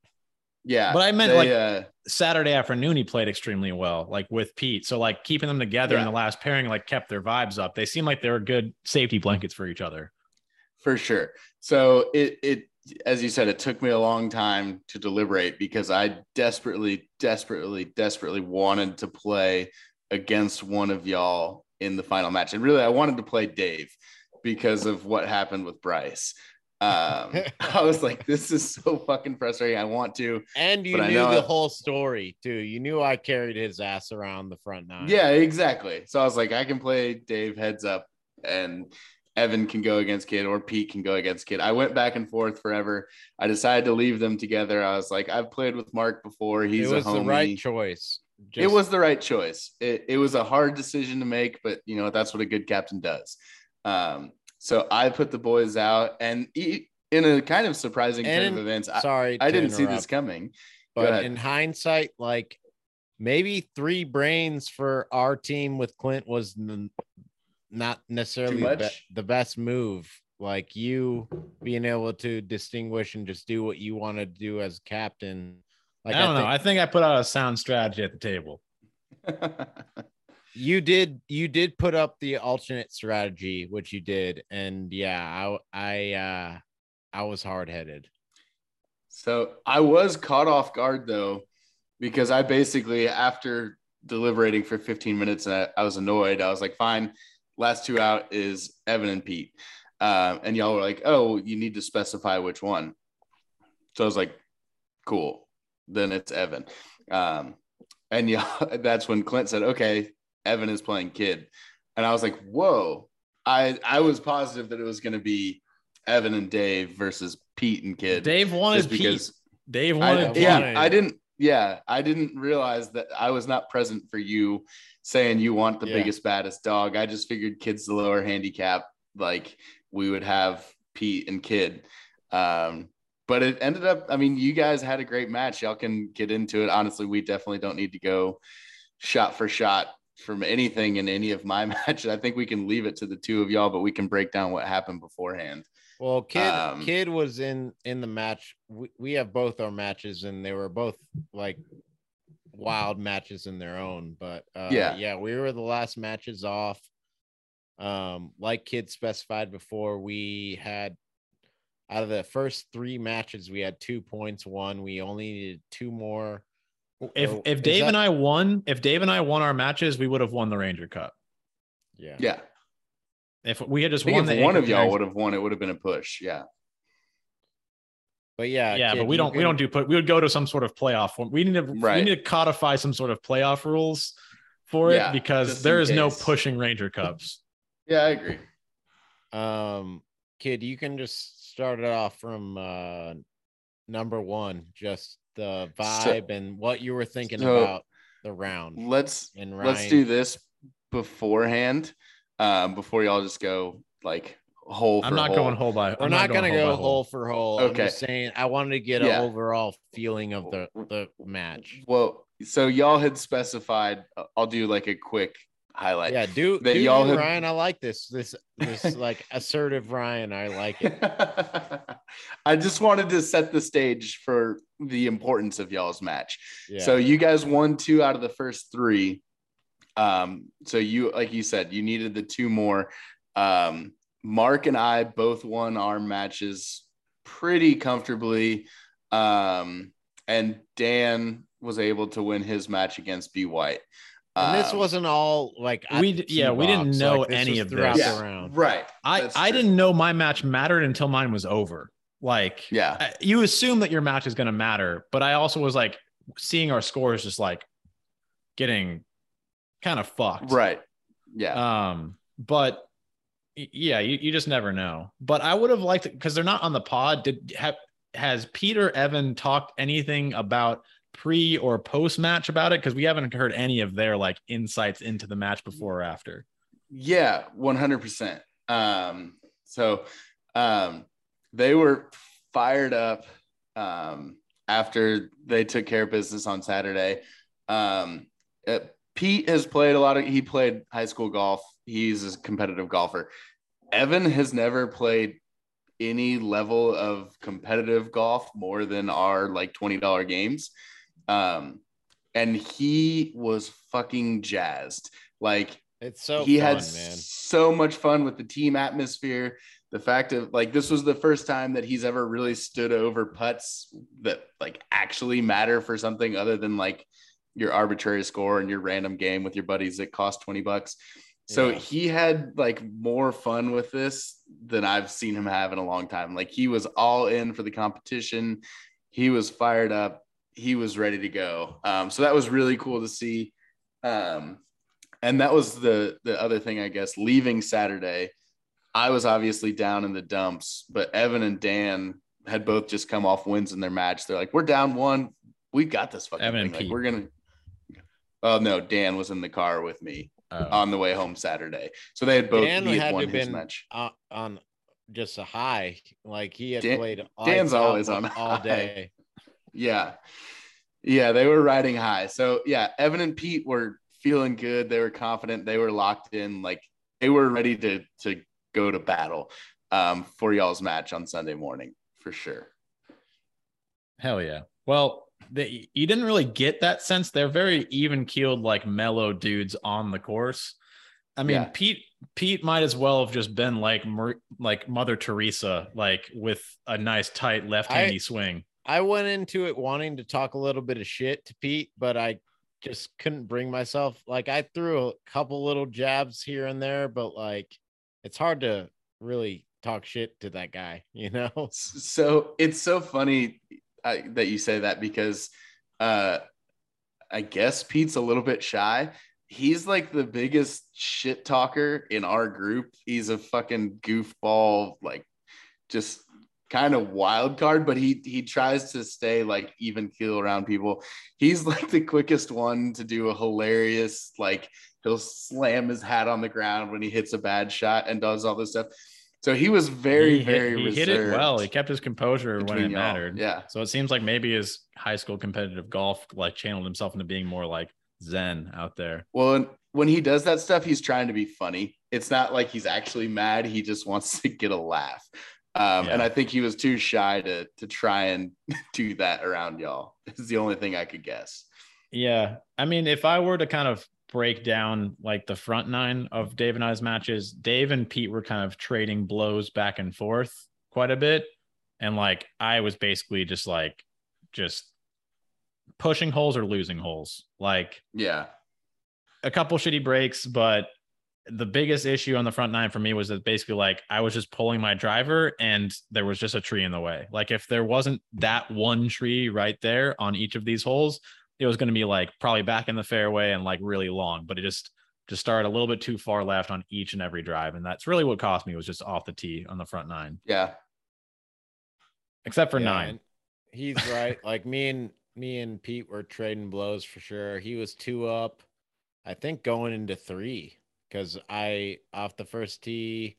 Yeah, But I meant, they, like, uh, Saturday afternoon, he played extremely well, like with Pete. So like keeping them together in the last pairing, like kept their vibes up. They seem like they were good safety blankets for each other. for sure. So it it as you said, it took me a long time to deliberate because I desperately, desperately, desperately wanted to play against one of y'all in the final match. And really, I wanted to play Dave because of what happened with Bryce. Um, <laughs> <laughs> I was like, this is so fucking frustrating. I want to. And you knew the I- whole story too. You knew I carried his ass around the front nine. Yeah, exactly. So I was like, I can play Dave heads up and Evan can go against Kid or Pete can go against Kid. I went back and forth forever. I decided to leave them together. I was like, I've played with Mark before. He's it was a homie. the right choice. it was the right choice. It, it was a hard decision to make, but you know, that's what a good captain does. Um, so I put the boys out and e- in a kind of surprising turn of events, sorry. I to didn't see this coming. But in hindsight, like maybe three brains for our team with Clint was n- not necessarily the, be- the best move. Like you being able to distinguish and just do what you want to do as captain. Like I don't know. think I think I put out a sound strategy at the table. <laughs> you did. You did put up the alternate strategy, which you did, and yeah, I I uh I was hard headed. So I was caught off guard though, because I basically, after deliberating for 15 minutes, I, I was annoyed. I was like, fine, last two out is Evan and Pete. Um, and y'all were like, oh, you need to specify which one. So I was like, cool, then it's Evan. Um, and yeah, <laughs> that's when Clint said, okay, Evan is playing kid. and I was like, whoa. I I was positive that it was going to be Evan and Dave versus Pete and Kid. Dave wanted Pete. Dave wanted. I, yeah, I didn't. Yeah, I didn't realize that I was not present for you saying you want the yeah. biggest, baddest dog. I just figured Kid's the lower handicap. Like we would have Pete and Kid. Um, but it ended up, I mean, you guys had a great match. Y'all can get into it. Honestly, we definitely don't need to go shot for shot from anything in any of my <laughs> matches. I think we can leave it to the two of y'all, but we can break down what happened beforehand. Well, kid, um, kid was in in the match. We, we have both our matches, and they were both like wild matches in their own. But uh, yeah, yeah, we were the last matches off. Um, like kid specified before, we had out of the first three matches, we had two points One, We only needed two more. If so, if Dave that... and I won, if Dave and I won our matches, we would have won the Ranger Cup. Yeah. Yeah. If we had just won, if one of y'all would have won, it would have been a push. Yeah. But yeah, yeah, kid, but we don't can... we don't do put we would go to some sort of playoff. We need to right. we need to codify some sort of playoff rules for it yeah, because there is case. no pushing Ranger Cups. yeah, I agree. Um, kid, you can just start it off from uh number one, just the vibe so, and what you were thinking so about the round. Let's and let's do this beforehand um, before y'all just go like hole. I'm not hole. going hole by. We're I'm not, not going to go hole, for hole. Okay. I'm just saying I wanted to get yeah. an overall feeling of the the match. Well, so y'all had specified. Uh, I'll do like a quick highlight. Yeah, do that. Do y'all had... Ryan, I like this. This this <laughs> like assertive Ryan. I like it. <laughs> I just wanted to set the stage for the importance of y'all's match. Yeah. So you guys won two out of the first three. Um, so you, like you said, you needed the two more. Um, Mark and I both won our matches pretty comfortably. Um, and Dan was able to win his match against B White. And this um, wasn't all like we yeah we didn't know like, any of this yeah, around. right i i didn't know my match mattered until mine was over like yeah you assume that your match is going to matter but i also was like seeing our scores just like getting kind of fucked. Right. Yeah. Um, but yeah, you, you just never know. But I would have liked it because they're not on the pod. Did have has Peter Evan talked anything about pre or post match about it? Because we haven't heard any of their like insights into the match before or after. Yeah, 100%. Um, so um, they were fired up um, after they took care of business on Saturday. Um, it, Pete has played a lot of, he played high school golf. He's a competitive golfer. Evan has never played any level of competitive golf more than our like $20 games. Um, and he was fucking jazzed. Like, it's so he fun, had man. so much fun with the team atmosphere. The fact of like this was the first time that he's ever really stood over putts that like actually matter for something other than like your arbitrary score and your random game with your buddies that cost 20 bucks. So yeah. he had like more fun with this than I've seen him have in a long time. Like he was all in for the competition. He was fired up. He was ready to go. Um, so that was really cool to see. Um, and that was the the other thing, I guess. Leaving Saturday, I was obviously down in the dumps, but Evan and Dan had both just come off wins in their match. They're like, "We're down one. we've got this fucking Evan thing. Like, we're gonna Oh no, Dan was in the car with me oh. on the way home Saturday. So they had both Dan had, had won his match on just a high. Like he had Dan, played. Dan's always on all day. Yeah, yeah, they were riding high. So yeah, Evan and Pete were feeling good. They were confident. They were locked in. Like they were ready to to go to battle um, for y'all's match on Sunday morning for sure. Hell yeah. Well, they, you didn't really get that sense. They're very even keeled, like mellow dudes on the course. I mean, yeah. Pete Pete might as well have just been like like Mother Teresa, like with a nice tight left-handy swing. I went into it wanting to talk a little bit of shit to Pete, but I just couldn't bring myself. Like I threw a couple little jabs here and there, but like it's hard to really talk shit to that guy, <laughs> you know? So it's so funny that you say that because uh, I guess Pete's a little bit shy. he's like the biggest shit talker in our group. He's a fucking goofball, like just kind of wild card, but he he tries to stay like even keel around people. He's like the quickest one to do a hilarious like he'll slam his hat on the ground when he hits a bad shot and does all this stuff. So he was very, he very hit, he hit it well. He kept his composure when it y'all. mattered. Yeah. So it seems like maybe his high school competitive golf like channeled himself into being more like zen out there. Well, when he does that stuff, he's trying to be funny. It's not like he's actually mad. He just wants to get a laugh. Um, Yeah. And I think he was too shy to to try and <laughs> do that around y'all. Is the only thing I could guess. Yeah. I mean, if I were to kind of break down like the front nine of Dave and I's matches, Dave and Pete were kind of trading blows back and forth quite a bit. And like I was basically just like just pushing holes or losing holes. Like Yeah. a couple shitty breaks, but the biggest issue on the front nine for me was that basically like I was just pulling my driver and there was just a tree in the way. Like if there wasn't that one tree right there on each of these holes, it was going to be like probably back in the fairway and like really long, but it just just started a little bit too far left on each and every drive and that's really what cost me was just off the tee on the front nine. Yeah. Except for Yeah, nine. He's right. <laughs> like me and me and Pete were trading blows for sure. He was two up, I think going into three because I off the first tee,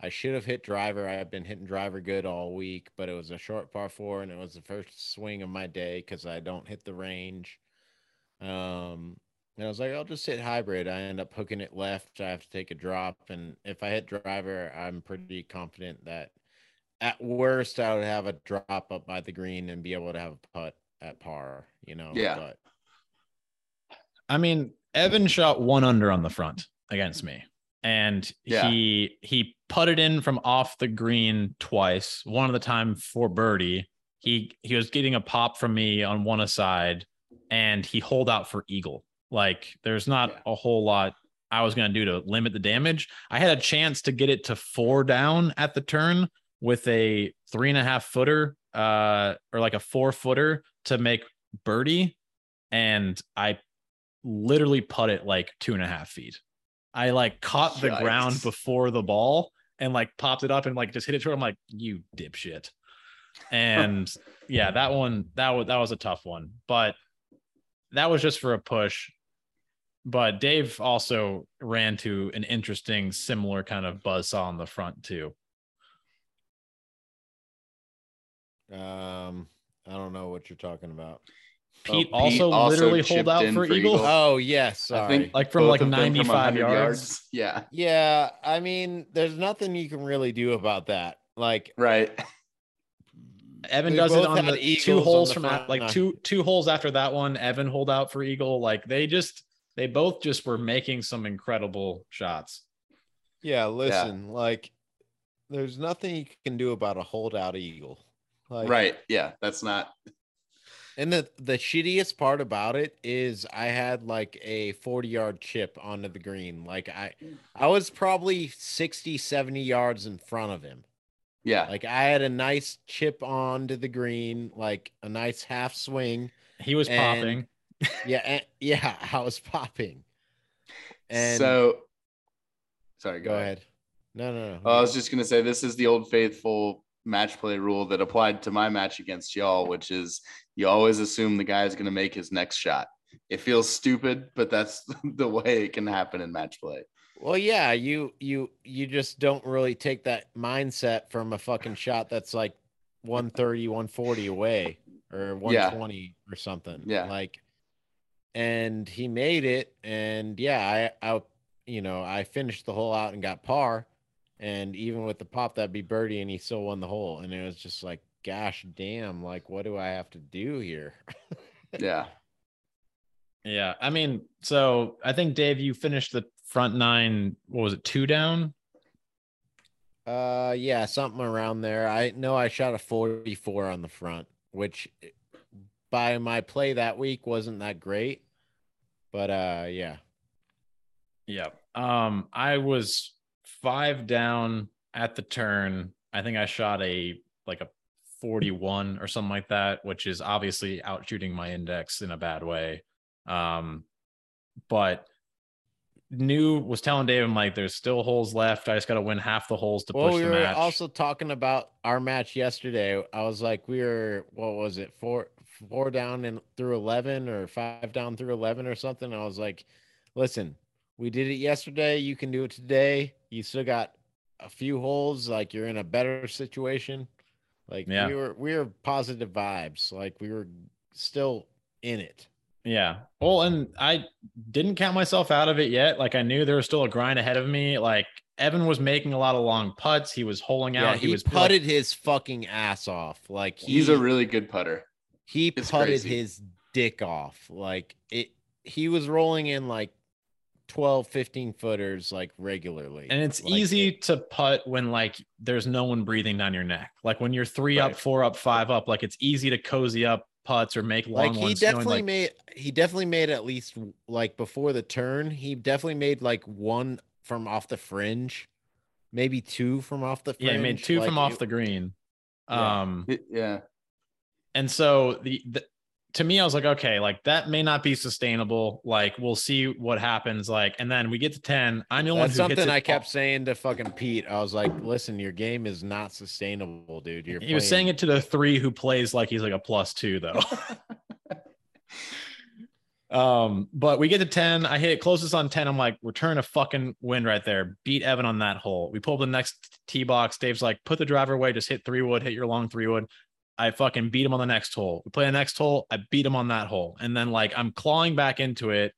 I should have hit driver. I've been hitting driver good all week, but it was a short par four and it was the first swing of my day because I don't hit the range. Um, and I was like, I'll just hit hybrid. I end up hooking it left. I have to take a drop, and if I hit driver, I'm pretty confident that at worst I would have a drop up by the green and be able to have a putt at par. You know, Yeah. But I mean, Evan shot one under on the front against me. And Yeah. he he putted in from off the green twice. One of the time for birdie. He he was getting a pop from me on one aside and he hold out for eagle. Like there's not Yeah. a whole lot I was gonna do to limit the damage. I had a chance to get it to four down at the turn with a three and a half footer, uh, or like a four footer to make birdie. And I literally put it like two and a half feet. I like caught the ground before the ball and like popped it up and like just hit it short. I'm like, you dipshit. And <laughs> yeah, that one that was that was a tough one, but that was just for a push. But Dave also ran to an interesting, similar kind of buzzsaw on the front too. um, I don't know what you're talking about. Pete, oh, Pete also, also literally hold out for for Eagle. Eagle. Oh yes, sorry. I think Like from like of them from 95 100 yards. Yeah. yeah, I mean, there's nothing you can really do about that. Like, Right. Evan They does it on the eagles two holes the from front that, like two two holes after that one. Evan hold out for Eagle. Like they just they both just were making some incredible shots. yeah, listen, like, there's nothing you can do about a holdout eagle. Like, right. Yeah. That's not. And the the shittiest part about it is I had like a 40 yard chip onto the green. Like I mm. I was probably 60 70 yards in front of him. Yeah. Like I had a nice chip onto the green, like a nice half swing. He was And- popping. Yeah, and, yeah, <laughs> I was popping. And so. Sorry. go ahead. No, no, no. Oh, I was just gonna say this is the old faithful match play rule that applied to my match against y'all, which is you always assume the guy is gonna make his next shot. It feels stupid, but that's <laughs> the way it can happen in match play. Well, yeah, you you you just don't really take that mindset from a fucking shot that's like 130, 140 away or 120 or something. Yeah. Like and he made it and yeah, I I you know, I finished the hole out and got par and even with the pop that'd be birdie and he still won the hole and it was just like gosh damn, like what do I have to do here? <laughs> Yeah. Yeah, I mean, so I think Dave, you finished the front nine. What was it? Two down. Uh, yeah, something around there. I know I shot a 44 on the front, which eh, by my play that week wasn't that great. But uh, yeah, Yeah. Um, I was five down at the turn. I think I shot a like a 41 or something like that, which is obviously out shooting my index in a bad way. Um, but knew was telling Dave, I'm like, there's still holes left. I just got to win half the holes to Well, push we the were match. also talking about our match yesterday. I was like, we were what was it, four four down and through eleven or five down through eleven or something. I was like, listen, we did it yesterday. You can do it today. You still got a few holes. Like you're in a better situation. Like Yeah. we were we were positive vibes. Like we were still in it. Yeah. Well, and I didn't count myself out of it yet. Like I knew there was still a grind ahead of me. Like Evan was making a lot of long putts. He was holing out. Yeah, he, was putted his fucking ass off. Like he, He's a really good putter. he it's putted crazy. his dick off. Like it he was rolling in like 12, 15 footers like regularly. and it's Like, easy it- to putt when like there's no one breathing down your neck. Like when you're three up, four up, five up, like it's easy to cozy up putts or make long like he ones. knowing, definitely like, made he definitely made at least like before the turn, he definitely made like one from off the fringe, maybe two from off the fringe. yeah, he made two Like, from off it- the green. Yeah. Um, It- yeah. and so the, the to me, I was like, okay, like that may not be sustainable. Like we'll see what happens. Like, and then we get to ten. I'm the only That's one who hits something it I kept all- saying to fucking Pete. I was like, listen, your game is not sustainable, dude. You're He was saying it to the three who plays like he's like a plus two though. <laughs> Um, but we get to 10. I hit closest on 10. I'm like, return a fucking win right there. Beat Evan on that hole. We pull up the next tee box. Dave's like, put the driver away, just hit three wood, hit your long three wood. I fucking beat him on the next hole. We play the next hole. I beat him on that hole. And then like I'm clawing back into it.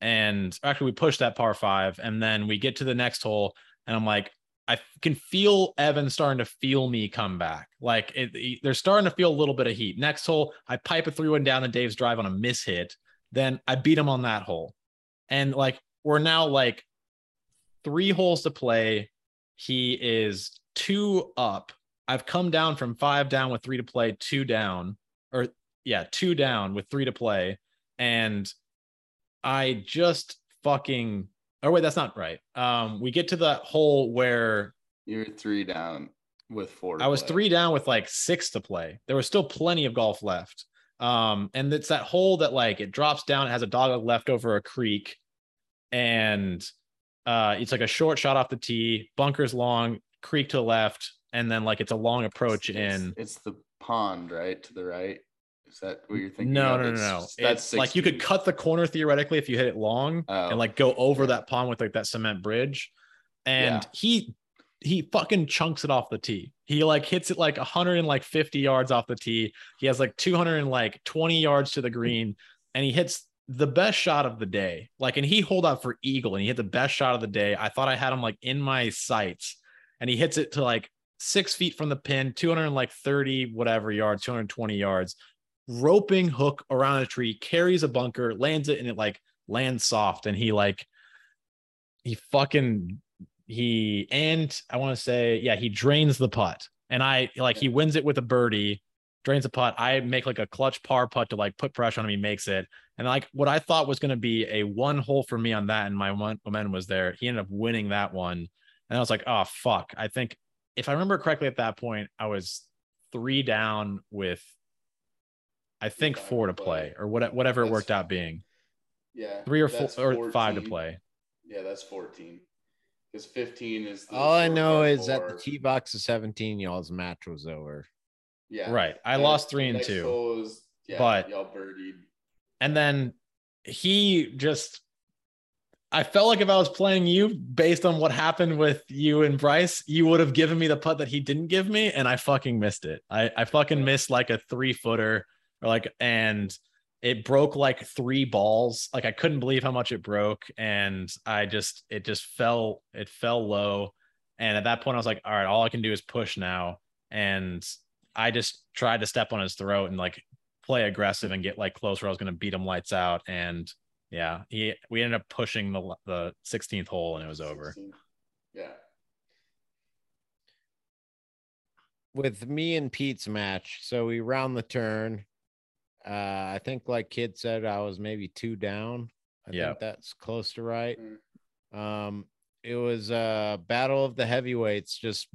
And actually we push that par five. And then we get to the next hole. And I'm like, I can feel Evan starting to feel me come back. Like it, it- they're starting to feel a little bit of heat. Next hole, I pipe a three one down to Dave's drive on a miss hit. Then I beat him on that hole. And like we're now like three holes to play. He is two up. I've come down from five down with three to play, two down, or yeah, two down with three to play. And I just fucking oh wait, that's not right. Um, we get to the hole where You're three down with four. I was play. three down with like six to play. There was still plenty of golf left. Um, and it's that hole that like it drops down, it has a dog left over a creek, and uh it's like a short shot off the tee, bunkers long, creek to the left, and then like it's a long approach It's- in. It's the pond, right to the right. Is that what you're thinking? No, of? no, no, It's- no. That's It's like you could cut the corner theoretically if you hit it long Oh. and like go over that pond with like that cement bridge. And Yeah. he he fucking chunks it off the tee. He like hits it like 150 yards off the tee. He has like 220 yards to the green, and he hits the best shot of the day. Like, and he hold out for eagle, and he hit the best shot of the day. I thought I had him like in my sights, and he hits it to like six feet from the pin, 230 whatever yards, 220 yards, roping hook around a tree, carries a bunker, lands it, and it like lands soft, and he like he fucking he and I want to say yeah he drains the putt. And I like he wins it with a birdie drains the putt. I make like a clutch par putt to like put pressure on him. He makes it. And like what I thought was going to be a one hole for me on that and my one momentum was there he ended up winning that one. And I was like oh fuck. I think if I remember correctly at that point I was three down with I think Five four to to play play. or what, whatever it worked out being Yeah. three or four that's or five to play Yeah, that's 14. Because 15 is the All I know par is that the four. T box of 17, y'all's match was over. Yeah. right I And lost three and two was- yeah, but- y'all birdied. And then he just, I felt like if I was playing you based on what happened with you and Bryce, you would have given me the putt that he didn't give me. And I fucking missed it. I, I fucking missed like a three footer or like, and it broke like three balls. Like I couldn't believe how much it broke. And I just, it just fell, it fell low. And at that point, I was like, all right, all I can do is push now. And I just tried to step on his throat and like play aggressive and get like close where I was going to beat him lights out. And yeah, he we ended up pushing the the 16th hole and it was over. 16. Yeah. With me and Pete's match, so we round the turn. Uh, I think, like Kid said, I was maybe two down. I Yeah. think that's close to right. Mm. Um, it was a battle of the heavyweights, just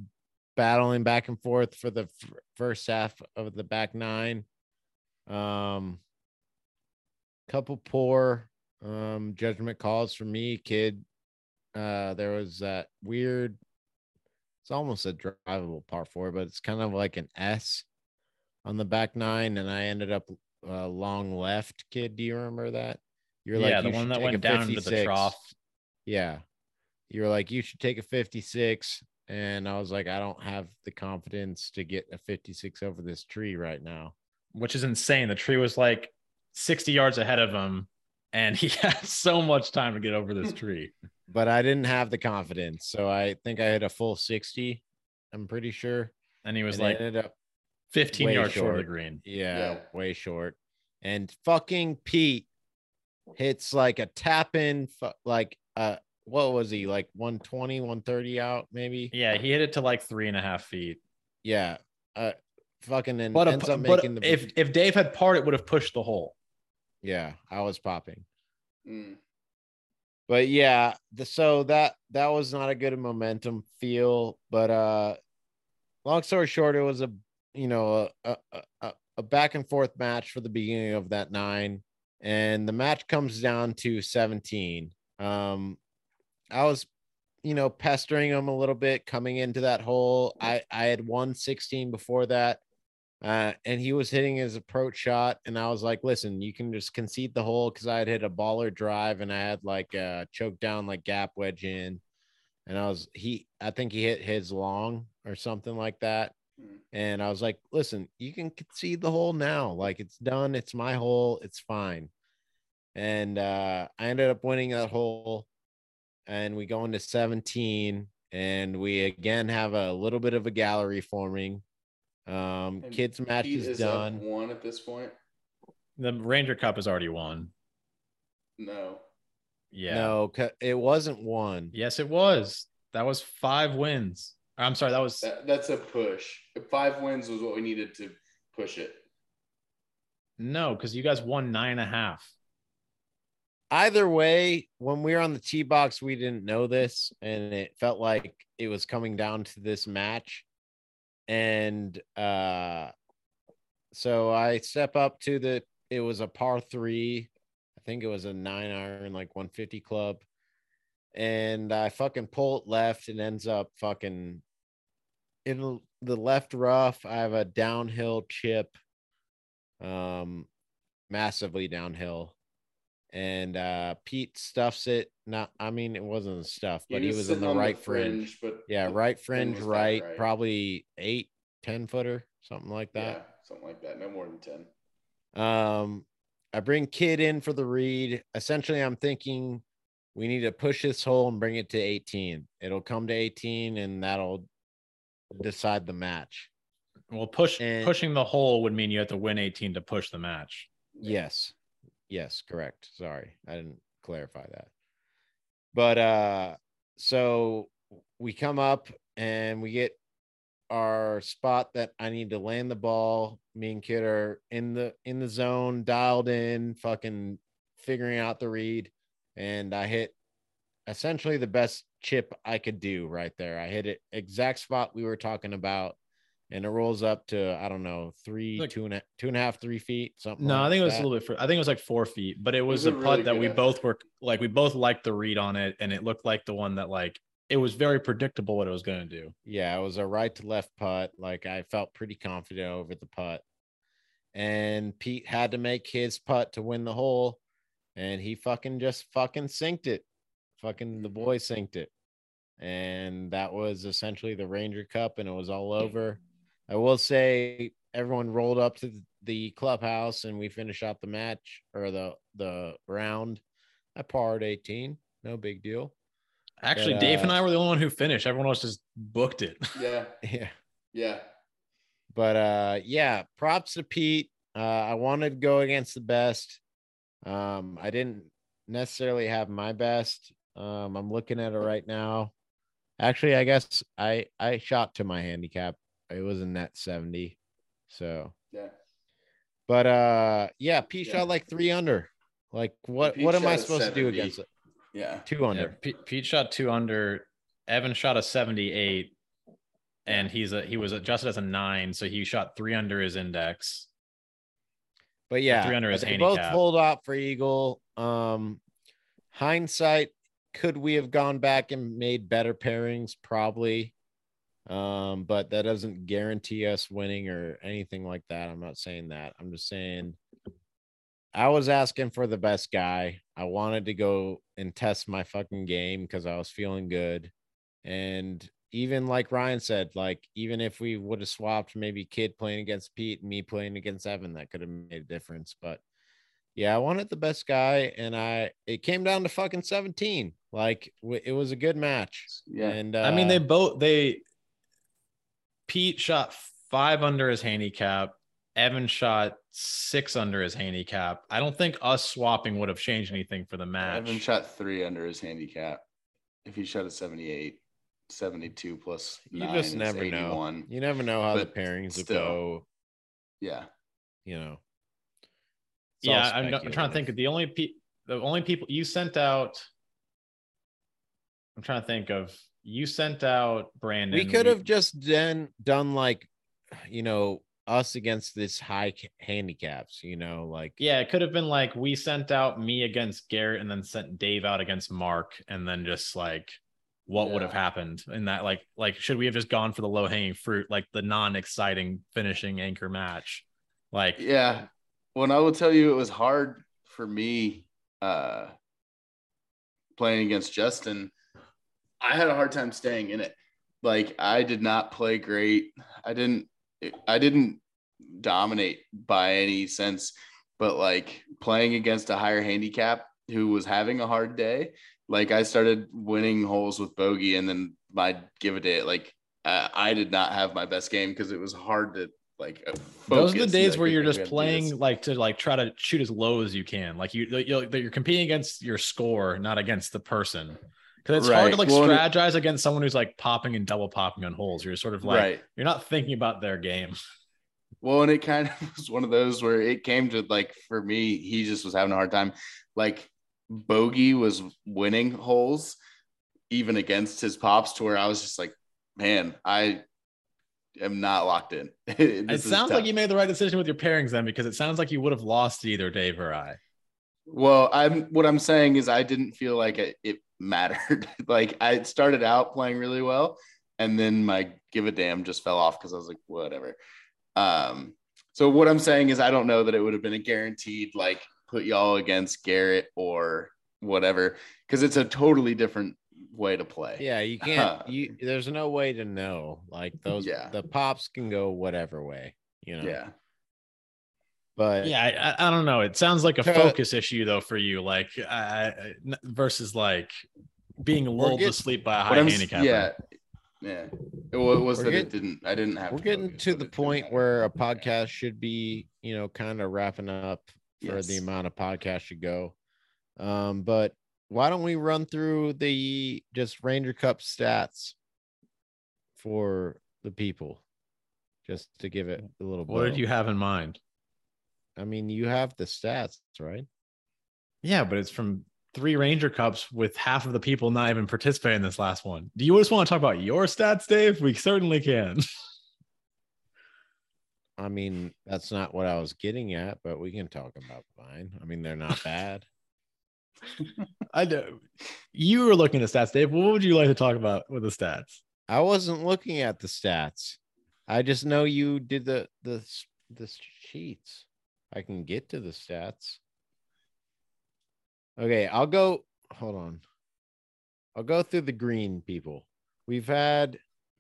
battling back and forth for the f- first half of the back nine. Um, couple poor Um, judgment calls for me, kid. Uh, there was that weird. It's almost a drivable par four, but it's kind of like an S on the back nine, and I ended up uh, long left. Kid, do you remember that? You're like, yeah, the one that went down to the trough. Yeah, you were like, you should take a 56, and I was like, I don't have the confidence to get a 56 over this tree right now, which is insane. The tree was like 60 yards ahead of him and he <laughs> had so much time to get over this <laughs> tree. but I didn't have the confidence. So I think I hit a full 60. I'm pretty sure. And he was and like ended up 15 yards short. short of the green. Yeah, yeah, way short. And fucking Pete hits like a tap in, like, uh, what was he like 120, 130 out, maybe? Yeah, he hit it to like three and a half feet. Yeah. Uh, fucking and but ends a, up making the if if Dave had part, it would have pushed the hole. Yeah, I was popping. Mm. But yeah, the, so that that was not a good momentum feel. But uh long story short, it was a you know a, a, a back and forth match for the beginning of that nine, and the match comes down to 17. Um, I was you know pestering him a little bit coming into that hole. I I had won 16 before that. Uh, and he was hitting his approach shot, and I was like, "Listen, you can just concede the hole because I had hit a baller drive and I had like uh choked down like gap wedge in, and I was he I think he hit his long or something like that, hmm. and I was like, "Listen, you can concede the hole now. Like it's done. It's my hole. It's fine." And uh, I ended up winning that hole, and we go into 17, and we again have a little bit of a gallery forming um, and kids match is, is done. One at this point. The Ranger Cup is already won. No. Yeah. No, it wasn't one. Yes, it was. That was five wins. I'm sorry, that was that, that's a push. Five wins was what we needed to push it. No, because you guys won nine and a half. Either way, when we were on the tee box, we didn't know this, and it felt like it was coming down to this match and uh so I step up to the it was a par 3 I think it was a 9 iron like 150 club. And I fucking pull it left and ends up fucking in the left rough. I have a downhill chip um massively downhill and uh Pete stuffs it. Not, I mean, it wasn't stuff, but he was, he was in the right the fringe. fringe. But yeah, right fringe, right, right, probably eight, 10 footer, something like that. Yeah, something like that. No more than 10. Um, I bring kid in for the read. Essentially, I'm thinking we need to push this hole and bring it to 18. It'll come to 18 and that'll decide the match. Well, push and, pushing the hole would mean you have to win 18 to push the match. Yes. Yes, correct. Sorry, I didn't clarify that. But uh so we come up and we get our spot that I need to land the ball. Me and Kid are in the in the zone, dialed in, fucking figuring out the read. And I hit essentially the best chip I could do right there. I hit it exact spot we were talking about and it rolls up to I don't know three, like, two and a, two and a half, three feet, something. No, like I think it was that. a little bit. For, I think it was like four feet, but it was, it was a, putt really that we both were like we both liked the read on it, and it looked like the one that like it was very predictable what it was going to do. Yeah, it was a right to left putt. Like I felt pretty confident over the putt, and Pete had to make his putt to win the hole, and he fucking just fucking sinked it. Fucking the boy sinked it, and that was essentially the Ranger Cup, and it was all over I will say everyone rolled up to the clubhouse and we finished out the match or the the round. I parred 18, no big deal. Actually, but, Dave uh, and I were the only one who finished. Everyone else just booked it. <laughs> Yeah. <laughs> yeah. Yeah. But uh yeah, props to Pete. Uh I wanted to go against the best. Um I didn't necessarily have my best. Um I'm looking at it right now. Actually, I guess I I shot to my handicap it was a net 70. So yeah. But uh yeah, Pete yeah. shot like three under. Like what Pete what am I supposed to do against it? Yeah. Two under. Yeah, Pete, Pete shot two under. Evan shot a 78 and he's a he was adjusted as a nine, so he shot three under his index. But yeah, three under his they handicap. both hold out for Eagle. Um, hindsight, could we have gone back and made better pairings? Probably. Um, but that doesn't guarantee us winning or anything like that. I'm not saying that. I'm just saying I was asking for the best guy. I wanted to go and test my fucking game because I was feeling good. And even like Ryan said, like even if we would have swapped maybe Kid playing against Pete and me playing against Evan, that could have made a difference. But yeah, I wanted the best guy, and I it came down to fucking 17. Like it was a good match. Yeah. And uh, I mean, they both they Pete shot five under his handicap. Evan shot six under his handicap. I don't think us swapping would have changed anything for the match. Evan shot three under his handicap. If he shot a 78, 72 plus you just never 81. know. You never know how the pairings will still. go. Yeah. You know. It's yeah, I'm, I'm trying to think of the only pe- the only people you sent out. I'm trying to think of you sent out Brandon. we could You- have just then done like you know us against this high ca- handicaps you know like Yeah, it could have been like we sent out me against Garrett and then sent Dave out against Mark and then just like what would have happened in that like like should we have just gone for the low hanging fruit like the non exciting finishing anchor match like Yeah. When I will tell you it was hard for me uh playing against Justin. I had a hard time staying in it. Like I did not play great. I didn't I didn't dominate by any sense, but like playing against a higher handicap who was having a hard day, like I started winning holes with bogey and then my give a day like I, I did not have my best game because it was hard to like uh, those are the days Like, where you're just had to do playing like to like try to shoot as low as you can like you you're, you're competing against your score not against the person because it's hard to like Well, strategize against someone who's like popping and double popping on holes you're sort of like right. you're not thinking about their game <laughs> Well, and it kind of <laughs> was one of those where it came to like for me, he just was having a hard time. Like Bogey was winning holes even against his pops to where I was just like, man, I am not locked in. <laughs> it sounds like you made the right decision with your pairings then because it sounds like you would have lost either Dave or I. Well, I'm what I'm saying is I didn't feel like it, it mattered. <laughs> like I started out playing really well, and then my give a damn just fell off because I was like, whatever. Um, so what I'm saying is I don't know that it would have been a guaranteed like put y'all against Garrett or whatever, because it's a totally different way to play. yeah you <laughs> can't you there's no way to know like those Yeah. the pops can go whatever way you know Yeah. But Yeah, I, I- I don't know. It sounds like a Uh, focus issue though for you, like I, I- n- versus like being lulled get- to sleep by a high I'm, handicap. yeah. Yeah. It wa- it was We're that get- it didn't I didn't have we're to getting focus, to the point matter. where a podcast should be you know kind of wrapping up for the amount of podcast should go um but why don't we run through the just ranger cup stats for the people just to give it a little What did you have in mind? I mean you have the stats right Yeah, but it's from three Ranger Cups with half of the people not even participating in this last one. Do you just want to talk about your stats, Dave? We certainly can. <laughs> i mean that's not what i was getting at but we can talk about mine i mean they're not bad <laughs> <laughs> I do. You were looking at stats, Dave. What would you like to talk about with the stats? I wasn't looking at the stats. I just know you did the the the sheets. I can get to the stats. Okay, I'll go. Hold on. I'll go through the green people. We've had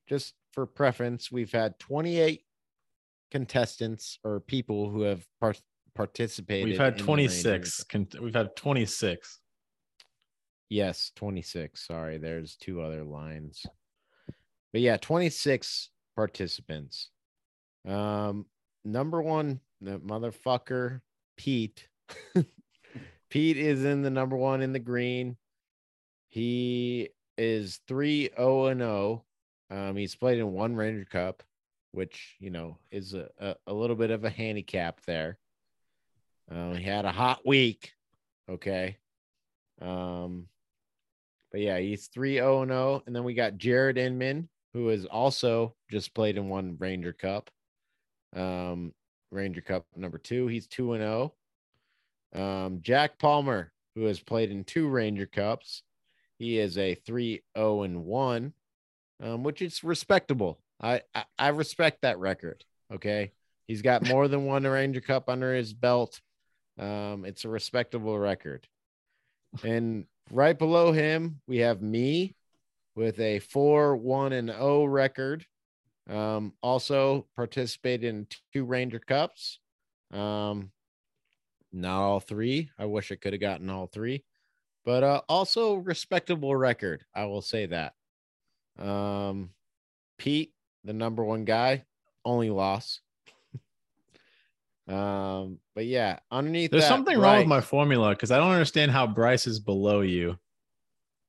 just for preference, we've had 28 contestants or people who have par- participated. We've had 26. Con- We've had 26. Yes, 26. Sorry, there's two other lines. But yeah, 26 participants. Um number 1 the motherfucker Pete. <laughs> Pete is in the number 1 in the green. He is 3 0 and 0. Um he's played in one Ranger Cup, which, you know, is a, a, a little bit of a handicap there. Um he had a hot week, okay? Um but yeah, he's 3 0 0. And then we got Jared Inman, who has also just played in one Ranger Cup. Um, Ranger Cup number two. He's 2 and 0. Um, Jack Palmer, who has played in two Ranger Cups. He is a 3 0 and 1, um, which is respectable. I, I, I respect that record. Okay. He's got <laughs> more than one Ranger Cup under his belt. Um, it's a respectable record. And right below him, we have me with a 4 1 and 0 record. Um, also participated in two Ranger Cups. Um, not all three. I wish I could have gotten all three, but uh, also respectable record. I will say that. Um, Pete, the number one guy, only loss. <laughs> um, but yeah, underneath There's that, something wrong with my formula because I don't understand how Bryce is below you.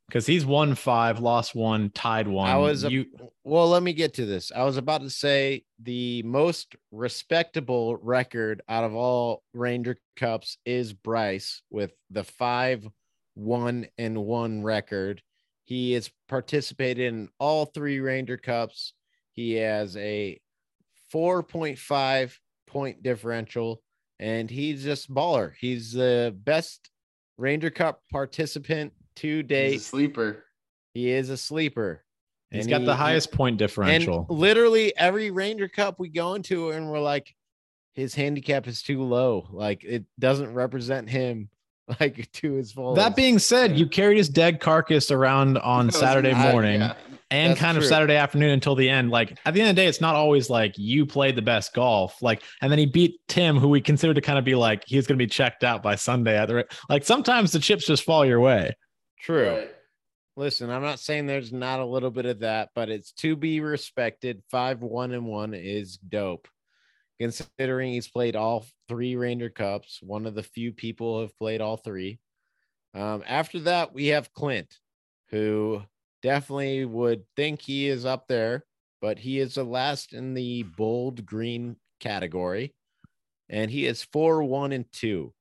Because he's won five, lost one, tied one. I was you Well, let me get to this. I was about to say the most respectable record out of all Ranger Cups is Bryce with the five one and one record. He has participated in all three Ranger Cups. He has a 4.5 point differential, and he's just baller. He's the best Ranger Cup participant to He's a date. sleeper. He is a sleeper. he's And got he- the he- highest point differential. and literally every Ranger Cup we go into, and we're like, his handicap is too low. Like it doesn't represent him <laughs> like to his full. that being said, you carried his dead carcass around on Saturday nice, morning yeah. and That's kind of. Saturday afternoon until the end. Like at the end of the day, it's not always like you played the best golf. Like, and then he beat Tim, who we considered to kind of be like he's going to be checked out by Sunday at the ra- like. Sometimes the chips just fall your way. True. Right. Listen, I'm not saying there's not a little bit of that, but it's to be respected. Five one and one is dope. Considering he's played all three Ranger Cups, one of the few people who have played all three. Um, after that, we have Clint, who definitely would think he is up there, but he is the last in the bold green category, and he is four one and two.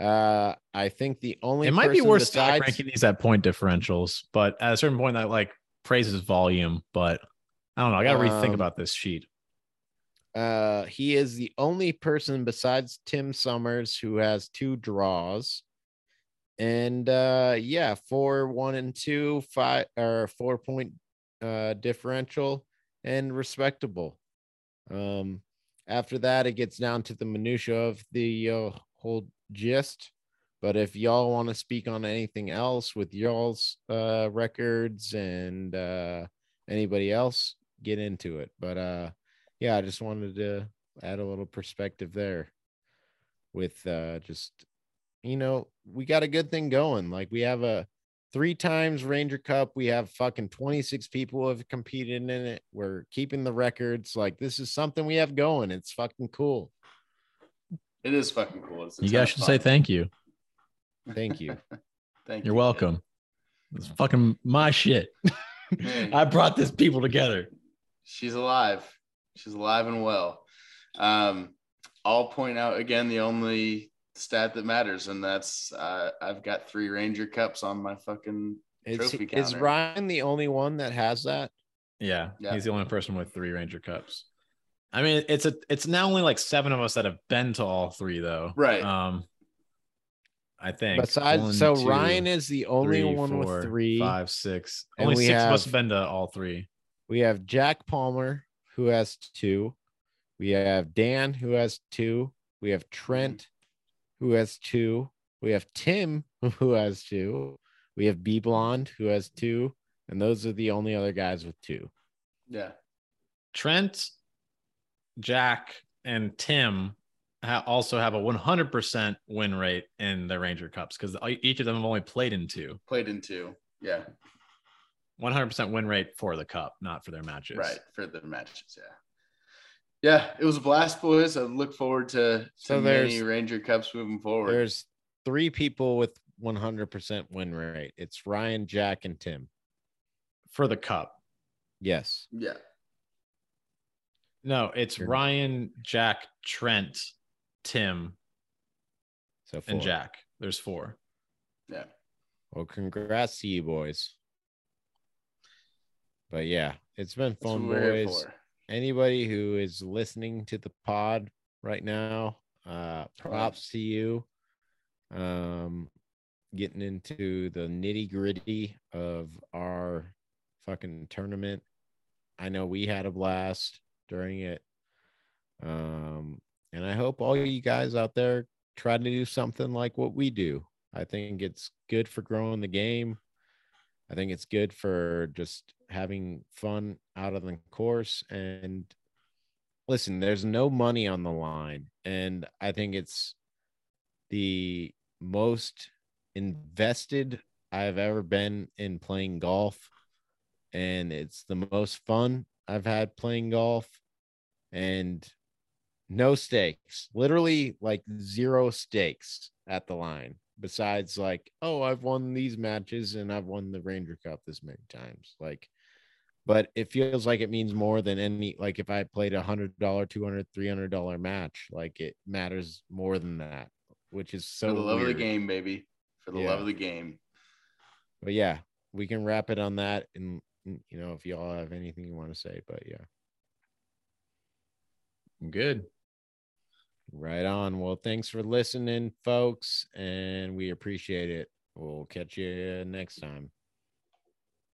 Uh, I think the only it might be worth besides- ranking these at point differentials, but at a certain point, that like praises volume. But I don't know. I got to rethink Um, about this sheet. Uh, he is the only person besides Tim Summers who has two draws. And uh yeah, four, one, and two, five or four point uh differential and respectable. Um after that, it gets down to the minutia of the uh, whole gist. But if y'all want to speak on anything else with y'all's uh records and uh anybody else, get into it. But uh yeah, I just wanted to add a little perspective there with uh just you know, we got a good thing going. Like we have a three times Ranger Cup, we have fucking 26 people have competed in it. We're keeping the records. Like this is something we have going. It's fucking cool. It is fucking cool. It's a You guys should fun. say thank you. Thank you. <laughs> Thank You're you. welcome. It's fucking my shit. <laughs> I brought this people together. She's alive. She's alive and well. Um, I'll point out again the only stat that matters, and that's uh, I've got three Ranger Cups on my fucking. Is, Trophy is. Ryan the only one that has that? Yeah, Yeah. he's the only person with three Ranger Cups. I mean, it's a it's now only like seven of us that have been to all three though. Right. Um, I think. Besides, One, so two, Ryan is the only three, one four, with three. five, six. And Only we six of us have- have been to all three. We have Jack Palmer who has two. We have Dan who has two. We have Trent who has two. We have Tim <laughs> who has two. We have B Blonde who has two. And those are the only other guys with two. Yeah. Trent, Jack, and Tim ha- also have a 100% win rate in the Ranger Cups because each of them have only played in two. Played in two. Yeah. 100% win rate for the cup, not for their matches. Right. For the matches. Yeah. Yeah. It was a blast, boys. I look forward to, to So many Ranger Cups moving forward. There's three people with 100% win rate. It's Ryan, Jack, and Tim. For the cup. Yes. yeah. No, it's Sure. Ryan, Jack, Trent, Tim, So four. and Jack. There's four. Yeah. Well, congrats to you boys. But yeah, it's been fun, boys. Anybody who is listening to the pod right now, uh, props to you. Um, getting into the nitty gritty of our fucking tournament. I know we had a blast during it. Um, and I hope all you guys out there try to do something like what we do. I think it's good for growing the game. I think it's good for just having fun out of the course. And listen, there's no money on the line. And I think it's the most invested I've ever been in playing golf. And it's the most fun I've had playing golf. And no stakes, literally like zero stakes at the line. Besides, like, oh, I've won these matches and I've won the Ranger Cup this many times. Like, but it feels like it means more than any like if i played a hundred dollar two hundred three hundred dollar match like it matters more than that which is so for the love weird. of the game, baby. For the Yeah. love of the game. but yeah we can wrap it on that and Mm, you know if y'all have anything you want to say but yeah. I'm Good. right on. Well thanks for listening folks and we appreciate it. We'll catch you next time